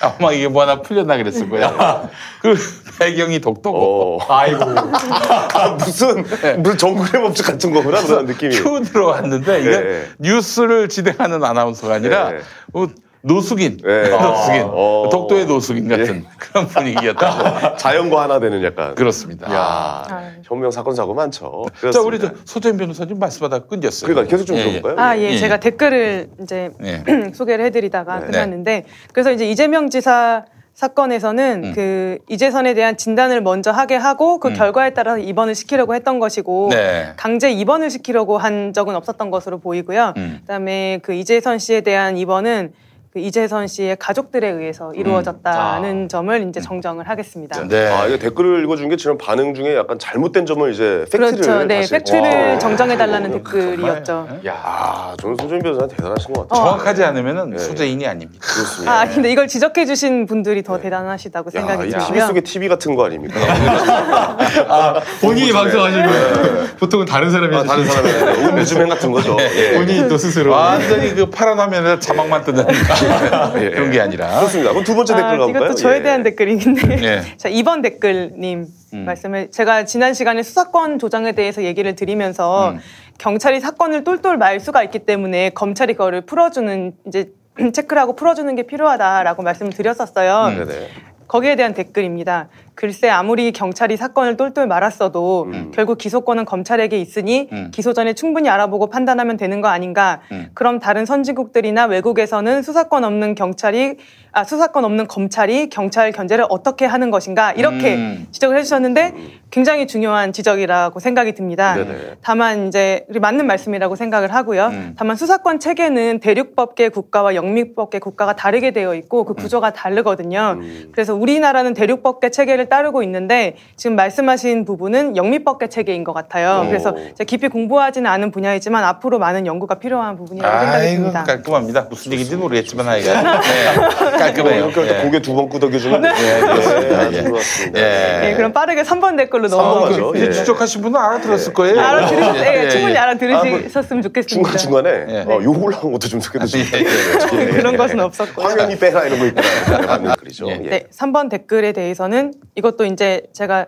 아마 이게 뭐 하나 풀렸나 그랬을 거예요. [laughs] 그 배경이 독도고 어. 아이고. [laughs] 아, 무슨, 무슨 정글의 법칙 같은 거구나, 그런 느낌이. 큐 들어왔는데 이게 네. 뉴스를 진행하는 아나운서가 아니라 네. 뭐 노숙인, 예. [laughs] 노숙인, 어. 독도의 노숙인 같은 그런 분위기였다. [laughs] 자연과 하나 되는 약간. 그렇습니다. 야, 혁명 사건 사고 많죠. 자, 우리 저 소재인 변호사님 말씀하다 끊겼어요. 그러니까 계속 좀 들어볼까요? 아, 예. 제가 댓글을 이제 예. [clears throat] 소개를 해드리다가 네. 끝났는데 그래서 이제 이재명 지사 사건에서는 음. 그 이재선에 대한 진단을 먼저 하게 하고 그 음. 결과에 따라서 입원을 시키려고 했던 것이고 네. 강제 입원을 시키려고 한 적은 없었던 것으로 보이고요. 음. 그다음에 그 이재선 씨에 대한 입원은 그 이재선 씨의 가족들에 의해서 이루어졌다는 점을 이제 정정을 하겠습니다. 네. 아, 이거 댓글을 읽어준 게 지금 반응 중에 약간 잘못된 점을 이제 팩트를 그렇죠. 네, 다시- 팩트를 와. 정정해달라는 댓글이었죠. 야, 저는 손준 변호사 대단하신 것 같아요. 정확하지 않으면은 소재인이 아닙니다. 그렇습니다. 아, 근데 이걸 지적해주신 분들이 더 대단하시다고 야, 생각이 이 TV 들고요. 속의 TV 같은 거 아닙니까? [laughs] 본인이 방송하시면 보통은 다른 사람이 아, 다른 사람이 네, 음주행 같은 거죠. [laughs] 예. 본인이 또 스스로 완전히 그 파란 화면에 자막만 뜨는 [laughs] 그런 게 아니라. 그렇습니다. 그럼 두 번째 댓글 아, 가볼까요? 이것도 저에 예. 대한 댓글인데. 예. [laughs] 자, 2번 댓글님 음. 말씀을 제가 지난 시간에 수사권 조정에 대해서 얘기를 드리면서 음. 경찰이 사건을 똘똘 말 수가 있기 때문에 검찰이 그거를 풀어주는 이제 [clears throat] 체크를 하고 풀어주는 게 필요하다라고 말씀을 드렸었어요. 음, 네네. 거기에 대한 댓글입니다. 글쎄 아무리 경찰이 사건을 똘똘 말았어도 음. 결국 기소권은 검찰에게 있으니 음. 기소 전에 충분히 알아보고 판단하면 되는 거 아닌가? 음. 그럼 다른 선진국들이나 외국에서는 수사권 없는 경찰이 아 수사권 없는 검찰이 경찰 견제를 어떻게 하는 것인가? 이렇게 음. 지적을 해주셨는데 굉장히 중요한 지적이라고 생각이 듭니다. 네네. 다만 이제 맞는 말씀이라고 생각을 하고요. 음. 다만 수사권 체계는 대륙법계 국가와 영미법계 국가가 다르게 되어 있고 그 구조가 다르거든요. 그래서 우리나라는 대륙법계 체계를 따르고 있는데 지금 말씀하신 부분은 영미법계 체계인 것 같아요. 오. 그래서 제가 깊이 공부하지는 않은 분야이지만 앞으로 많은 연구가 필요한 부분이라고 생각이 듭니다. 깔끔합니다. 무슨 얘기인지 모르겠지만 하여간 네, [laughs] 깔끔해요. 이렇게 예. 고개 두 번 끄덕여주면 네. 예, 그렇습니다. 예, 예. 예. 예, 그럼 빠르게 3번 댓글로 삼번 가죠. 넘어가겠습니다. 예. 추적하신 분은 알아들었을 거예요. 알아들으, 예, 예, 충분히 예. 알아들으셨으면 좋겠습니다. 중간 중간에 예. 어, 욕을 한 것도 좀. 예, 예. 그런 것은 없었고요. 황현이 빼라 이런 거 글이죠. [laughs] 예. 네, 3번 댓글에 대해서는 이것도 이제 제가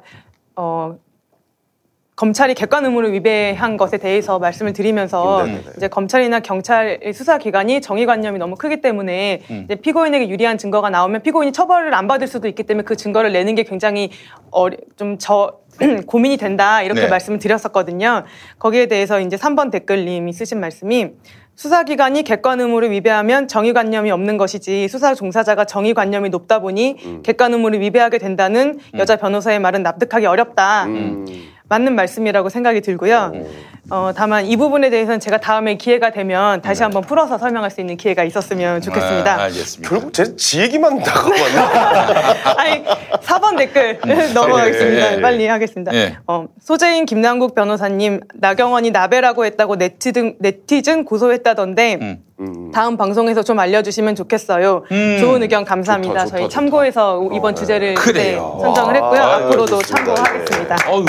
어 검찰이 객관 의무를 위배한 것에 대해서 말씀을 드리면서 네네네. 이제 검찰이나 경찰 수사 기관이 정의관념이 너무 크기 때문에 음. 이제 피고인에게 유리한 증거가 나오면 피고인이 처벌을 안 받을 수도 있기 때문에 그 증거를 내는 게 굉장히 어리, 좀저 [clears throat] 고민이 된다 이렇게 네. 말씀을 드렸었거든요. 거기에 대해서 이제 3번 댓글님이 쓰신 말씀이 수사기관이 객관 의무를 위배하면 정의관념이 없는 것이지 수사 종사자가 정의관념이 높다 보니 음. 객관 의무를 위배하게 된다는 여자 변호사의 말은 납득하기 어렵다. 음. 맞는 말씀이라고 생각이 들고요. 어, 다만 이 부분에 대해서는 제가 다음에 기회가 되면 다시 한번 풀어서 설명할 수 있는 기회가 있었으면 좋겠습니다. 아, 알겠습니다. 결국 제 지 얘기만 나가봤네. [laughs] 아니, 4번 댓글 [laughs] 넘어가겠습니다. 예, 예. 빨리 하겠습니다. 예. 어, 소재인 김남국 변호사님, 나경원이 나베라고 했다고 네티즌, 네티즌 고소했다던데, 음. 음. 다음 방송에서 좀 알려주시면 좋겠어요. 음. 좋은 의견 감사합니다. 좋다, 좋다, 저희 좋다. 참고해서 이번 주제를 그래요. 네, 선정을 했고요. 아, 앞으로도 알겠습니다. 참고하겠습니다. 어, 이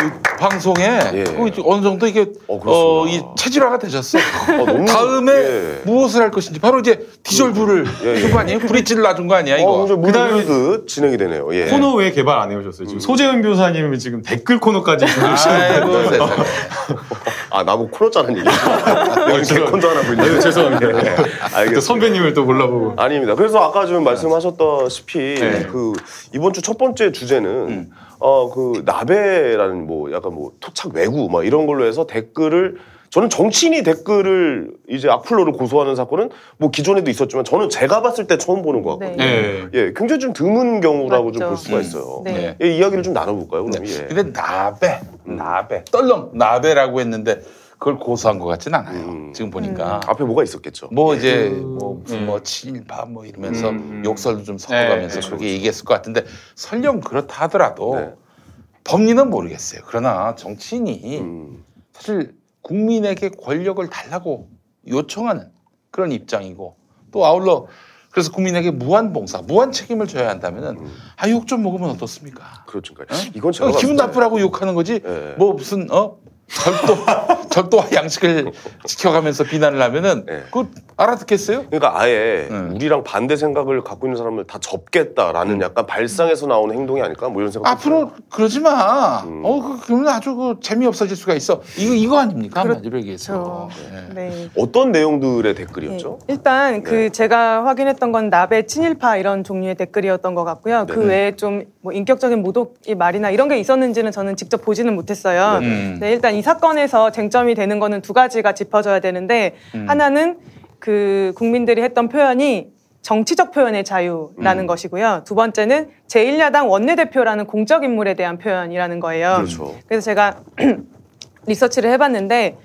방송에 예. 그 어느 정도 이게 어, 어. 이 체질화가 되셨어. 너무- [laughs] 다음에 예. 무엇을 할 것인지 바로 이제 디졸브를 예, 예. 해준 거 아니에요? 브릿지를 놔준 거 아니야 이거? 어, 그다음에- 진행이 되네요. 예. 코너 왜 개발 안 해오셨어요? 지금 소재은 변호사님은 지금 댓글 코너까지 세상에. 아, 나보고 코너 짜는 얘기. 여기 개콘도 하나 보이네. 아유, 죄송합니다. 또 알겠습니다. 선배님을 또 몰라보고. 아닙니다. 그래서 아까 좀 말씀하셨다시피 네. 그 이번 주 첫 번째 주제는 음. 어 그 나베라는 뭐 약간 뭐 토착 외구 막 이런 걸로 해서 댓글을 저는 정치인이 댓글을 이제 악플로를 고소하는 사건은 뭐 기존에도 있었지만 저는 제가 봤을 때 처음 보는 것 같거든요. 네. 예, 굉장히 좀 드문 경우라고 좀. 볼 수가 음. 있어요. 네. 예, 이야기를 좀 나눠볼까요? 그럼 예. 근데 나베, 나베, 떨렁 나베라고 했는데 그걸 고소한 것 같진 않아요. 음. 지금 보니까. 앞에 뭐가 있었겠죠. 뭐 이제 그, 뭐, 네. 뭐 친일파 뭐 이러면서 음. 욕설도 좀 섞어가면서 네, 그렇게 얘기했을 것 같은데 설령 그렇다 하더라도 네. 법리는 모르겠어요. 그러나 정치인이 음. 사실 국민에게 권력을 달라고 요청하는 그런 입장이고 또 아울러 그래서 국민에게 무한 봉사, 무한 책임을 져야 한다면은 음. 아욕 좀 먹으면 어떻습니까? 그렇죠. 어? 이건 제가 어, 기분 나쁘라고 욕하는 거지. 예. 뭐 무슨 어 절도 [laughs] 절도와 양식을 지켜가면서 비난을 하면은 그 알아듣겠어요? 그러니까 아예 네. 우리랑 반대 생각을 갖고 있는 사람을 다 음. 접겠다라는 약간 발상에서 나오는 행동이 아닐까? 뭐 이런 생각. 앞으로 그러지 마. 음. 어, 그, 그러면 아주 그 재미 없어질 수가 있어. 이거, 이거 아닙니까? 한마디로 얘기해서. 네. 어떤 내용들의 댓글이었죠? 일단 그 제가 확인했던 건 나베 친일파 이런 종류의 댓글이었던 것 같고요. 그. 외에 좀 뭐 인격적인 모독의 말이나 이런 게 있었는지는 저는 직접 보지는 못했어요. 네네. 네, 일단 이 사건에서 쟁점 이 되는 거는 두 가지가 짚어져야 되는데 음. 하나는 그 국민들이 했던 표현이 정치적 표현의 자유라는 음. 것이고요. 두 번째는 제1야당 원내대표라는 공적 인물에 대한 표현이라는 거예요. 그렇죠. 그래서 제가 [clears throat] 리서치를 해봤는데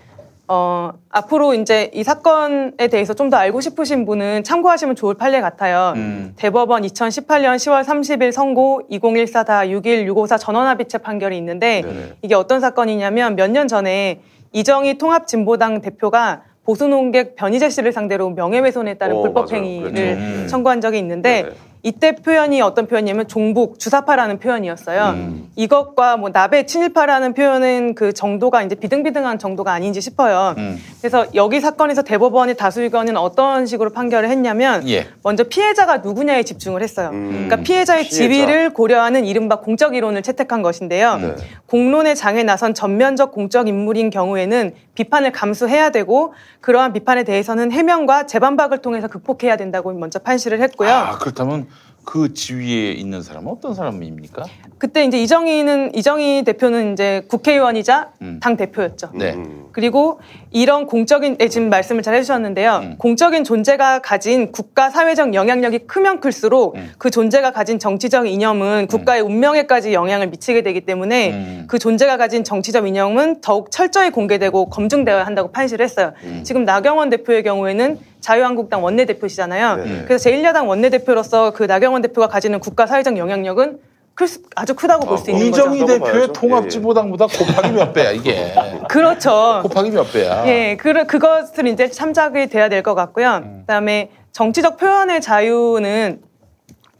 어, 앞으로 이제 이 사건에 대해서 좀 더 알고 싶으신 분은 참고하시면 좋을 판례 같아요. 음. 대법원 2018년 10월 30일 선고 2014-61654 전원합의체 판결이 있는데 이게 어떤 사건이냐면 몇 년 전에 이정희 통합진보당 대표가 보수논객 변희재 씨를 상대로 명예훼손에 따른 어, 불법행위를. 그렇죠. 음. 청구한 적이 있는데 이때 표현이 어떤 표현이냐면 종북 주사파라는 표현이었어요. 음. 이것과 뭐 나베 친일파라는 표현은 그 정도가 이제 비등비등한 정도가 아닌지 싶어요. 음. 그래서 여기 사건에서 대법원의 다수 의견은 어떤 식으로 판결을 했냐면 예. 먼저 피해자가 누구냐에 집중을 했어요. 그러니까 피해자의 피해자. 지위를 고려하는 이른바 공적 이론을 채택한 것인데요. 네. 공론의 장에 나선 전면적 공적 인물인 경우에는 비판을 감수해야 되고 그러한 비판에 대해서는 해명과 재반박을 통해서 극복해야 된다고 먼저 판시를 했고요. 아, 그렇다면 그 지위에 있는 사람은 어떤 사람입니까? 그때 이제 이정희는 이정희 대표는 이제 국회의원이자 당 대표였죠. 네. 그리고 이런 공적인 네, 지금 말씀을 잘 해주셨는데요. 음. 공적인 존재가 가진 국가 사회적 영향력이 크면 클수록 음. 그 존재가 가진 정치적 이념은 국가의 운명에까지 영향을 미치게 되기 때문에 음. 그 존재가 가진 정치적 이념은 더욱 철저히 공개되고 검증되어야 한다고 판시를 했어요. 음. 지금 나경원 대표의 경우에는 자유한국당 원내대표시잖아요. 네. 그래서 제1야당 원내대표로서 그 나경원 대표가 가지는 국가 사회적 영향력은 클 수- 아주 크다고 볼 수 있는 거죠. 이정희 대표의 통합지보당보다 곱하기 몇 배야 이게? [laughs] 그렇죠. 곱하기 몇 배야? 예, 그, 그것을 이제 참작이 돼야 될 것 같고요. 음. 그다음에 정치적 표현의 자유는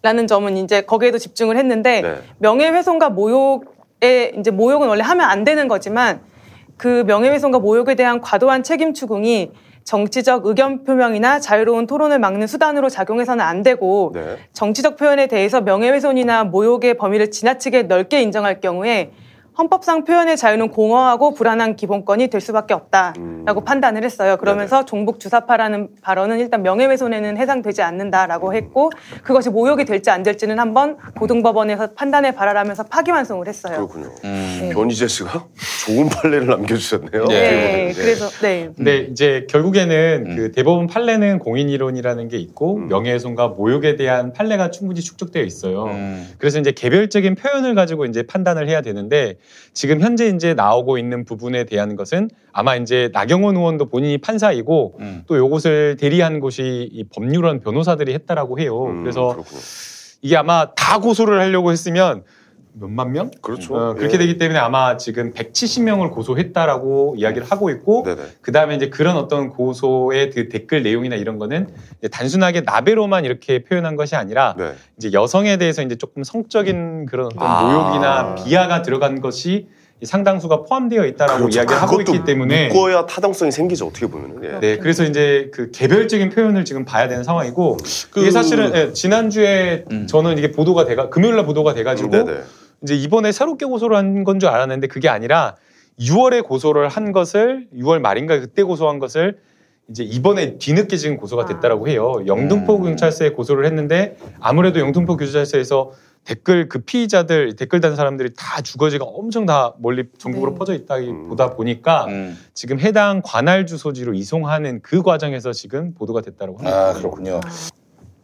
라는 점은 이제 거기에도 집중을 했는데 네. 명예훼손과 모욕에 이제 모욕은 원래 하면 안 되는 거지만 그 명예훼손과 모욕에 대한 과도한 책임 추궁이 정치적 의견 표명이나 자유로운 토론을 막는 수단으로 작용해서는 안 되고 네. 정치적 표현에 대해서 명예훼손이나 모욕의 범위를 지나치게 넓게 인정할 경우에 헌법상 표현의 자유는 공허하고 불안한 기본권이 될 수밖에 없다라고 판단을 했어요. 그러면서 종북 주사파라는 발언은 일단 명예훼손에는 해당되지 않는다라고 했고 그것이 모욕이 될지 안 될지는 한번 고등법원에서 판단에 발하라면서 파기환송을 했어요. 그렇군요. 네. 변희재 씨가 좋은 판례를 남겨주셨네요. 네, 그래서 네. 근데 이제 결국에는 음. 그 대법원 판례는 공인 이론이라는 게 있고 명예훼손과 모욕에 대한 판례가 충분히 축적되어 있어요. 음. 그래서 이제 개별적인 표현을 가지고 이제 판단을 해야 되는데 지금 현재 이제 나오고 있는 부분에 대한 것은 아마 이제 나경원 의원도 본인이 판사이고 음. 또 요것을 대리한 곳이 이 법률원 변호사들이 했다라고 해요. 음, 그래서 이게 아마 다 고소를 하려고 했으면 몇만 명? 그렇죠. 어, 그렇게 예. 되기 때문에 아마 지금 170명을 고소했다라고 이야기를 하고 있고 그 다음에 이제 그런 어떤 고소의 그 댓글 내용이나 이런 거는 이제 단순하게 나베로만 이렇게 표현한 것이 아니라 네. 이제 여성에 대해서 이제 조금 성적인 그런 어떤 아. 모욕이나 비하가 들어간 것이 상당수가 포함되어 있다라고 그렇죠. 이야기를 하고 그것도 있기 때문에 묶어야 타당성이 생기죠. 어떻게 보면은. 예. 네, 그래서 이제 그 개별적인 표현을 지금 봐야 되는 상황이고 그 이게 사실은 예, 지난주에 저는 이게 보도가 돼가 금요일 날 보도가 돼가지고 음. 이제 이번에 새롭게 고소를 한 건 줄 알았는데 그게 아니라 6월에 고소를 한 것을 6월 말인가 그때 고소한 것을 이제 이번에 뒤늦게 지금 고소가 됐다라고 해요. 영등포 음. 경찰서에 고소를 했는데 아무래도 영등포 경찰서에서 댓글 그 피의자들 댓글 단 사람들이 다 주거지가 엄청 다 멀리 전국으로 퍼져 있다 보다 보니까 지금 해당 관할 주소지로 이송하는 그 과정에서 지금 보도가 됐다고 합니다. 아 그렇군요.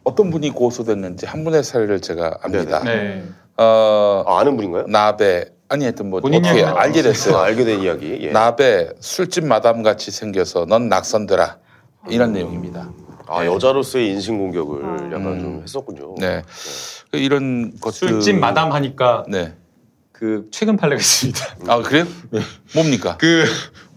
어떤 분이 고소됐는지 한 분의 사례를 제가 압니다. 네. 어, 아는 분인가요? 나베 아니 하여튼 뭐 본인 어떻게 알게 됐어요. 아, 알게 된 이야기. 예. 나베 술집 마담 같이 생겨서 넌 낙선되라 이런 내용입니다. 아 여자로서의 인신 공격을 약간 좀 했었군요. 네. 그 이런 것들 술집 마담 하니까 네. 그 최근 판례가 있습니다. 아 그래요? 뭡니까? 그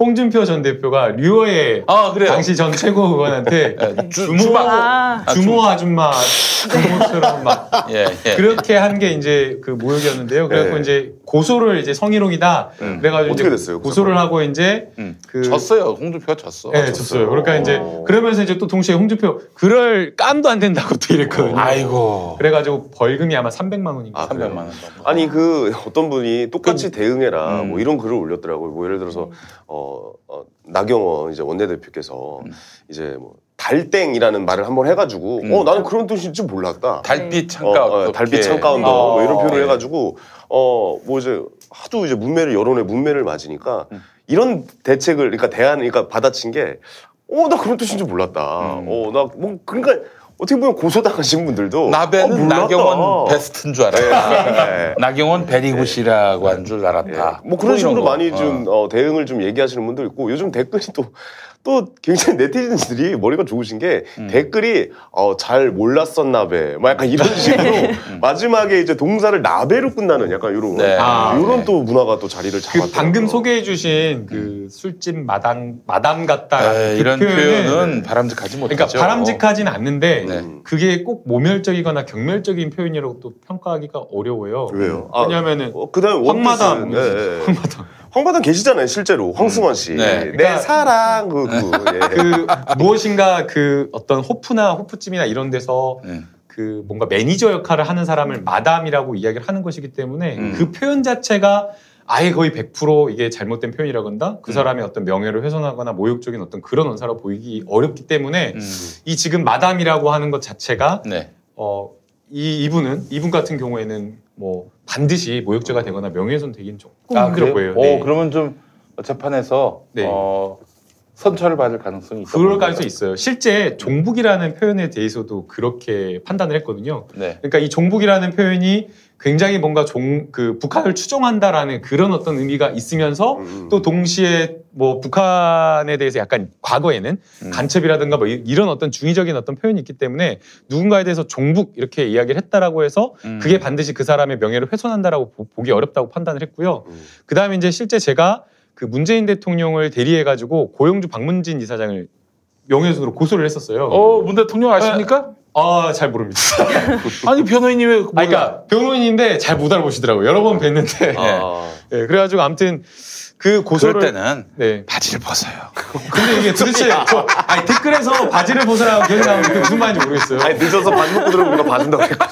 홍준표 전 대표가 류어의 당시 전 최고 의원한테 [laughs] 주모 주방. 주모 아줌마 주모처럼 막 [laughs] 예, 예. 그렇게 한 게 이제 그 모욕이었는데요. 그래갖고 예. 이제 고소를 이제 성희롱이다. 그래가지고 어떻게 됐어요, 고소를 하고 이제 그 졌어요. 홍준표가 졌어. 네, 졌어요. 그러니까 이제 그러면서 이제 또 동시에 홍준표 그럴 깜도 안 된다고 또 이랬거든요. 아이고. 그래가지고 벌금이 아마 300만 원인가. 300만 원. 아니 그 어떤 분이 똑같이 대응해라 뭐 이런 글을 올렸더라고요. 뭐 예를 들어서 어, 어, 나경원 이제 원내대표께서 이제 뭐 달땡이라는 말을 한번 해가지고 어 나는 그런 뜻인지 몰랐다. 달빛 창가 어, 어. 달빛 창가 운동 뭐 이런 어, 표현을 예. 해가지고 어 뭐 이제 하도 이제 문매를 여론의 문매를 맞으니까 이런 대책을 그러니까 대안 그러니까 받아친 게 어 나 그런 뜻인지 몰랐다. 어 나 뭐 그러니까 어떻게 보면 고소당하신 분들도 나베는 어. 나경원 베스트인 줄 알았다. 네. 나경원 베리굿이라고 한줄 알았다. 뭐 그런 식으로. 많이 좀 어, 대응을 좀 얘기하시는 분도 있고 요즘 댓글이 또 또 굉장히 네티즌들이 머리가 좋으신 게 음. 댓글이 어, 잘 몰랐었나 배. 막 약간 이런 식으로 음. 마지막에 이제 동사를 나배로 끝나는 약간 이런 네. 아, 이런 또 문화가 또 자리를 그 잡았다. 방금 소개해주신 그 술집 마담 마담 같다 에, 그 이런 표현은 바람직하지 못하죠. 그러니까 바람직하지는 않는데 네. 그게 꼭 모멸적이거나 경멸적인 표현이라고 또 평가하기가 어려워요. 왜요? 아, 왜냐하면은 그다음에 황마담 원피스. 네, 네. 황마담. 황마담 계시잖아요, 실제로. 황승환 씨. 네. 내 사랑 그, 그, [laughs] 예. 그 무엇인가 그 어떤 호프나 호프집이나 이런 데서 네. 그 뭔가 매니저 역할을 하는 사람을 마담이라고 이야기를 하는 것이기 때문에 음. 그 표현 자체가 아예 거의 100% 이게 잘못된 표현이라고 한다? 음. 그 사람의 어떤 명예를 훼손하거나 모욕적인 어떤 그런 언사로 보이기 어렵기 때문에 음. 이 지금 마담이라고 하는 것 자체가 네. 어, 이 이분은 이분 같은 경우에는 뭐 반드시 모욕죄가 되거나 명예훼손 되긴 조금 아? 보여요. 오, 네. 그러면 좀 재판에서 네. 어, 선처를 받을 가능성이 있어. 그럴 가능성이 있어요. 실제 종북이라는 표현에 대해서도 그렇게 판단을 했거든요. 네. 그러니까 이 종북이라는 표현이 굉장히 뭔가 종, 그 북한을 추종한다라는 그런 어떤 의미가 있으면서 또 동시에 뭐 북한에 대해서 약간 과거에는 간첩이라든가 뭐 이- 이런 어떤 중의적인 어떤 표현이 있기 때문에 누군가에 대해서 종북 이렇게 이야기를 했다라고 해서 그게 반드시 그 사람의 명예를 훼손한다라고 보- 보기 어렵다고 판단을 했고요. 그 다음에 이제 실제 제가 그 문재인 대통령을 대리해가지고 고용주 박문진 이사장을 명예훼손으로 고소를 했었어요. 어, 문 대통령 아십니까? 아, 잘 모릅니다. [laughs] 아니, 변호인이 왜. 아, 그러니까 변호인인데 잘 못 알아보시더라고요. 여러 번 뵀는데. [laughs] 예, 그래가지고 아무튼 그 고소를. 그럴 때는 네. 바지를 벗어요. 근데 이게 도대체 [laughs] 저, 아니 댓글에서 바지를 벗으라고 계속 나오는 게 무슨 말인지 모르겠어요. 아니, 늦어서 바지 벗고 들어오면 누가 봐준다고 했거든요.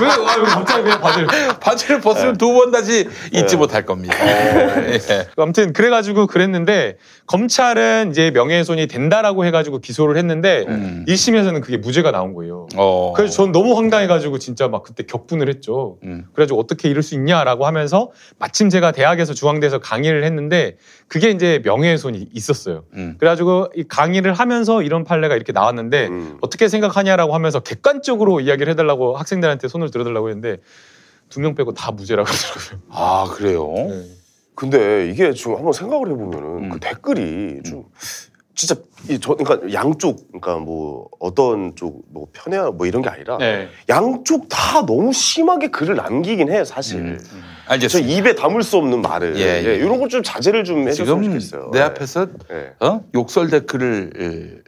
왜, 아, 왜 갑자기 그냥 바지를. [laughs] 바지를 벗으면 두 번 다시 잊지 못할 겁니다. 예. 아무튼 그래가지고 그랬는데 검찰은 이제 명예훼손이 된다라고 해가지고 기소를 했는데 음. 1심에서는 그게 무죄가 나온 거예요. 어. 그래서 전 너무 황당해가지고 진짜 막 그때 격분을 했죠. 음. 그래가지고 어떻게 이럴 수 있냐라고 하면서 마침 제가 대학에서 중앙대에서 강의 를 했는데 그게 이제 명예훼손이 있었어요. 음. 그래가지고 이 강의를 하면서 이런 판례가 이렇게 나왔는데 어떻게 생각하냐라고 하면서 객관적으로 이야기를 해달라고 학생들한테 손을 들어달라고 했는데 두 명 빼고 다 무죄라고 하더라고요. [laughs] 아, 그래요? 네. 근데 이게 지금 한번 생각을 해보면은 음. 그 댓글이 좀 진짜 이 저 그러니까 양쪽 그러니까 뭐 어떤 쪽 뭐 편애야 뭐 이런 게 아니라 네. 양쪽 다 너무 심하게 글을 남기긴 해 사실. 음. 저 알겠습니다. 입에 담을 수 없는 말을 예, 예. 이런 걸 좀 자제를 좀 해줬으면 좋겠어요. 내 예. 앞에서 예. 어? 욕설 댓글을 예,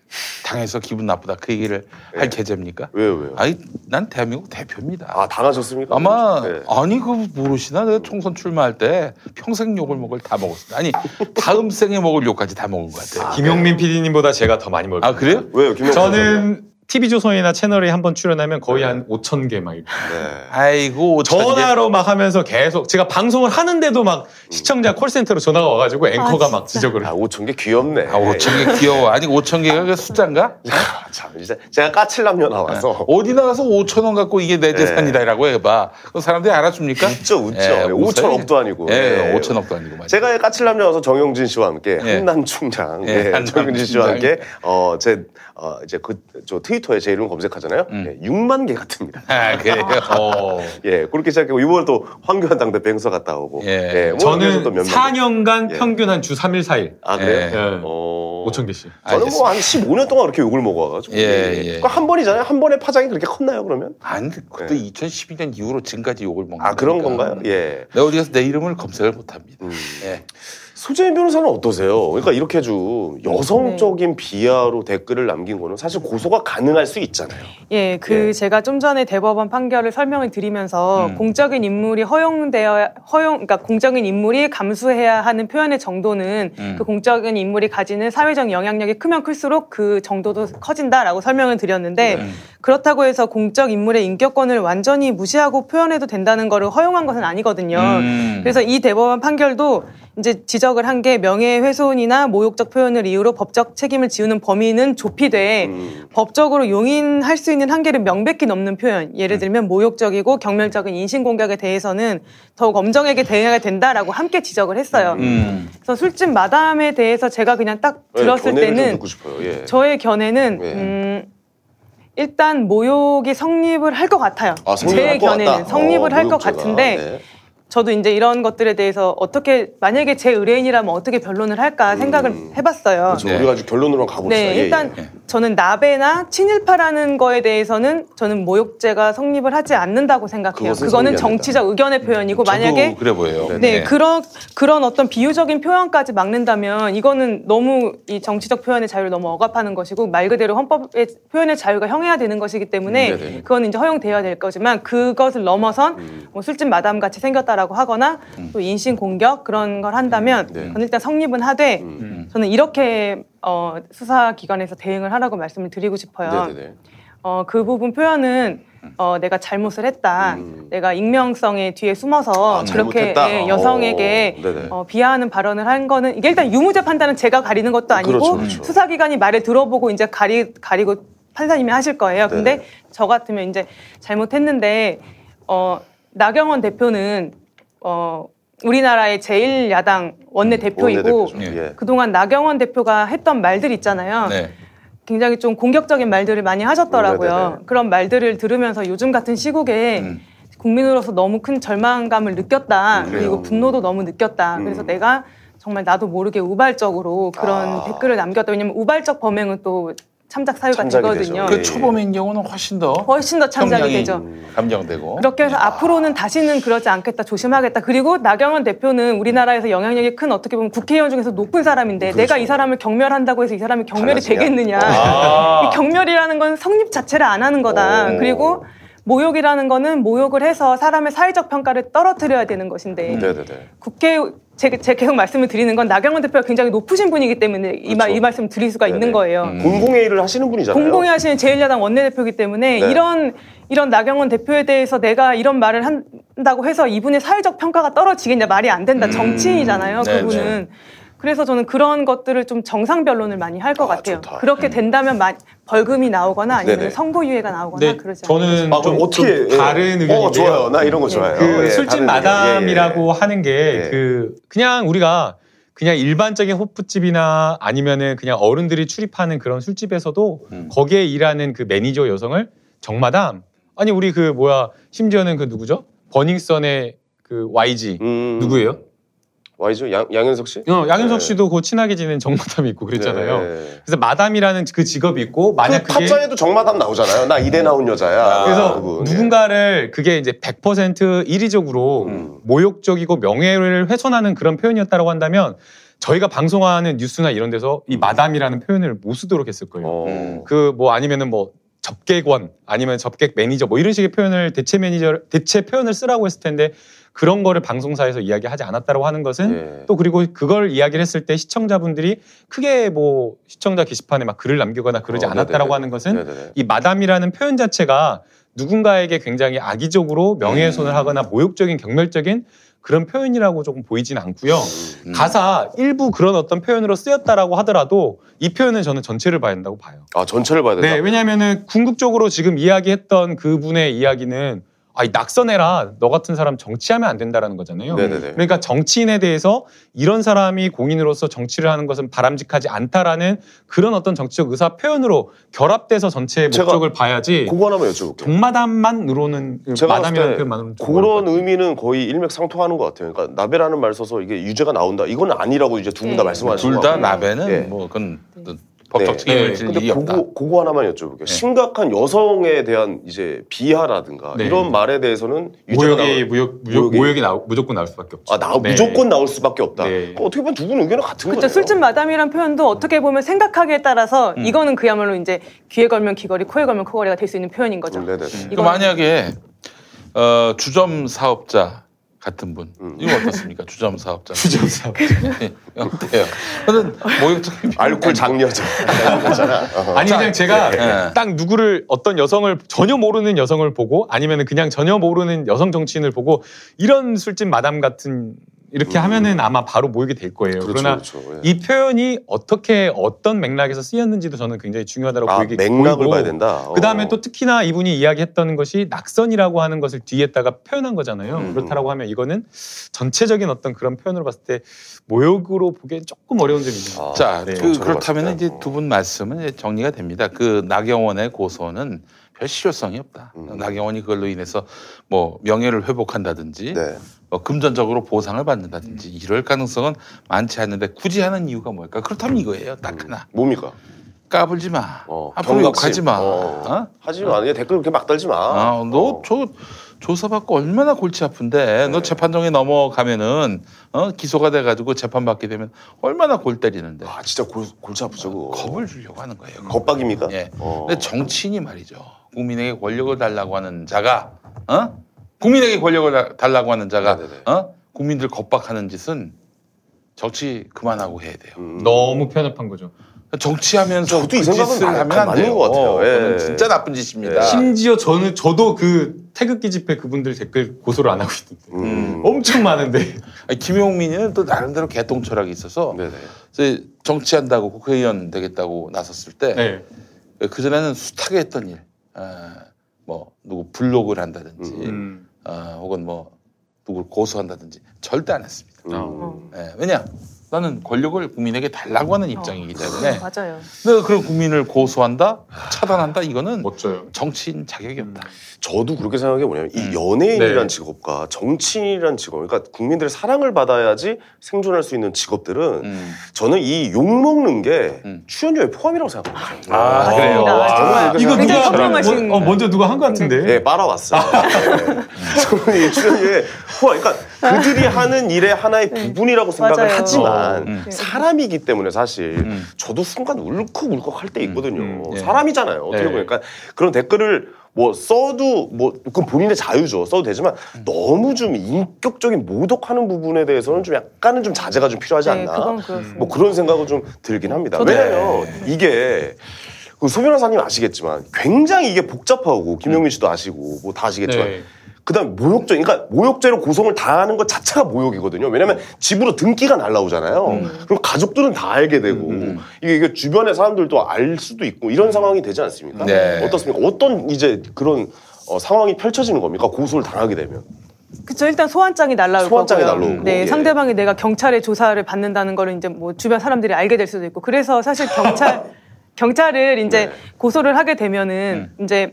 당해서 기분 나쁘다 그 얘기를 할 계제입니까? 왜요 왜요? 아니 난 대한민국 대표입니다. 아 당하셨습니까? 아마 네. 아니 그 모르시나 내가 총선 출마할 때 평생 욕을 먹을 다 먹었어. 아니 다음 생에 먹을 욕까지 다 먹은 것 같아요. 김용민 PD님보다 제가 더 많이 먹어요. 아 그래요? 왜요? 저는 TV조선이나 채널에 한 번 출연하면 거의 한 5천 개 막 이렇게. 네. 아이고 전화로 막 하면서 계속 제가 방송을 하는데도 막 시청자 콜센터로 전화가 와가지고 앵커가 막 지적을 아 5천 개 귀엽네. 아 5천 개 귀여워. 아니 5천 개가 그 숫자인가? [laughs] 아, 참 진짜 제가 까칠남녀 나와서 어디 나가서 5천 원 갖고 이게 내 네. 재산이다라고 해봐. 그 사람들이 알아줍니까? 웃죠 웃죠. 예, 5천 웃어요. 억도 아니고. 예, 예. 5천 억도 아니고 말이야. 제가 까칠남녀 나와서 정영진 씨와 함께 예. 한난 충장, 예, 예, 한남 정영진 씨와. 함께 어제 어, 이제 그저 트위 터에 제 이름 검색하잖아요. 예, 6만 개 같습니다. 음. 아 그래요. 어. [laughs] 예, 그렇게 시작했고 이번 또 황교안 당대표 행사 갔다 오고. 예. 뭐 저는 또 몇몇 개. 4년간 예. 평균 한 주 3일 4일. 아 그래요? 예. 어... 5천 개씩. 저는 뭐 한 15년 동안 그렇게 욕을 먹어가지고. 예, 예. 한 번이잖아요. 한 번에 파장이 그렇게 컸나요 그러면? 아니 그것도 2012년 이후로 지금까지 욕을 먹는 아 그런. 건가요? 예. 내가 어디 가서 내 이름을 검색을 못 합니다. 음. 예. 소재인 변호사는 어떠세요? 그러니까 이렇게 좀 여성적인 비하로 댓글을 남긴 거는 사실 고소가 가능할 수 있잖아요. 예, 그 제가 좀 전에 대법원 판결을 설명을 드리면서 공적인 인물이 허용되어 허용 그러니까 공적인 인물이 감수해야 하는 표현의 정도는 음. 그 공적인 인물이 가지는 사회적 영향력이 크면 클수록 그 정도도 커진다라고 설명을 드렸는데 그렇다고 해서 공적 인물의 인격권을 완전히 무시하고 표현해도 된다는 거를 허용한 것은 아니거든요. 음. 그래서 이 대법원 판결도 이제 지적을 한 게 명예훼손이나 모욕적 표현을 이유로 법적 책임을 지우는 범위는 좁히되 법적으로 용인할 수 있는 한계를 명백히 넘는 표현, 예를 들면 모욕적이고 경멸적인 인신공격에 대해서는 더욱 엄정하게 대응해야 된다라고 함께 지적을 했어요. 음. 그래서 술집 마담에 대해서 제가 그냥 딱 들었을 네, 때는. 예. 저의 견해는 예. 음, 일단 모욕이 성립을 할 것 같아요. 아, 성립을 제 할것 견해는. 성립을 어, 할것 모욕죄가. 같은데 네. 저도 이제 이런 것들에 대해서 어떻게 만약에 제 의뢰인이라면 어떻게 변론을 할까 생각을 해봤어요. 그렇죠. 우리가 아주 결론으로 가봅시다. 네, 예, 일단 예. 저는 나베나 친일파라는 거에 대해서는 저는 모욕죄가 성립을 하지 않는다고 생각해요. 그거는 정치적 의견의 표현이고 만약에 그래 보여요. 네, 그런 그런 어떤 비유적인 표현까지 막는다면 이거는 너무 이 정치적 표현의 자유를 너무 억압하는 것이고 말 그대로 헌법의 표현의 자유가 형해야 되는 것이기 때문에 음, 네네. 그거는 이제 허용되어야 될 거지만 그것을 넘어선 음. 뭐 술집 마담 같이 생겼다라고 하거나 또 인신 공격 그런 걸 한다면 네. 저는 일단 성립은 하되 음. 저는 이렇게 어, 수사기관에서 대응을 하라고 말씀을 드리고 싶어요. 네네네. 어, 그 부분 표현은 어, 내가 잘못을 했다. 내가 익명성의 뒤에 숨어서 그렇게 음. 잘못했다? 예, 여성에게 어, 네네. 어, 비하하는 발언을 한 거는 이게 일단 유무죄 판단은 제가 가리는 것도 아니고 그렇죠, 그렇죠. 수사기관이 말을 들어보고 이제 가리 가리고 판사님이 하실 거예요. 근데 네. 저 같으면 이제 잘못했는데 어, 나경원 대표는 어, 우리나라의 제일 야당 원내 대표이고 원내대표죠. 예. 그동안 나경원 대표가 했던 말들 있잖아요. 네. 굉장히 좀 공격적인 말들을 많이 하셨더라고요. 네네네. 그런 말들을 들으면서 요즘 같은 시국에 국민으로서 너무 큰 절망감을 느꼈다. 음, 그리고 분노도 너무 느꼈다. 그래서 내가 정말 나도 모르게 우발적으로 그런 아. 댓글을 남겼다. 왜냐면 우발적 범행은 또 참작 사유가 되거든요. 그 초범인 경우는 훨씬 더 훨씬 더 참작이 되죠. 감정되고 그렇게 해서 앞으로는 다시는 그러지 않겠다, 조심하겠다. 그리고 나경원 대표는 우리나라에서 영향력이 큰 어떻게 보면 국회의원 중에서 높은 사람인데 내가 이 사람을 경멸한다고 해서 이 사람이 경멸이 달라지냐? 되겠느냐. 아. 이 경멸이라는 건 성립 자체를 안 하는 거다. 오. 그리고 모욕이라는 거는 모욕을 해서 사람의 사회적 평가를 떨어뜨려야 되는 것인데 네네네. 국회 제, 제 계속 말씀을 드리는 건 나경원 대표가 굉장히 높으신 분이기 때문에 이, 말, 이 말씀 드릴 수가 있는 거예요. 음. 공공회의를 하시는 분이잖아요. 공공이 하시는 제1야당 원내대표이기 때문에 네. 이런 이런 나경원 대표에 대해서 내가 이런 말을 한다고 해서 이분의 사회적 평가가 떨어지겠냐 말이 안 된다. 정치인이잖아요. 네, 그분은. 그래서 저는 그런 것들을 좀 정상 변론을 많이 할 것 같아요. 그렇게 된다면 마- 벌금이 나오거나 아니면 네네. 선고유예가 나오거나 네, 그러지 저는 아, 좀, 어떻게, 좀 예. 다른 어, 의견인데요. 좋아요. 나 이런 거 좋아요. 그 예, 술집. 마담이라고 예, 하는 게 그 그냥 우리가 그냥 일반적인 호프집이나 아니면은 그냥 어른들이 출입하는 그런 술집에서도 음. 거기에 일하는 그 매니저 여성을 정마담 아니 우리 그 뭐야 심지어는 그 누구죠? 버닝썬의 그 YG 음. 누구예요? 와이죠? 양, 양현석 씨? 어, 양현석 네. 씨도 그 친하게 지낸 정마담이 있고 그랬잖아요. 네. 그래서 마담이라는 그 직업이 있고 만약 그 그게 타짜에도 정마담 나오잖아요. 나 이대 나온 여자야. 그래서 그분. 예. 누군가를 그게 이제 100% 일의적으로 음. 모욕적이고 명예를 훼손하는 그런 표현이었다고 한다면 저희가 방송하는 뉴스나 이런 데서 이 마담이라는 표현을 못 쓰도록 했을 거예요. 어. 그뭐 아니면은 뭐 접객원 아니면 접객 매니저 뭐 이런 식의 표현을 대체 매니저 대체 표현을 쓰라고 했을 텐데 그런 거를 방송사에서 이야기하지 않았다고 하는 것은 예. 또 그리고 그걸 이야기를 했을 때 시청자분들이 크게 뭐 시청자 게시판에 막 글을 남기거나 그러지 어, 않았다라고. 하는 것은 네네네. 이 마담이라는 표현 자체가 누군가에게 굉장히 악의적으로 명예훼손을 음. 하거나 모욕적인 경멸적인 그런 표현이라고 조금 보이진 않고요. 음. 가사 일부 그런 어떤 표현으로 쓰였다라고 하더라도 이 표현은 저는 전체를 봐야 된다고 봐요. 아, 전체를 봐야 된다. 네, 왜냐하면은 궁극적으로 지금 이야기했던 그분의 이야기는 아 이 낙선해라 너 같은 사람 정치하면 안 된다라는 거잖아요. 네네네. 그러니까 정치인에 대해서 이런 사람이 공인으로서 정치를 하는 것은 바람직하지 않다라는 그런 어떤 정치적 의사 표현으로 결합돼서 전체의 목적을 봐야지 그거 하나만 여쭤볼게요. 정마담만으로는 그 마담이라는 때 표현만으로는 그런 의미는 거의 일맥상통하는 것 같아요. 그러니까 나베라는 말 써서 이게 유죄가 나온다. 이건 아니라고 이제 두 분다 네. 말씀하시고 둘 다 나베는 예. 뭐 그건 법적 책임을 지는 근데 일이 그거, 없다. 그거 하나만 여쭤볼게요. 심각한 여성에 대한 이제 비하라든가 네. 이런 말에 대해서는 유죄가 모욕이 무역 무역 모욕이 나오, 무조건 나올 수밖에 없죠. 아, 나, 네. 무조건 나올 수밖에 없다. 그럼 어떻게 보면 두 분 의견은 같은 그렇죠. 거예요. 술집 마담이란 표현도 어떻게 보면 생각하기에 따라서 음. 이거는 그야말로 이제 귀에 걸면 귀걸이, 코에 걸면 코걸이가 될 수 있는 표현인 거죠. 네네. 그 만약에 어, 주점 사업자 같은 분 이거 어떻습니까? 주점 사업자. [laughs] 주점 사업자. 어때요? 저는 모욕적인 [laughs] 알코올 장려자. [laughs] 아니 그냥 제가 네. 딱 누구를 어떤 여성을 전혀 모르는 여성을 보고 아니면 그냥 전혀 모르는 여성 정치인을 보고 이런 술집 마담 같은 이렇게 하면은 아마 바로 모욕이 될 거예요. 그렇죠, 그러나 그렇죠. 예. 이 표현이 어떻게 어떤 맥락에서 쓰였는지도 저는 굉장히 중요하다고 아, 보이기 맥락을 보이고 봐야 된다. 그 다음에 어. 또 특히나 이분이 이야기했던 것이 낙선이라고 하는 것을 뒤에다가 표현한 거잖아요. 음. 그렇다라고 하면 이거는 전체적인 어떤 그런 표현으로 봤을 때 모욕으로 보기엔 조금 어려운 점이 있는 것 자, 같아요. 그, 그렇다면 이제 두 분 말씀은 이제 정리가 됩니다. 그 나경원의 고소는 별 실효성이 없다. 음. 나경원이 그걸로 인해서 뭐 명예를 회복한다든지 네. 뭐 금전적으로 보상을 받는다든지 이럴 가능성은 많지 않는데 굳이 하는 이유가 뭘까? 그렇다면 이거예요. 딱 하나. 뭡니까? 까불지 마. 앞으로 경각심. 욕하지 마. 어. 어? 하지 마. 얘 댓글 그렇게 막 달지 마. 아, 너저 조사받고 얼마나 골치 아픈데 너 재판정에 넘어가면은 어? 기소가 돼가지고 재판받게 되면 얼마나 골 때리는데. 아 진짜 골, 골치 아프죠. 그거. 겁을 주려고 하는 거예요. 겁박입니까? 예. 어. 근데 정치인이 말이죠. 국민에게 권력을 달라고 하는 자가 어? 국민에게 권력을 다- 달라고 하는 자가 어? 국민들 겁박하는 짓은 정치 그만하고 해야 돼요. 너무 편협한 거죠. 정치하면서 저도 이그 짓을 많이- 하면 안 돼요. 것 같아요. 예. 그건 진짜 나쁜 짓입니다. 심지어 저는 저도 그 태극기 집회 그분들 댓글 고소를 안 하고 있는데 음. 엄청 많은데 김용민은 또 나름대로 개똥 철학이 있어서 이제 정치한다고 국회의원 되겠다고 나섰을 때 네. 그 전에는 숱하게 했던 일, 아, 뭐 누구 블록을 한다든지, 음. 아, 혹은 뭐 누구를 고소한다든지 절대 안 했습니다. 음. 예, 왜냐? 나는 권력을 국민에게 달라고 하는 입장이기 때문에. 맞아요. 내가 그런 국민을 고소한다, 차단한다 이거는 멋져요. 정치인 자격이 없다. 저도 그렇게 생각한 게 뭐냐면 음. 이 연예인이란 네. 직업과 정치인이란 직업, 그러니까 국민들의 사랑을 받아야지 생존할 수 있는 직업들은 음. 저는 이 욕 먹는 게 출연료의 포함이라고 생각합니다. 아, 그래요? 아, 이거 누가 어, 먼저 누가 한 것 같은데. 예, 빨아왔어요. 네. [laughs] [laughs] 저는 이 출연료에 포함, 그러니까 그들이 하는 일의 하나의 부분이라고 생각을 맞아요. 하지만 어, 음. 사람이기 때문에 사실 저도 순간 울컥울컥 할 때 있거든요. 예. 사람이잖아요. 어떻게 네. 보니까 그런 댓글을 뭐 써도 뭐 그건 본인의 자유죠. 써도 되지만 너무 좀 인격적인 모독하는 부분에 대해서는 좀 약간은 좀 자제가 좀 필요하지 네, 않나. 그건 그렇습니다. 뭐 그런 생각은 좀 들긴 합니다. 왜냐면 이게 그 소변호사님 아시겠지만 굉장히 이게 복잡하고 김용민 씨도 아시고 뭐 다 아시겠지만 네. 그다음 모욕죄, 그러니까 모욕죄로 고성을 당하는 것 자체가 모욕이거든요. 왜냐하면 집으로 등기가 날라오잖아요. 그럼 가족들은 다 알게 되고 이게, 이게 주변의 사람들도 알 수도 있고 이런 상황이 되지 않습니까? 네. 어떻습니까? 어떤 이제 그런 어, 상황이 펼쳐지는 겁니까? 고소를 당하게 되면. 그쵸 일단 소환장이 날라올 소환장이 거고요. 날라오고, 네, 예. 상대방이 내가 경찰의 조사를 받는다는 거를 이제 뭐 주변 사람들이 알게 될 수도 있고 그래서 사실 경찰 [laughs] 경찰을 이제 고소를 하게 되면은 이제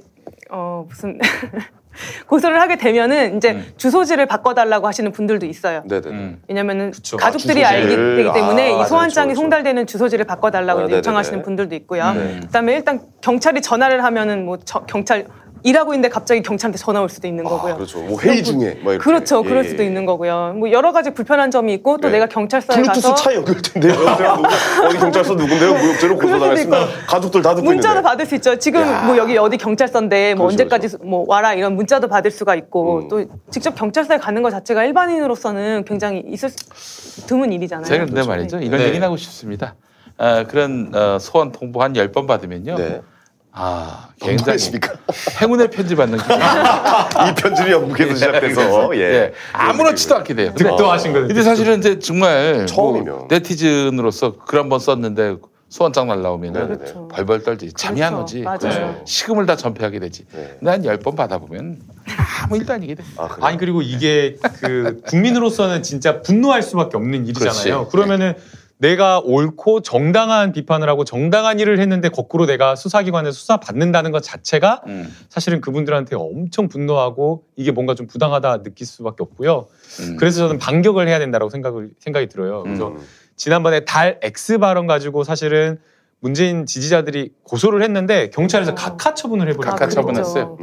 어 무슨 [laughs] [laughs] 고소를 하게 되면은 이제 주소지를 바꿔달라고 하시는 분들도 있어요. 네네. 왜냐면은 그쵸. 가족들이 아, 알기. 되기 때문에 아, 이 맞아요. 소환장이 그쵸, 그쵸. 송달되는 주소지를 바꿔달라고 아. 요청하시는 분들도 있고요. 네. 그다음에 일단 경찰이 전화를 하면은 뭐 저- 경찰 일하고 있는데 갑자기 경찰한테 전화 올 수도 있는 거고요. 그렇죠. 뭐 회의 중에 막 이렇게. 그렇죠. 예, 그럴 예, 수도 예. 있는 거고요. 뭐 여러 가지 불편한 점이 있고 또 네. 내가 경찰서에 블루투스 가서 차. 여보세요? [laughs] 누구- 어디 경찰서 누군데요? 모욕죄로 고소당했습니다. 가족들 다 듣고 문자도 있는데. 받을 수 있죠. 지금 뭐 여기 어디 경찰서인데 뭐 그렇죠, 언제까지 뭐 와라 이런 문자도 받을 수가 있고 음. 또 직접 경찰서에 가는 것 자체가 일반인으로서는 굉장히 있을 수- 드문 일이잖아요. 제가 근데 말이죠. 이런 네. 얘기는 하고 싶습니다. 아, 그런 어, 소원 통보 한 10번 받으면요. 네. 아, 굉장히? 행운의 편지 받는 기분. [laughs] 이 편집이 영국에서 시작돼서 예. 예. 아무렇지도 않게 돼요. 근데- 득도하신 거예요. 근데 사실은 이제 정말 처음이면. 뭐 네티즌으로서 글 한 번 썼는데 소원장 날라오면은 네네네. 벌벌 떨지 잠이 안 그렇죠. 오지. 맞아요. 그렇죠. 식음을 다 전폐하게 되지. 네. 근데 한열번 받아보면 아무 일도 아니게 돼. 아, 그래요? 아니 그리고 이게 그 국민으로서는 진짜 분노할 수밖에 없는 일이잖아요. 그렇지. 그러면은 내가 옳고 정당한 비판을 하고 정당한 일을 했는데 거꾸로 내가 수사기관에서 수사 받는다는 것 자체가 음. 사실은 그분들한테 엄청 분노하고 이게 뭔가 좀 부당하다 느낄 수밖에 없고요. 음. 그래서 저는 반격을 해야 된다고 생각을 생각이 들어요. 그래서 음. 지난번에 달 X 발언 가지고 사실은 문재인 지지자들이 고소를 했는데 경찰에서 각하 처분을 해버렸어요. 각하 처분했어요.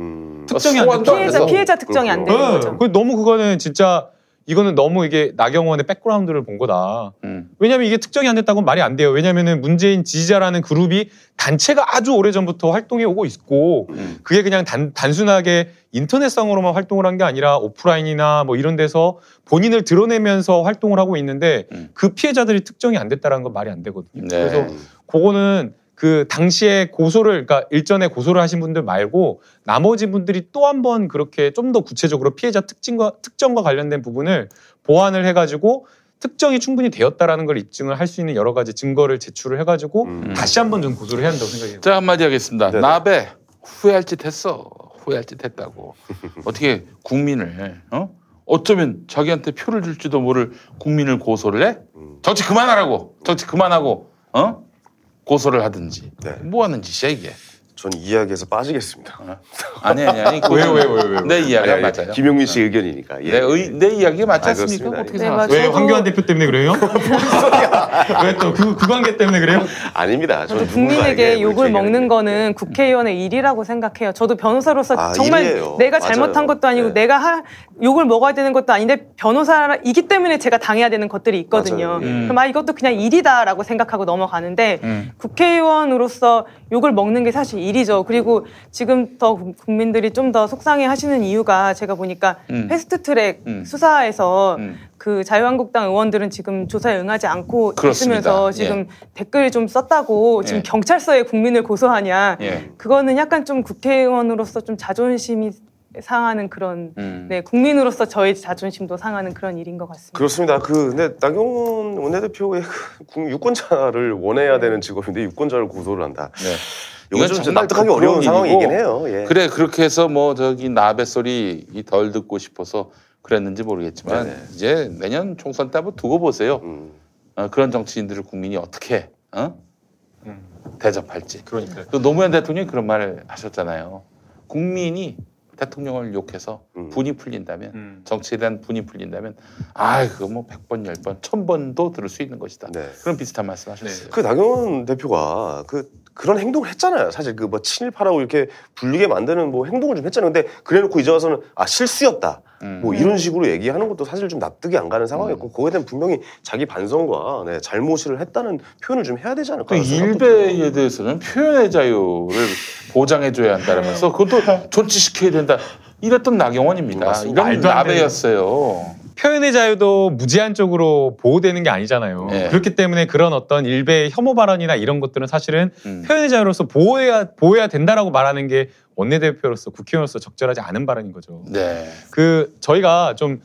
특정이 안 소환도 됐다. 안 피해자 돼서. 피해자 특정이 안 되는 네, 거죠. 그 너무 그거는 진짜 이거는 너무 이게 나경원의 백그라운드를 본 거다. 왜냐하면 이게 특정이 안 됐다고는 말이 안 돼요. 왜냐하면은 문재인 지지자라는 그룹이 단체가 아주 오래 전부터 활동해 오고 있고 그게 그냥 단, 단순하게 인터넷상으로만 활동을 한 게 아니라 오프라인이나 뭐 이런 데서 본인을 드러내면서 활동을 하고 있는데 그 피해자들이 특정이 안 됐다라는 건 말이 안 되거든요. 네. 그래서 그거는 그 당시에 고소를 그러니까 일전에 고소를 하신 분들 말고 나머지 분들이 또 한 번 그렇게 좀 더 구체적으로 피해자 특징과 특정과 관련된 부분을 보완을 해가지고 특정이 충분히 되었다라는 걸 입증을 할 수 있는 여러 가지 증거를 제출을 해가지고 다시 한 번 좀 고소를 해야 한다고 생각해요. 자 한마디 하겠습니다. 나베 후회할 짓 했어. 후회할 짓 했다고. [laughs] 어떻게 국민을 어? 어쩌면 자기한테 표를 줄지도 모를 국민을 고소를 해? 정치 그만하라고. 정치 그만하고 어? 고소를 하든지. 뭐 하는 짓이야 이게. 전 이야기에서 빠지겠습니다. 아니 아니 아니. 왜요, 왜요, 왜요, 왜요? 내 이야기가 아니, 아니, 맞아요. 김용민 씨 의견이니까. 예. 내, 의, 내 이야기가 맞지 아, 않습니까? 그렇습니다. 어떻게 예. 생각하세요? 왜 황교안 대표 때문에 그래요? [laughs] 왜또그 그 관계 때문에 그래요? 아닙니다. 저도 국민에게 욕을 먹는 거는 국회의원의 일이라고 생각해요. 저도 변호사로서 아, 정말 일이에요. 내가 맞아요. 잘못한 것도 아니고 내가 할 욕을 먹어야 되는 것도 아닌데 변호사이기 때문에 제가 당해야 되는 것들이 있거든요. 맞아요. 예. 그럼 아 이것도 그냥 일이다라고 생각하고 넘어가는데 음. 국회의원으로서 욕을 먹는 게 사실 일이죠. 그리고 지금 더 국- 국민들이 좀 더 속상해 하시는 이유가 제가 보니까 음. 패스트 트랙 수사에서 그 자유한국당 의원들은 지금 조사에 응하지 않고 그렇습니다. 있으면서 지금 댓글 좀 썼다고 지금 예. 경찰서에 국민을 고소하냐. 예. 그거는 약간 좀 국회의원으로서 좀 자존심이 상하는 그런 음. 네 국민으로서 저의 자존심도 상하는 그런 일인 것 같습니다. 그렇습니다. 그 근데 나경원 원내대표의 그 국- 유권자를 원해야 되는 직업인데 유권자를 고소를 한다. 이건 좀 정말 납득하기 어려운 상황이긴 일이고, 해요. 예. 그래 그렇게 해서 뭐 저기 나베 소리 이덜 듣고 싶어서 그랬는지 모르겠지만 네네. 이제 내년 총선 때 한번 두고 보세요. 음. 어, 그런 정치인들을 국민이 어떻게 어? 대접할지. 그러니까 또 노무현 대통령이 그런 말을 하셨잖아요. 국민이 대통령을 욕해서 음. 분이 풀린다면 정치에 대한 분이 풀린다면 아 그거 뭐 100번, 10번, 1000번도 들을 수 있는 것이다. 그런 비슷한 말씀 하셨어요. 그 나경원 대표가 그 그런 행동을 했잖아요. 사실 그 뭐 친일파라고 이렇게 불리게 만드는 뭐 행동을 좀 했잖아요. 근데 그래놓고 이제 와서는 아 실수였다. 음. 뭐 이런 식으로 얘기하는 것도 사실 좀 납득이 안 가는 상황이었고 그거에 대한 분명히 자기 반성과 네, 잘못을 했다는 표현을 좀 해야 되지 않을까. 그 일베에 대해서는 표현의 자유를 보장해줘야 한다면서 그것도 [laughs] 존치시켜야 된다. 이랬던 나경원입니다. 이런. 나베였어요. 표현의 자유도 무제한적으로 보호되는 게 아니잖아요. 네. 그렇기 때문에 그런 어떤 일베의 혐오 발언이나 이런 것들은 사실은 음. 표현의 자유로서 보호해야 보호해야 된다라고 말하는 게 원내대표로서 국회의원으로서 적절하지 않은 발언인 거죠. 네. 그 저희가 좀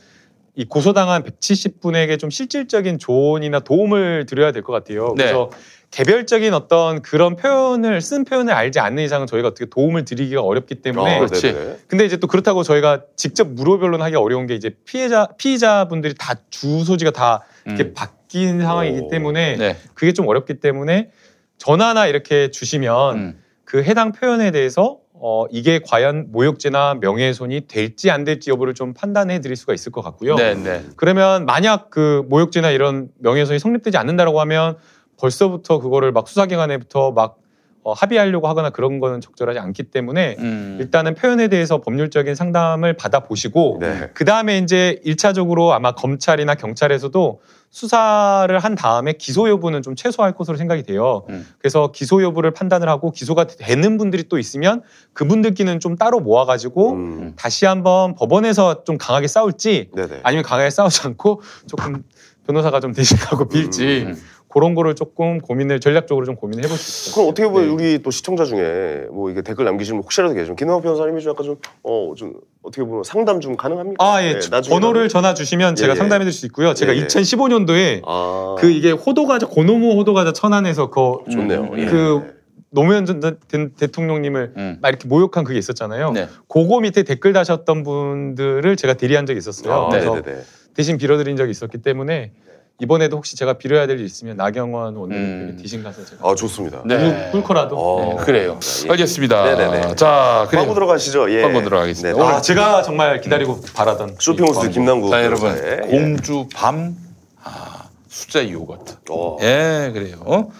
이 고소당한 170분에게 좀 실질적인 조언이나 도움을 드려야 될 것 같아요. 네. 그래서 개별적인 어떤 그런 표현을 쓴 표현을 알지 않는 이상은 저희가 어떻게 도움을 드리기가 어렵기 때문에 어, 그렇지. 네네. 근데 이제 또 그렇다고 저희가 직접 무료 변론하기 어려운 게 이제 피해자 피의자분들이 다 주소지가 다 이렇게 바뀐 상황이기 때문에 네. 그게 좀 어렵기 때문에 전화나 이렇게 주시면 음. 그 해당 표현에 대해서 어 이게 과연 모욕죄나 명예훼손이 될지 안 될지 여부를 좀 판단해 드릴 수가 있을 것 같고요. 네, 네. 그러면 만약 그 모욕죄나 이런 명예훼손이 성립되지 않는다라고 하면 벌써부터 그거를 막 수사기관에부터 막 어, 합의하려고 하거나 그런 거는 적절하지 않기 때문에 음. 일단은 표현에 대해서 법률적인 상담을 받아 보시고 그 다음에 이제 일차적으로 아마 검찰이나 경찰에서도 수사를 한 다음에 기소 여부는 좀 최소화할 것으로 생각이 돼요. 음. 그래서 기소 여부를 판단을 하고 기소가 되는 분들이 또 있으면 그분들끼리는 좀 따로 모아가지고 음. 다시 한번 법원에서 좀 강하게 싸울지 네네. 아니면 강하게 싸우지 않고 조금 변호사가 좀 대신하고 빌지 음. 그런 거를 조금 고민을 전략적으로 좀 고민을 해볼 수 있어요. 그럼 어떻게 보면 네. 우리 또 시청자 중에 뭐 이게 댓글 남기시는 분 혹시라도 계시면 김영학 변호사님이 좀 약간 좀어 좀 어떻게 보면 상담 좀 가능합니까? 아, 예. 네, 나중에 번호를 전화 주시면 제가 예, 예. 상담해 드릴 수 있고요. 제가 예, 예. 2015년도에 아. 그 이게 호도과자 고노무 호도과자 천안에서 그 좋네요. 예. 그 노무현 전 대- 대통령님을 음. 막 이렇게 모욕한 그게 있었잖아요. 네. 그거 밑에 댓글 다셨던 분들을 제가 대리한 적이 있었어요. 아, 그래서 네네네. 대신 빌어드린 적이 있었기 때문에 이번에도 혹시 제가 빌어야 될 일 있으면 나경원 원내대표에게 대신 가서 제가 아 좋습니다. 네. 꿀커라도 네, 그래요. 알겠습니다. 네네네. 자, 그래요. 광고 들어가시죠. 예. 광고 들어가겠습니다. 네. 아 제가 정말 기다리고 바라던 쇼핑호스 김남국 자, 여러분. 예. 공주 밤 아, 수제 요거트. 예, 그래요.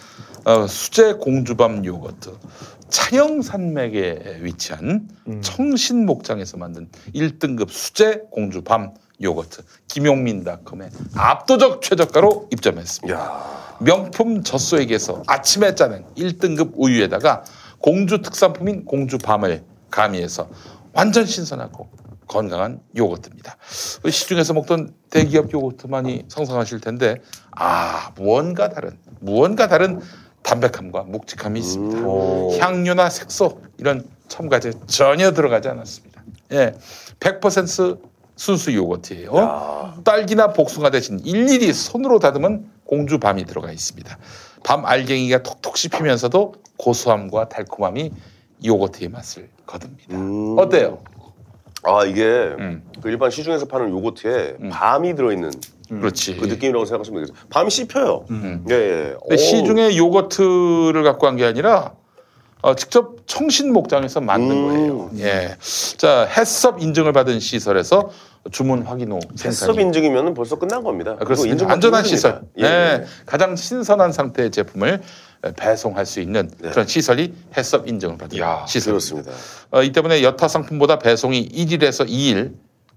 어, 수제 공주밤 요거트. 차영 산맥에 위치한 청신 목장에서 만든 1등급 수제 공주밤 요거트 김용민닷컴에 압도적 최저가로 입점했습니다. 명품 젖소에게서 아침에 짜는 1등급 우유에다가 공주 특산품인 공주 밤을 가미해서 완전 신선하고 건강한 요거트입니다. 시중에서 먹던 대기업 요거트만이 상상하실 텐데 아 무언가 다른 무언가 다른 담백함과 묵직함이 있습니다. 향료나 색소 이런 첨가제 전혀 들어가지 않았습니다. 예, 100% 순수 요거트예요. 딸기나 복숭아 대신 일일이 손으로 다듬은 공주 밤이 들어가 있습니다. 밤 알갱이가 톡톡 씹히면서도 고소함과 달콤함이 요거트의 맛을 거둡니다. 어때요? 아 이게 그 일반 시중에서 파는 요거트에 밤이 들어있는 그렇지. 그 느낌이라고 생각하시면 되겠죠. 밤이 씹혀요. 예, 예. 오. 시중에 요거트를 갖고 간게 아니라 어, 직접 청신 목장에서 만든 음. 거예요. 예. 자, 해썹 인증을 받은 시설에서 주문 확인 후 생산이 인증이면 벌써 끝난 겁니다. 아, 그렇습니다. 안전한. 시설. 예, 네. 예. 가장 신선한 상태의 제품을 배송할 수 있는 그런 시설이 해썹 인증을 받은 시설. 그렇습니다. 어, 이 때문에 여타 상품보다 배송이 1일에서 2일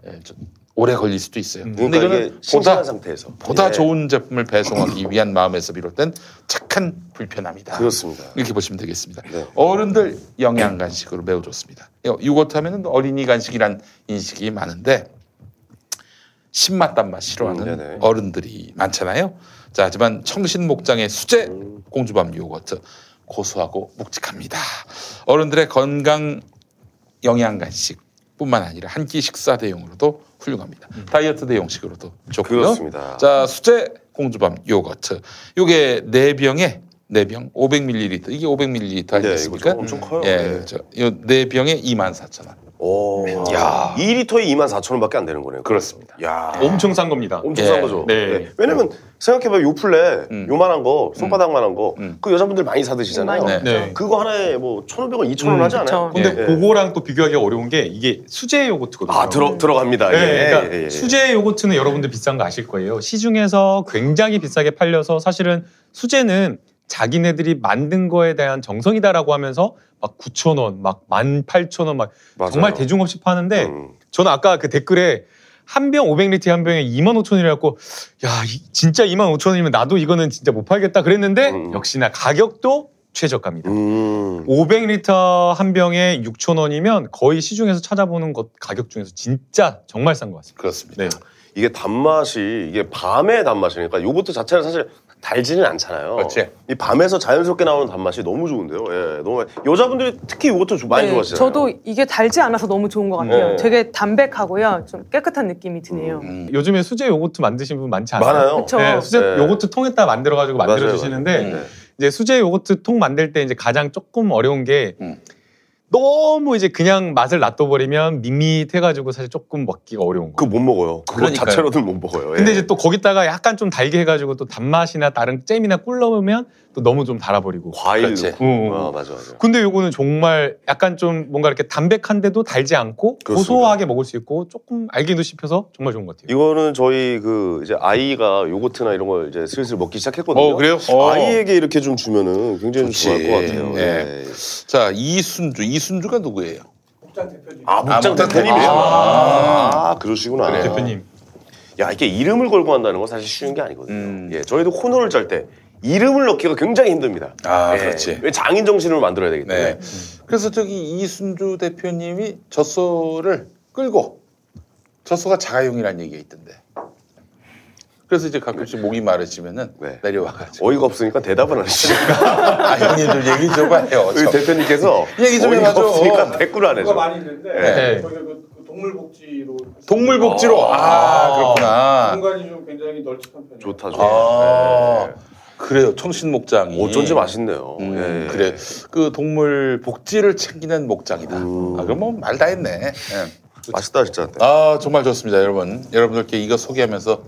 예, 좀 오래 걸릴 수도 있어요. 그러니까 이게 신선한 상태에서. 보다 예. 좋은 제품을 배송하기 위한 마음에서 비롯된 착한 불편함이다. 그렇습니다. 이렇게 보시면 되겠습니다. 어른들 영양 간식으로 매우 좋습니다. 요거트 하면은 어린이 간식이란 인식이 많은데 신맛 단맛 싫어하는 어른들이 많잖아요. 자, 하지만 청신 목장의 수제 공주밤 요거트 고소하고 묵직합니다. 어른들의 건강 영양 간식뿐만 아니라 한 끼 식사 대용으로도 훌륭합니다. 다이어트 대용식으로도 좋고요. 그렇습니다. 자, 수제 공주밤 요거트. 요게 네 병에 네 병 500ml 이게 500ml 아니겠습니까? 이거 엄청 커요. 예, 네. 그렇죠. 이네 병에 24,000원. 오. 야. 2리터에 2만 4천 원밖에 안 되는 거네요. 그렇습니다. 야. 엄청 싼 겁니다. 엄청 예. 싼 거죠. 네. 예. 왜냐면 생각해봐요. 요플레 음. 요만한 거 손바닥만한 거그 여자분들 많이 사 드시잖아요. 네. 네. 그거 하나에 뭐 1,500원, 2,000원 하지 않아요? 근데 예. 그거랑 또 비교하기 어려운 게 이게 수제 요거트거든요. 아, 들어- 들어갑니다. 네, 예, 그러니까 예, 예. 수제 요거트는 여러분들 비싼 거 아실 거예요. 시중에서 굉장히 비싸게 팔려서 사실은 수제는 자기네들이 만든 거에 대한 정성이다라고 하면서 막 9,000원, 막 18,000원 막 맞아요. 정말 대중 없이 파는데 음. 저는 아까 그 댓글에 한 병 500리터 한 병에 2만 5천원이라고 야 이- 진짜 2만 5천원이면 나도 이거는 진짜 못 팔겠다 그랬는데 음. 역시나 가격도 최저가입니다. 500리터 한 병에 6,000원이면 거의 시중에서 찾아보는 것 가격 중에서 진짜 정말 싼 것 같습니다. 그렇습니다. 네. 이게 단맛이 이게 밤의 단맛이니까 요거트 자체는 사실 달지는 않잖아요. 그렇지. 이 밤에서 자연스럽게 나오는 단맛이 너무 좋은데요. 예, 너무 여자분들이 특히 요거트 좀 많이 네, 좋아하시잖아요. 저도 이게 달지 않아서 너무 좋은 것 같아요. 네. 되게 담백하고요. 좀 깨끗한 느낌이 드네요. 요즘에 수제 요거트 만드신 분 많지 않아요? 많아요. 그쵸. 네, 수제 네. 요거트 통에다 만들어 가지고 만들어 맞아요, 주시는데 맞아요. 네. 이제 수제 요거트 통 만들 때 이제 가장 조금 어려운 게 음. 너무 이제 그냥 맛을 놔둬버리면 밋밋해가지고 사실 조금 먹기가 어려운 거. 그거 못 먹어요. 그거 그러니까요. 자체로는 못 먹어요. 예. 근데 이제 또 거기다가 약간 좀 달게 해가지고 또 단맛이나 다른 잼이나 꿀 넣으면 또 너무 좀 달아버리고. 과일 그렇지. 넣고. 응, 응. 아, 맞아, 맞아. 근데 요거는 정말 약간 좀 뭔가 이렇게 담백한데도 달지 않고 그렇습니다. 고소하게 먹을 수 있고 조금 알갱이도 씹혀서 정말 좋은 것 같아요. 이거는 저희 그 이제 아이가 요거트나 이런 걸 이제 슬슬 먹기 시작했거든요. 어, 그래요? 어. 아이에게 이렇게 좀 주면은 굉장히 좀 좋지. 좋아할 것 같아요. 예. 네. 자, 이순주. 이순주가 누구예요? 아, 목장 목장 대표님이요. 아. 아, 그러시구나. 그래요. 대표님. 야, 이게 이름을 걸고 한다는 건 사실 쉬운 게 아니거든요. 음. 예, 저희도 코너를 짤 때 이름을 넣기가 굉장히 힘듭니다. 아, 예, 그렇지. 왜 장인 정신으로 만들어야 되기 때문에. 네. 그래서 저기 이순주 대표님이 젖소를 끌고 젖소가 자가용이라는 얘기가 있던데. 그래서 이제 가끔씩 목이 마르시면은 네. 내려와가지고. 어이가 없으니까 대답을 안 하시죠. [laughs] 아, 형님 좀 얘기 좀 해요. 우리 대표님께서 [laughs] 얘기 좀 어이가 해봐줘. 없으니까 댓글 안 해줘. 많이 있는데 네. 저희가 그, 그 동물복지로 동물복지로. 아, 그렇구나. 공간이 좀 굉장히 널찍한 편이에요. 좋다, 좋다. 아, 네. 그래요. 청신 목장이. 어쩐지 맛있네요. 음, 예. 그래. 그 동물 복지를 챙기는 목장이다. 음. 아, 그럼 뭐 말 다 했네. 예. 맛있다 진짜. 아, 정말 좋습니다, 여러분. 여러분들께 이거 소개하면서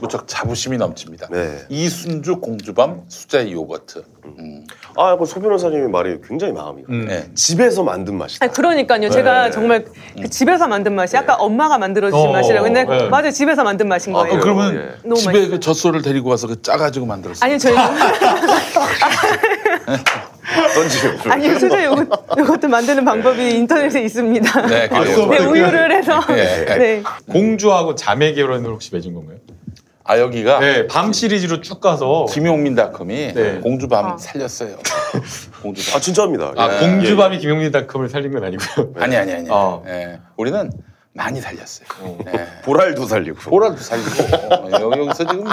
무척 자부심이 넘칩니다. 네. 이순주 공주밤 수제 요거트. 음. 아, 그소 변호사님의 말이 굉장히 마음이 가요. 네. 집에서 만든 맛이다. 아니, 그러니까요. 제가 네. 정말 그 집에서 만든 맛이 아까 엄마가 만들어주신 어, 맛이라고 근데 네. 맞아요. 집에서 만든 맛인 거예요. 어, 그러면 너무 집에 맛있어요. 그 젖소를 데리고 와서 그 짜가지고 만들었어요. 아니요, 저희는 [laughs] 던지고. 아니요, 수제 요거, 요것도 만드는 방법이 인터넷에 있습니다. 네, 그래요. 네, 우유를 해서. 예. 네. 공주하고 자매 결혼을 혹시 맺은 건가요? 아 여기가 네, 밤 시리즈로 쭉 가서 김용민닷컴이 네. 공주밤 아. 살렸어요. [laughs] 공주밤. 아 진짜입니다. 아 예. 공주밤이 김용민닷컴을 살린 건 아니고요. [laughs] 아니 아니 아니. 어. 예. 우리는 많이 살렸어요. 예. 보랄도 살리고. 보랄도 살리고 어, 여기, 여기서 지금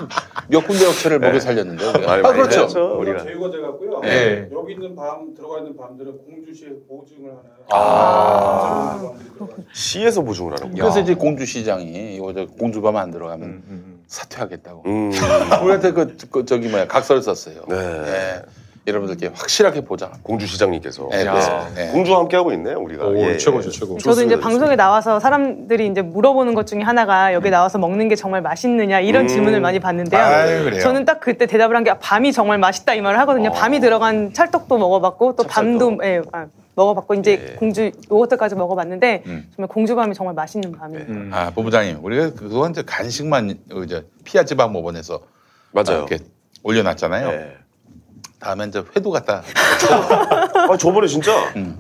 몇 군데 업체를 먹여 살렸는데 우리가. 아 그렇죠. 살렸죠, 우리가. 제거돼 갖고요. 네. 여기 있는 밤 들어가 있는 밤들은 공주시에 보증을 하는. 아. 시에서 보증을 하는 거야. 그래서 이제 공주시장이 이거 저 공주밤 안 들어가면 사퇴하겠다고. 음. [laughs] 우리한테 그, 그 저기 뭐야 각서를 썼어요. 네. 예. 여러분들께 확실하게 보장. 공주 시장님께서. 네, 야, 그렇습니다. 네. 공주와 함께 하고 있네요, 우리가. 오, 예, 최고죠, 예. 최고. 저도 이제 좋습니다, 방송에 나와서 사람들이 이제 물어보는 것 중에 하나가 여기 나와서 먹는 게 정말 맛있느냐 이런 음. 질문을 많이 받는데요. 아유, 그래요? 저는 딱 그때 대답을 한 게 밤이 정말 맛있다 이 말을 하거든요. 밤이 들어간 찰떡도 먹어봤고 또 밤도 예, 아, 먹어봤고 이제 공주 요거트까지 먹어봤는데 음. 정말 공주밤이 정말 맛있는 밤이에요. 아, 본부장님, 우리가 그동안 이제 간식만 어, 이제 피아지방 모본에서 맞아요. 이렇게 올려놨잖아요. 네. 다음에 이제 회도 갖다. [laughs] 아, 저번에 진짜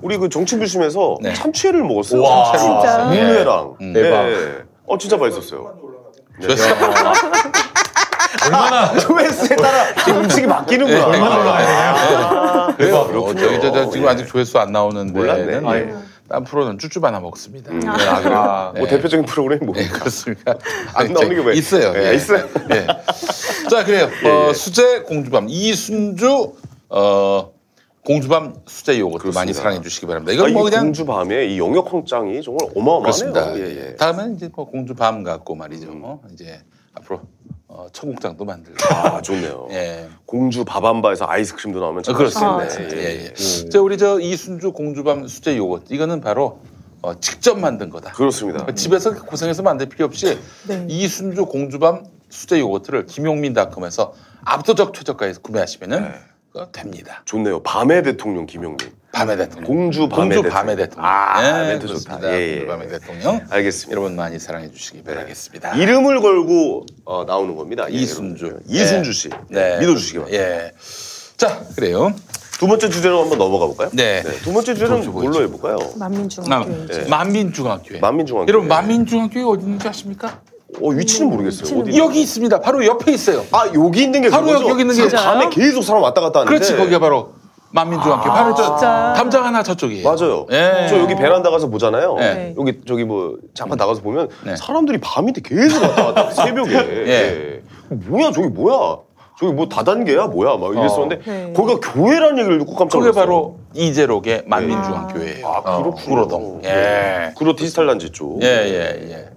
우리 그 정치부심에서 네. 참치회를 먹었어요. 우와. 참치회를 진짜? 물회랑. 음. 네. 대박. 어, 진짜 맛있었어요. 네. [laughs] 얼마나 [laughs] 조회수에 따라 이 [laughs] 음식이 바뀌는구나. 얼마나 올라가야 되나요? 그래요? 대박, 어, 그렇군요. 저기 저, 저 지금 아직 조회수 안 나오는데. 몰랐네. 는 예. 딴 프로는 쭈쭈 하나 먹습니다. 음. 아, 그래요? 뭐 대표적인 프로그램이 네, 뭡니까? 그렇습니까? 안 나오는 게 왜? 있어요. 예, 예. 있어요? 예. 자, 그래요. 예, 어, 예. 수제 공주밤 이순주 어, 공주밤 수제 요거트 많이 그렇습니다. 사랑해 주시기 바랍니다. 아, 이건 이뭐 그냥 공주 밤에 이 영역 홍장이 정말 어마어마하네요. 그렇습니다. 예, 예. 다음엔 이제 뭐 공주밤 갖고 말이죠. 이제 앞으로 어, 청국장도 만들고. 아, 좋네요. 예. 공주 밥한바에서 아이스크림도 나오면 어, 참 그렇습니다. 예, 예. 자, 우리 저 이순주 공주밤 수제 요거트 이거는 바로 어, 직접 만든 거다. 그렇습니다. 집에서 고생해서 만들 필요 없이 네. 이순주 공주밤 수제 요거트를 김용민닷컴에서 압도적 최저가에서 구매하시면은 네. 됩니다. 좋네요. 밤의 대통령 김용민. 밤의 대통령. 공주 밤의 공주 대통령. 대통령. 아, 예, 멘트 그렇습니다. 좋다. 예, 예. 공주 밤의 대통령. 알겠습니다. 여러분 많이 사랑해 주시기 바라겠습니다. 이름을 걸고 어, 나오는 겁니다. 예, 이순주. 여러분들. 이순주 씨. 네. 믿어주시기 바랍니다. 예. 자, 그래요. 두 번째 주제로 한번 넘어가 볼까요? 네. 두 번째 주제는 뭘로 해볼까요? 만민중학교. 네. 만민중학교회. 만민중학교. 여러분 만민중학교회 어디 있는지 아십니까? 어, 위치는 모르겠어요. 어디? 여기 있습니다. 바로 옆에 있어요. 아, 여기 있는 게 바로 그거죠? 여기, 여기 있는 게 밤에 계속 사람 왔다 갔다 하는데. 그렇지 거기가 바로 만민중학교. 아, 바로 저 진짜. 담장 하나 저쪽이에요. 맞아요. 예. 저 여기 베란다 가서 보잖아요. 네. 여기 저기 뭐 잠깐 나가서 보면 네. 사람들이 밤인데 계속 왔다 갔다 새벽에. [laughs] 예. 뭐야 저기 뭐야? 저기 뭐 다단계야 뭐야? 막 이랬었는데 네. 거기가 교회라는 얘기를 듣고 깜짝 그게 놀랐어요. 바로 이재록의 만민중학교예요. 아, 어, 그렇군요. 구로동. 예. 구로 디지털 단지 쪽. 예, 예, 예.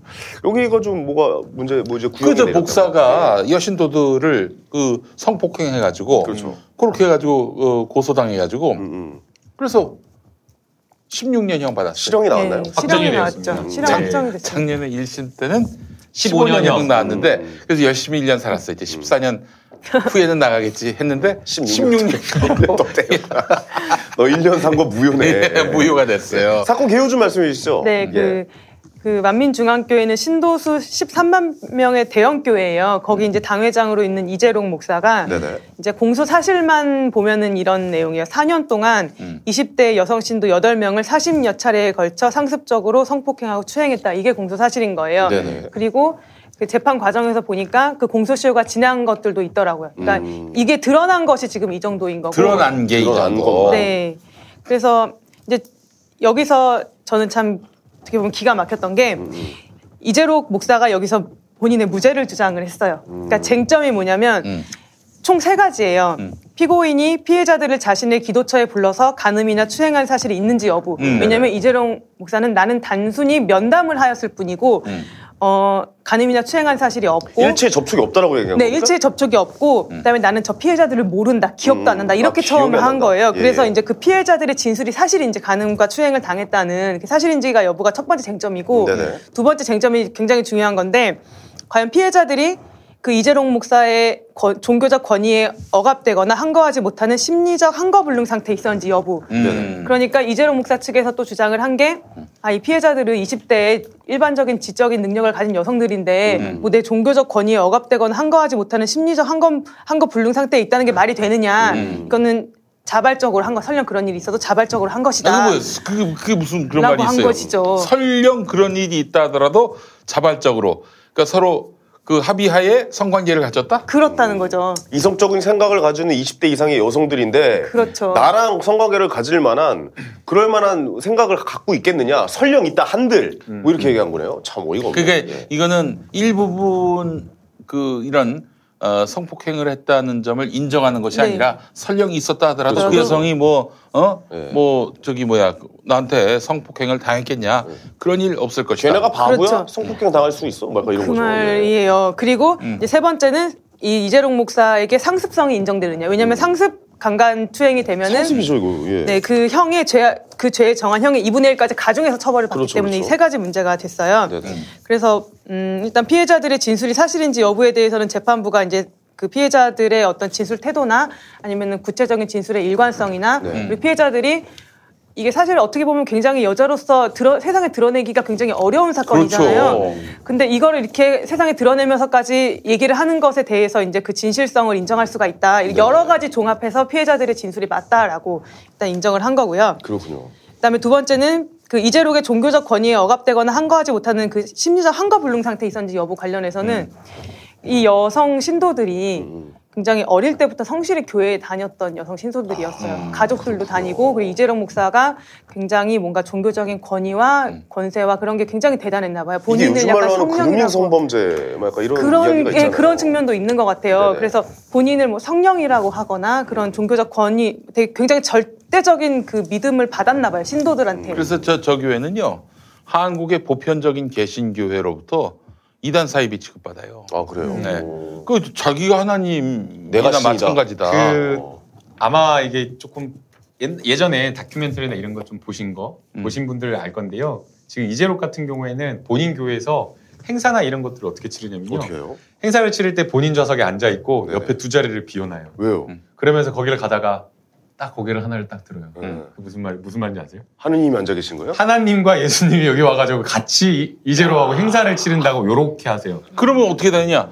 여기가 좀 뭐가 문제 뭐 이제 구역이 그저 내렸다고. 목사가 여신도들을 그 성폭행해가지고 그렇죠. 그렇게 해가지고 어, 고소당해가지고 음, 음. 그래서 16년형 받았어요. 실형이 나왔나요? 네, 확정이 실형이. 나왔죠. 음. 실형 작- 확정이 됐죠. 작년에 1심 때는 15년형. 15년형 나왔는데 음. 그래서 열심히 1년 살았어요. 이제 14년 후에는 나가겠지 했는데 16년. 16년 또 때렸다. 너 1년 산 거 무효네. 예, 무효가 됐어요. 사건 개요 좀 말씀해 주시죠. 네, 그, 예. 그 만민중앙교회는 신도수 13만 명의 대형 교회예요. 거기 이제 당회장으로 있는 이재롱 목사가 네네. 이제 공소 사실만 보면은 이런 내용이에요. 4년 동안 음. 20대 여성 신도 8명을 40여 차례에 걸쳐 상습적으로 성폭행하고 추행했다. 이게 공소 사실인 거예요. 네네. 그리고 그 재판 과정에서 보니까 그 공소시효가 지난 것들도 있더라고요. 그러니까 음. 이게 드러난 것이 지금 이 정도인 거고. 드러난 게이 드러난 정도. 것만. 네. 그래서 이제 여기서 저는 참 어떻게 보면 기가 막혔던 게 음. 이재록 목사가 여기서 본인의 무죄를 주장을 했어요. 그러니까 쟁점이 뭐냐면 음. 총세 가지예요. 음. 피고인이 피해자들을 자신의 기도처에 불러서 간음이나 추행한 사실이 있는지 여부. 음. 왜냐하면 이재용 목사는 나는 단순히 면담을 하였을 뿐이고 음. 어, 간음이나 추행한 사실이 없고 일체 접촉이 없다라고 얘기한 네, 겁니까? 일체 접촉이 없고 그다음에 나는 저 피해자들을 모른다, 기억도 안 난다 이렇게 아, 안한 난다. 거예요. 예, 그래서 예. 이제 그 피해자들의 진술이 사실인지 간음과 추행을 당했다는 그 사실인지가 여부가 첫 번째 쟁점이고 네네. 두 번째 쟁점이 굉장히 중요한 건데 과연 피해자들이 그 이재롱 목사의 권- 종교적 권위에 억압되거나 항거하지 못하는 심리적 항거불능 상태에 있었는지 여부. 음. 그러니까 이재롱 목사 측에서 또 주장을 한 게, 아, 이 피해자들은 20대에 일반적인 지적인 능력을 가진 여성들인데, 음. 뭐내 종교적 권위에 억압되거나 항거하지 못하는 심리적 항거, 항거 불능 상태에 있다는 게 말이 되느냐. 음. 이거는 자발적으로 한 거, 설령 그런 일이 있어도 자발적으로 한 것이다. 아니, 뭐, 그게, 그게 무슨 그런 말이 한 있어요. 것이죠. 설령 그런 일이 있다 하더라도 자발적으로. 그러니까 서로 그 합의하에 성관계를 가졌다? 그렇다는 거죠. 이성적인 생각을 가지는 20대 이상의 여성들인데 그렇죠. 나랑 성관계를 가질 만한 그럴 만한 생각을 갖고 있겠느냐? 설령 있다 한들. 뭐 이렇게 얘기한 거네요. 참 어이가 없네. 그게 이거는 일부분 그 이런 어, 성폭행을 했다는 점을 인정하는 것이 네. 아니라 설령 있었다 하더라도 그 그렇죠. 여성이 뭐 어? 뭐 저기 뭐야 나한테 성폭행을 당했겠냐 그런 일 없을 것이다. 걔네가 바보야 그렇죠. 성폭행 당할 수 있어 뭐 약간 이런 그 거죠 말이에요. 그리고 이제 세 번째는 이 이재롱 목사에게 상습성이 인정되느냐. 왜냐하면 상습 강간 투행이 되면은 상습이죠 이거 예. 네, 그 형의 죄, 그 죄에 정한 형의 2분의 1까지 가중해서 처벌을 받기 그렇죠, 때문에 이 그렇죠. 세 가지 문제가 됐어요. 네네. 그래서 음, 일단 피해자들의 진술이 사실인지 여부에 대해서는 재판부가 이제 그 피해자들의 어떤 진술 태도나 아니면은 구체적인 진술의 일관성이나 네. 그리고 피해자들이 이게 사실 어떻게 보면 굉장히 여자로서 드러, 세상에 드러내기가 굉장히 어려운 사건이잖아요. 그렇죠. 근데 이거를 이렇게 세상에 드러내면서까지 얘기를 하는 것에 대해서 이제 그 진실성을 인정할 수가 있다. 네. 여러 가지 종합해서 피해자들의 진술이 맞다라고 일단 인정을 한 거고요. 그렇군요 그다음에 두 번째는 그 이재록의 종교적 권위에 억압되거나 항거하지 못하는 그 심리적 항거 불능 상태에 있었는지 여부 관련해서는 이 여성 신도들이 굉장히 어릴 때부터 성실히 교회에 다녔던 여성 신도들이었어요. 가족들도 다니고 그리고 이재록 목사가 굉장히 뭔가 종교적인 권위와 권세와 그런 게 굉장히 대단했나 봐요. 요즘 약간 성령이라고 성범죄 뭐 약간 이런 그런 이야기가 예, 있잖아요 그런 측면도 있는 것 같아요. 네네. 그래서 본인을 뭐 성령이라고 하거나 그런 종교적 권위, 되게 굉장히 절대적인 그 믿음을 받았나 봐요 신도들한테. 그래서 저, 저 교회는요 한국의 보편적인 개신교회로부터 이단 사입이 취급받아요. 아 그래요? 네. 그 자기가 하나님이나 내가 신이다. 마찬가지다. 그 아마 이게 조금 옛- 예전에 다큐멘터리나 이런 거 좀 보신 거 음. 보신 분들 알 건데요. 지금 이재록 같은 경우에는 본인 교회에서 행사나 이런 것들을 어떻게 치르냐면요. 어떻게 해요? 행사를 치를 때 본인 좌석에 앉아 있고 옆에 두 자리를 비워놔요. 왜요? 그러면서 거기를 가다가 딱 고개를 하나를 딱 들어요. 음. 그 무슨 말 무슨 말인지 아세요? 하느님이 앉아 계신 거예요? 하나님과 예수님이 여기 와가지고 같이 이재로하고 행사를 치른다고 요렇게 하세요. 그러면 어떻게 되느냐?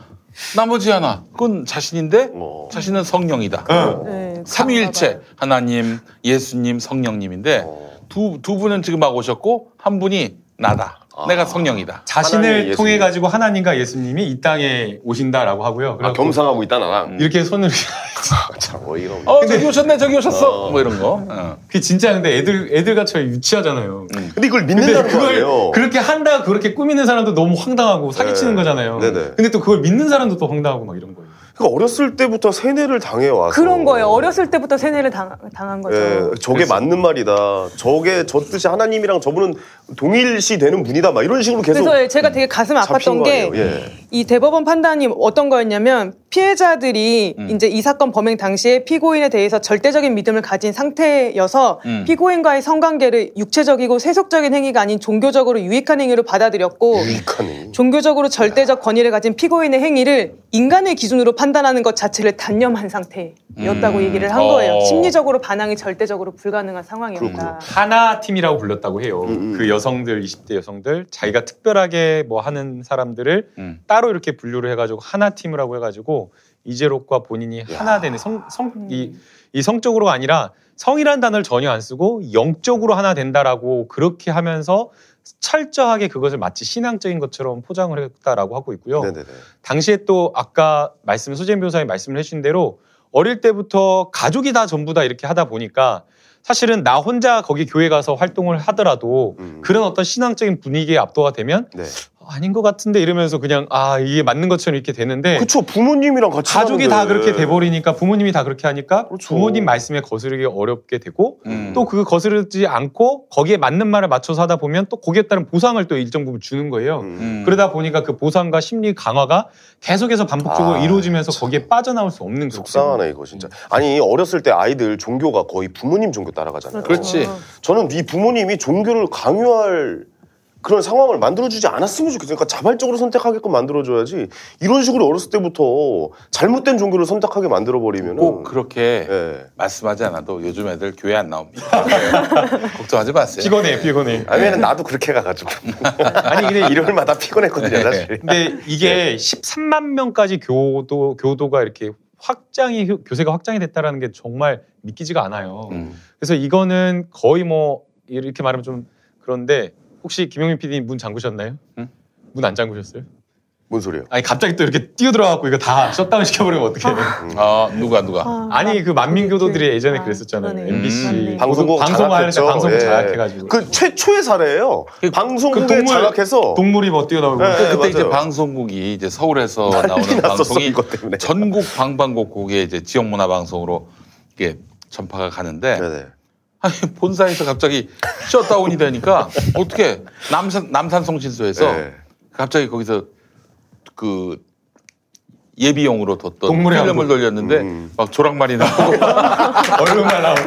나머지 하나 그건 자신인데 자신은 성령이다. 네, 삼위일체 하나님, 예수님, 성령님인데 두두 분은 지금 막 오셨고 한 분이 나다. 내가 성령이다. 자신을 통해 가지고 하나님과 예수님이 이 땅에 오신다라고 하고요. 아, 겸상하고 있다 나랑 이렇게 손을 [laughs] 참 어이가 없네 어 저기 오셨네, 저기 오셨어. 뭐 이런 거. 어. 그 진짜 근데 애들 애들같이 유치하잖아요. 근데 이걸 믿는다는 거 아니에요? 그렇게 한다 그렇게 꾸미는 사람도 너무 황당하고 사기치는 네. 거잖아요. 네네. 근데 또 그걸 믿는 사람도 또 황당하고 막 이런 거예요. 그러니까 어렸을 때부터 세뇌를 당해 와서 그런 거예요. 어렸을 때부터 세뇌를 당, 당한 거죠. 예, 저게 맞는 말이다. 저게 저 뜻이 하나님이랑 저분은 동일시 되는 분이다. 막 이런 식으로 계속 그래서 제가 되게 가슴 아팠던 거게 아니에요? 예. 이 대법원 판단이 어떤 거였냐면 피해자들이 음. 이제 이 사건 범행 당시에 피고인에 대해서 절대적인 믿음을 가진 상태여서 음. 피고인과의 성관계를 육체적이고 세속적인 행위가 아닌 종교적으로 유익한 행위로 받아들였고 유익한 행위. 종교적으로 절대적 권위를 가진 피고인의 행위를 인간의 기준으로 판 단하는 것 자체를 단념한 상태였다고 음. 얘기를 한 어. 거예요. 심리적으로 반항이 절대적으로 불가능한 상황이었다. 하나 팀이라고 불렀다고 해요. 음, 그 여성들 20대 여성들 자기가 특별하게 뭐 하는 사람들을 음. 따로 이렇게 분류를 해가지고 하나 팀이라고 해가지고 이재록과 본인이 하나 되는 성, 성, 이, 이 성적으로가 아니라 성이라는 단어를 전혀 안 쓰고 영적으로 하나 된다라고 그렇게 하면서 철저하게 그것을 마치 신앙적인 것처럼 포장을 했다라고 하고 있고요. 네네네. 당시에 또 아까 말씀 소재 변호사님 말씀을 해주신 대로 어릴 때부터 가족이 다 전부 다 이렇게 하다 보니까 사실은 나 혼자 거기 교회 가서 활동을 하더라도 그런 어떤 신앙적인 분위기에 압도가 되면 네. 아닌 것 같은데 이러면서 그냥 아 이게 맞는 것처럼 이렇게 되는데 그쵸 부모님이랑 같이 가족이 다. 그렇게 돼버리니까 부모님이 다 그렇게 하니까 부모님 말씀에 거스르기 어렵게 되고 음. 또그 거스르지 않고 거기에 맞는 말을 맞춰서 하다 보면 또 거기에 따른 보상을 또 일정 부분 주는 거예요. 음. 그러다 보니까 그 보상과 심리 강화가 계속해서 반복적으로 아, 이루어지면서 거기에 빠져나올 수 없는 속상하네 이거 진짜. 아니 어렸을 때 아이들 종교가 거의 부모님 종교 따라가잖아요. 그렇지. 저는 이 부모님이 종교를 강요할 그런 상황을 만들어주지 않았으면 좋겠어요. 그러니까 자발적으로 선택하게끔 만들어줘야지 이런 식으로 어렸을 때부터 잘못된 종교를 선택하게 만들어버리면 꼭 그렇게 예. 말씀하지 않아도 요즘 애들 교회 안 나옵니다. [laughs] 걱정하지 마세요. 피곤해, 피곤해. 아니면 나도 그렇게 가가지고 [laughs] 아니 근데 [laughs] 일요일마다 피곤했거든요, 사실. 근데 이게 13만 명까지 교도 교도가 이렇게 확장이 교세가 확장이 됐다라는 게 정말 믿기지가 않아요. 그래서 이거는 거의 뭐 이렇게 말하면 좀 그런데 혹시 김영민 PD 문 잠그셨나요? 문안 잠그셨어요? 뭔 소리예요? 아니 갑자기 또 이렇게 뛰어들어갖고 이거 다 셧다운 시켜버리면 어떡해? 아 누가 누가? 아니 그 만민교도들이 예전에 그랬었잖아요. MBC 음. 방송국 장악했죠. 방송국 예. 자약해가지고 그 최초의 사례예요. 방송국에 동물- 장악해서 동물이 뭐 뛰어나오고 네, 그때 맞아요. 이제 방송국이 이제 서울에서 나오는 방송이 이것 때문에. 전국 방방곡곡에 이제 지역 문화 방송으로 이게 전파가 가는데 아니 본사에서 갑자기 셧다운이 되니까 어떻게 남산 남산 송신소에서 네. 갑자기 거기서 그 예비용으로 뒀던 동물의 필름을. 돌렸는데 음. 막 조랑말이 나오고 [laughs] 얼룩말 나오고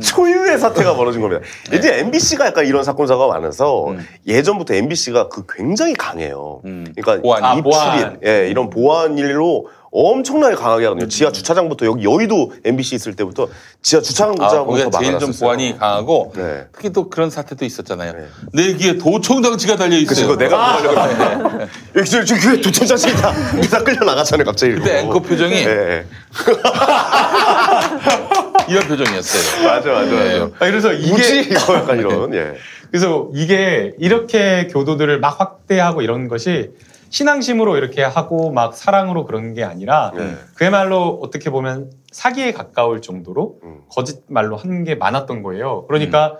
초유의 사태가 벌어진 겁니다. 이제 MBC가 약간 이런 사건사가 많아서 예전부터 MBC가 그 굉장히 강해요. 그러니까 보안. 아, 입출입, 보안. 예, 이런 보안 일로 엄청나게 강하게 하거든요. 지하 주차장부터 여기 여의도 MBC 있을 때부터 지하 아, 주차장부터 거기가 제일 좀 보안이 강하고 네. 특히 또 그런 사태도 있었잖아요. 내 귀에 도청장치가 달려 있어요. 그거 내가 그거 하려고 그랬는데. 여기 저, 저 귀에 도청자씨 있다. 이다 끌려 나가잖아요, 갑자기. 그때 앵커 표정이 예, [laughs] 이런 표정이었어요. [laughs] 맞아, 맞아, 네. 맞아. 아, 그래서 이게 [laughs] 뭐지? 이거 약간 이런, 예. 그래서 이게 이렇게 교도들을 막 확대하고 이런 것이 신앙심으로 이렇게 하고 막 사랑으로 그런 게 아니라 네. 그야말로 어떻게 보면 사기에 가까울 정도로 음. 거짓말로 한 게 많았던 거예요. 그러니까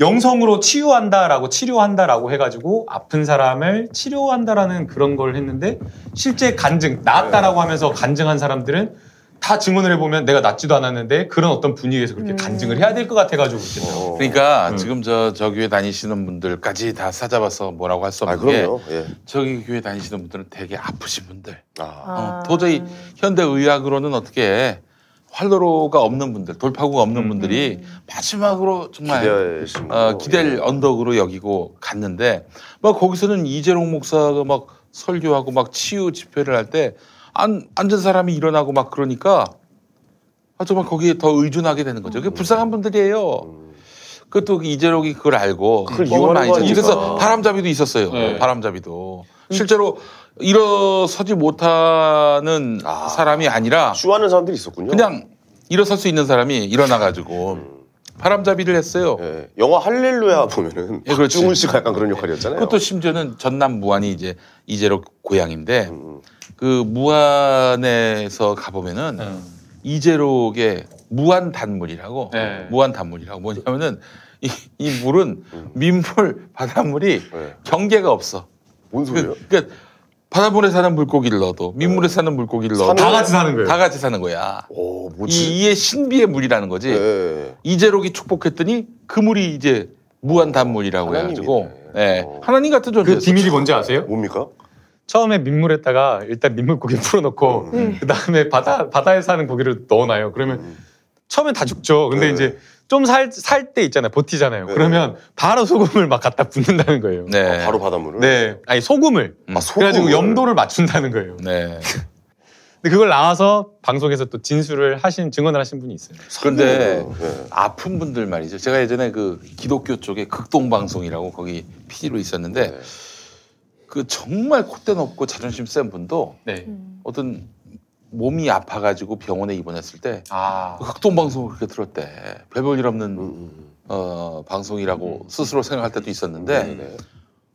영성으로 치유한다라고 치료한다라고 해가지고 아픈 사람을 치료한다라는 그런 걸 했는데 실제 간증 나았다라고 하면서 간증한 사람들은 다 증언을 해보면 내가 낫지도 않았는데 그런 어떤 분위기에서 그렇게 간증을 해야 될 것 같아가지고 그랬죠. 그러니까 지금 저, 저 교회 다니시는 분들까지 다 사잡아서 뭐라고 할 수 없는 게 그럼요. 예. 저기 교회 다니시는 분들은 되게 아프신 분들. 아. 어, 도저히 현대 의학으로는 어떻게 활로로가 없는 분들, 돌파구가 없는 분들이 마지막으로 정말 어, 거, 기댈 언덕으로 여기고 갔는데 막 거기서는 이재롱 목사가 막 설교하고 막 치유 집회를 할때 안, 앉은 사람이 일어나고 막 그러니까 아, 정말 거기에 더 의존하게 되는 거죠. 그게 불쌍한 분들이에요. 그것도 이재록이 그걸 알고 그걸 이용하는 많이 거 쳤죠. 아닙니까? 그래서 바람잡이도 있었어요. 네. 바람잡이도. 실제로 일어서지 못하는 사람이 아니라 쇼하는 사람들이 있었군요. 그냥 일어설 수 있는 사람이 일어나가지고 바람잡이를 했어요. 예, 영화 할렐루야 보면은 예, 그렇지. 박중훈 씨가 약간 그런 역할이었잖아요. 그것도 심지어는 전남 무안이 이제 이재록 고향인데 음, 그 무안에서 가보면은 이재록의 무안 단물이라고 네. 무안 단물이라고 뭐냐면은 이, 이 물은 민물 바닷물이 경계가 없어. 뭔 소리예요? 그, 그러니까 바닷물에 사는 물고기를 넣어도 민물에 사는 물고기를 넣어도 다 같이 사는 거예요. 다 같이 사는 거야. 오, 이, 이의 신비의 물이라는 거지. 네. 이재록이 축복했더니 그 물이 이제 무한 단물이라고 해가지고 예, 하나님 같은 존재. 그 비밀이 뭔지 아세요? 뭡니까? 처음에 민물에다가 일단 민물고기 [laughs] 풀어놓고 그 다음에 바다 바다에 사는 고기를 넣어놔요. 그러면 처음엔 다 죽죠. 근데 네. 이제 좀 살 살 때 있잖아요. 버티잖아요. 그러면 바로 소금을 막 갖다 붓는다는 거예요. 네. 바로 바닷물을. 네, 아니 소금을. 그래가지고 염도를 맞춘다는 거예요. 네. 근데 그걸 나와서 방송에서 또 진술을 하신 증언을 하신 분이 있어요. 그런데 네. 아픈 분들 말이죠. 제가 예전에 그 기독교 쪽에 극동 방송이라고 거기 PD로 있었는데 네. 그 정말 콧대 높고 자존심 센 분도 네. 어떤 몸이 아파가지고 병원에 입원했을 때 아. 극동방송을 그렇게 들었대. 별볼 일 음, 없는 어, 방송이라고 스스로 생각할 때도 있었는데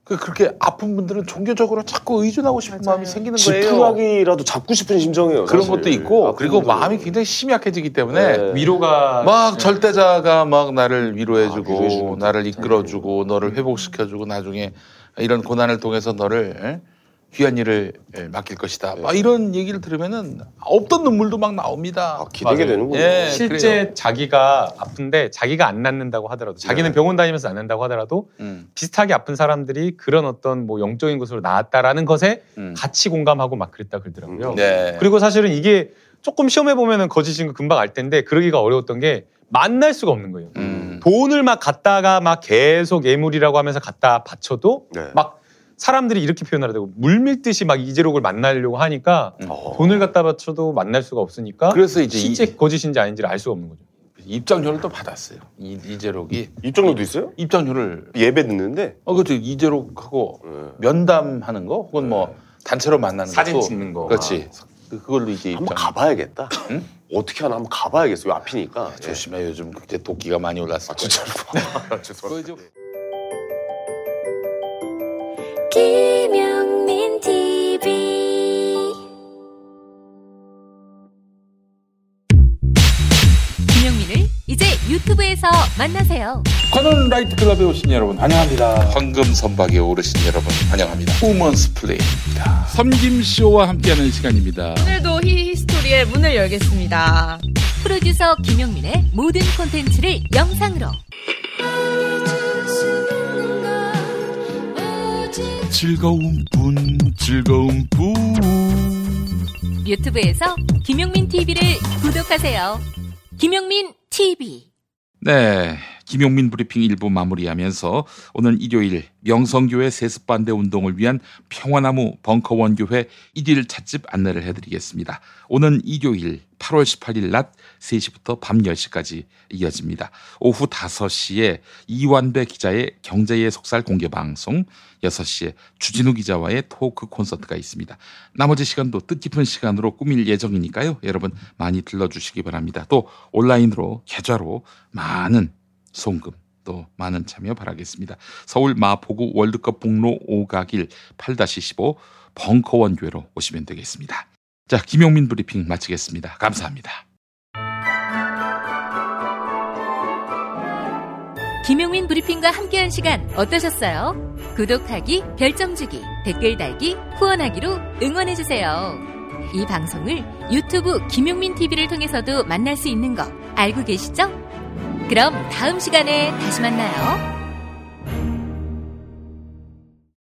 그 그렇게 아픈 분들은 종교적으로 자꾸 의존하고 싶은 마음이 생기는 거예요. 지푸라기라도 잡고 싶은 심정이에요. 그런 사실. 것도 있고 그리고 분들은. 마음이 굉장히 심약해지기 때문에 네. 위로가 막 절대자가 막 나를 위로해주고 아, 나를 이끌어주고 너를 회복시켜주고 나중에 이런 고난을 통해서 너를 에? 귀한 일을 에, 맡길 것이다. 막 이런 얘기를 들으면은 없던 눈물도 막 나옵니다. 기대게 맞아요. 되는군요. 예, 실제 그래요. 자기가 아픈데 자기가 안 낫는다고 하더라도 자기는 네. 병원 다니면서 안 낫는다고 하더라도 음, 비슷하게 아픈 사람들이 그런 어떤 뭐 영적인 곳으로 나았다라는 것에 음. 같이 공감하고 막 그랬다 그러더라고요. 네. 그리고 사실은 이게 조금 시험해 보면은 거짓인 거 금방 알 텐데 그러기가 어려웠던 게 만날 수가 없는 거예요. 음. 돈을 막 갖다가 막 계속 예물이라고 하면서 갖다 바쳐도 네. 막 사람들이 이렇게 표현하더라고 물밀듯이 막 이재록을 만나려고 하니까 돈을 갖다 바쳐도 만날 수가 없으니까 그래서 이제 실제 거짓인지 아닌지를 알 수가 없는 거죠. 입장료를 또 받았어요. 이, 이재록이 입장료도 있어요? 입장료를 예배 듣는데 어 그렇죠. 이재록하고 면담하는 거 혹은 뭐 단체로 만나는 사진 것도 찍는 거. 그렇지. 그- 그걸로 이제 입장. 한번 가봐야겠다. 어떻게 하나 한번 가봐야겠어. 요 앞이니까. 예. 조심해 요즘 그때 도끼가 많이 올랐어. 아, 진짜로. [laughs] 죄송합니다. 김영민 TV 김용민을 이제 유튜브에서 만나세요. 관원 라이트 클럽에 오신 여러분 환영합니다. 황금 선박에 오르신 여러분 환영합니다. 우먼스 플레이입니다. 섬김 쇼와 함께하는 시간입니다. 오늘도 히히스토리의 문을 열겠습니다. 프로듀서 김용민의 모든 콘텐츠를 영상으로 즐거운 분, 즐거운 분. 유튜브에서 김용민 TV를 구독하세요. 김용민 TV. 네. 김용민 브리핑 1부 마무리하면서 오늘 일요일 명성교회 세습반대 운동을 위한 평화나무 벙커원교회 1일 찻집 안내를 해드리겠습니다. 오는 일요일 8월 18일 낮 3시부터 밤 10시까지 이어집니다. 오후 5시에 이완배 기자의 경제의 속살 공개 방송, 6시에 주진우 기자와의 토크 콘서트가 있습니다. 나머지 시간도 뜻깊은 시간으로 꾸밀 예정이니까요. 여러분 많이 들러주시기 바랍니다. 또 온라인으로 계좌로 많은 송금 또 많은 참여 바라겠습니다. 서울 마포구 월드컵 북로 5가길 8-15 벙커원 교회로 오시면 되겠습니다. 자, 김용민 브리핑 마치겠습니다. 감사합니다. 김용민 브리핑과 함께한 시간 어떠셨어요? 구독하기, 별점 주기, 댓글 달기, 후원하기로 응원해주세요. 이 방송을 유튜브 김용민 TV를 통해서도 만날 수 있는 거 알고 계시죠? 그럼 다음 시간에 다시 만나요.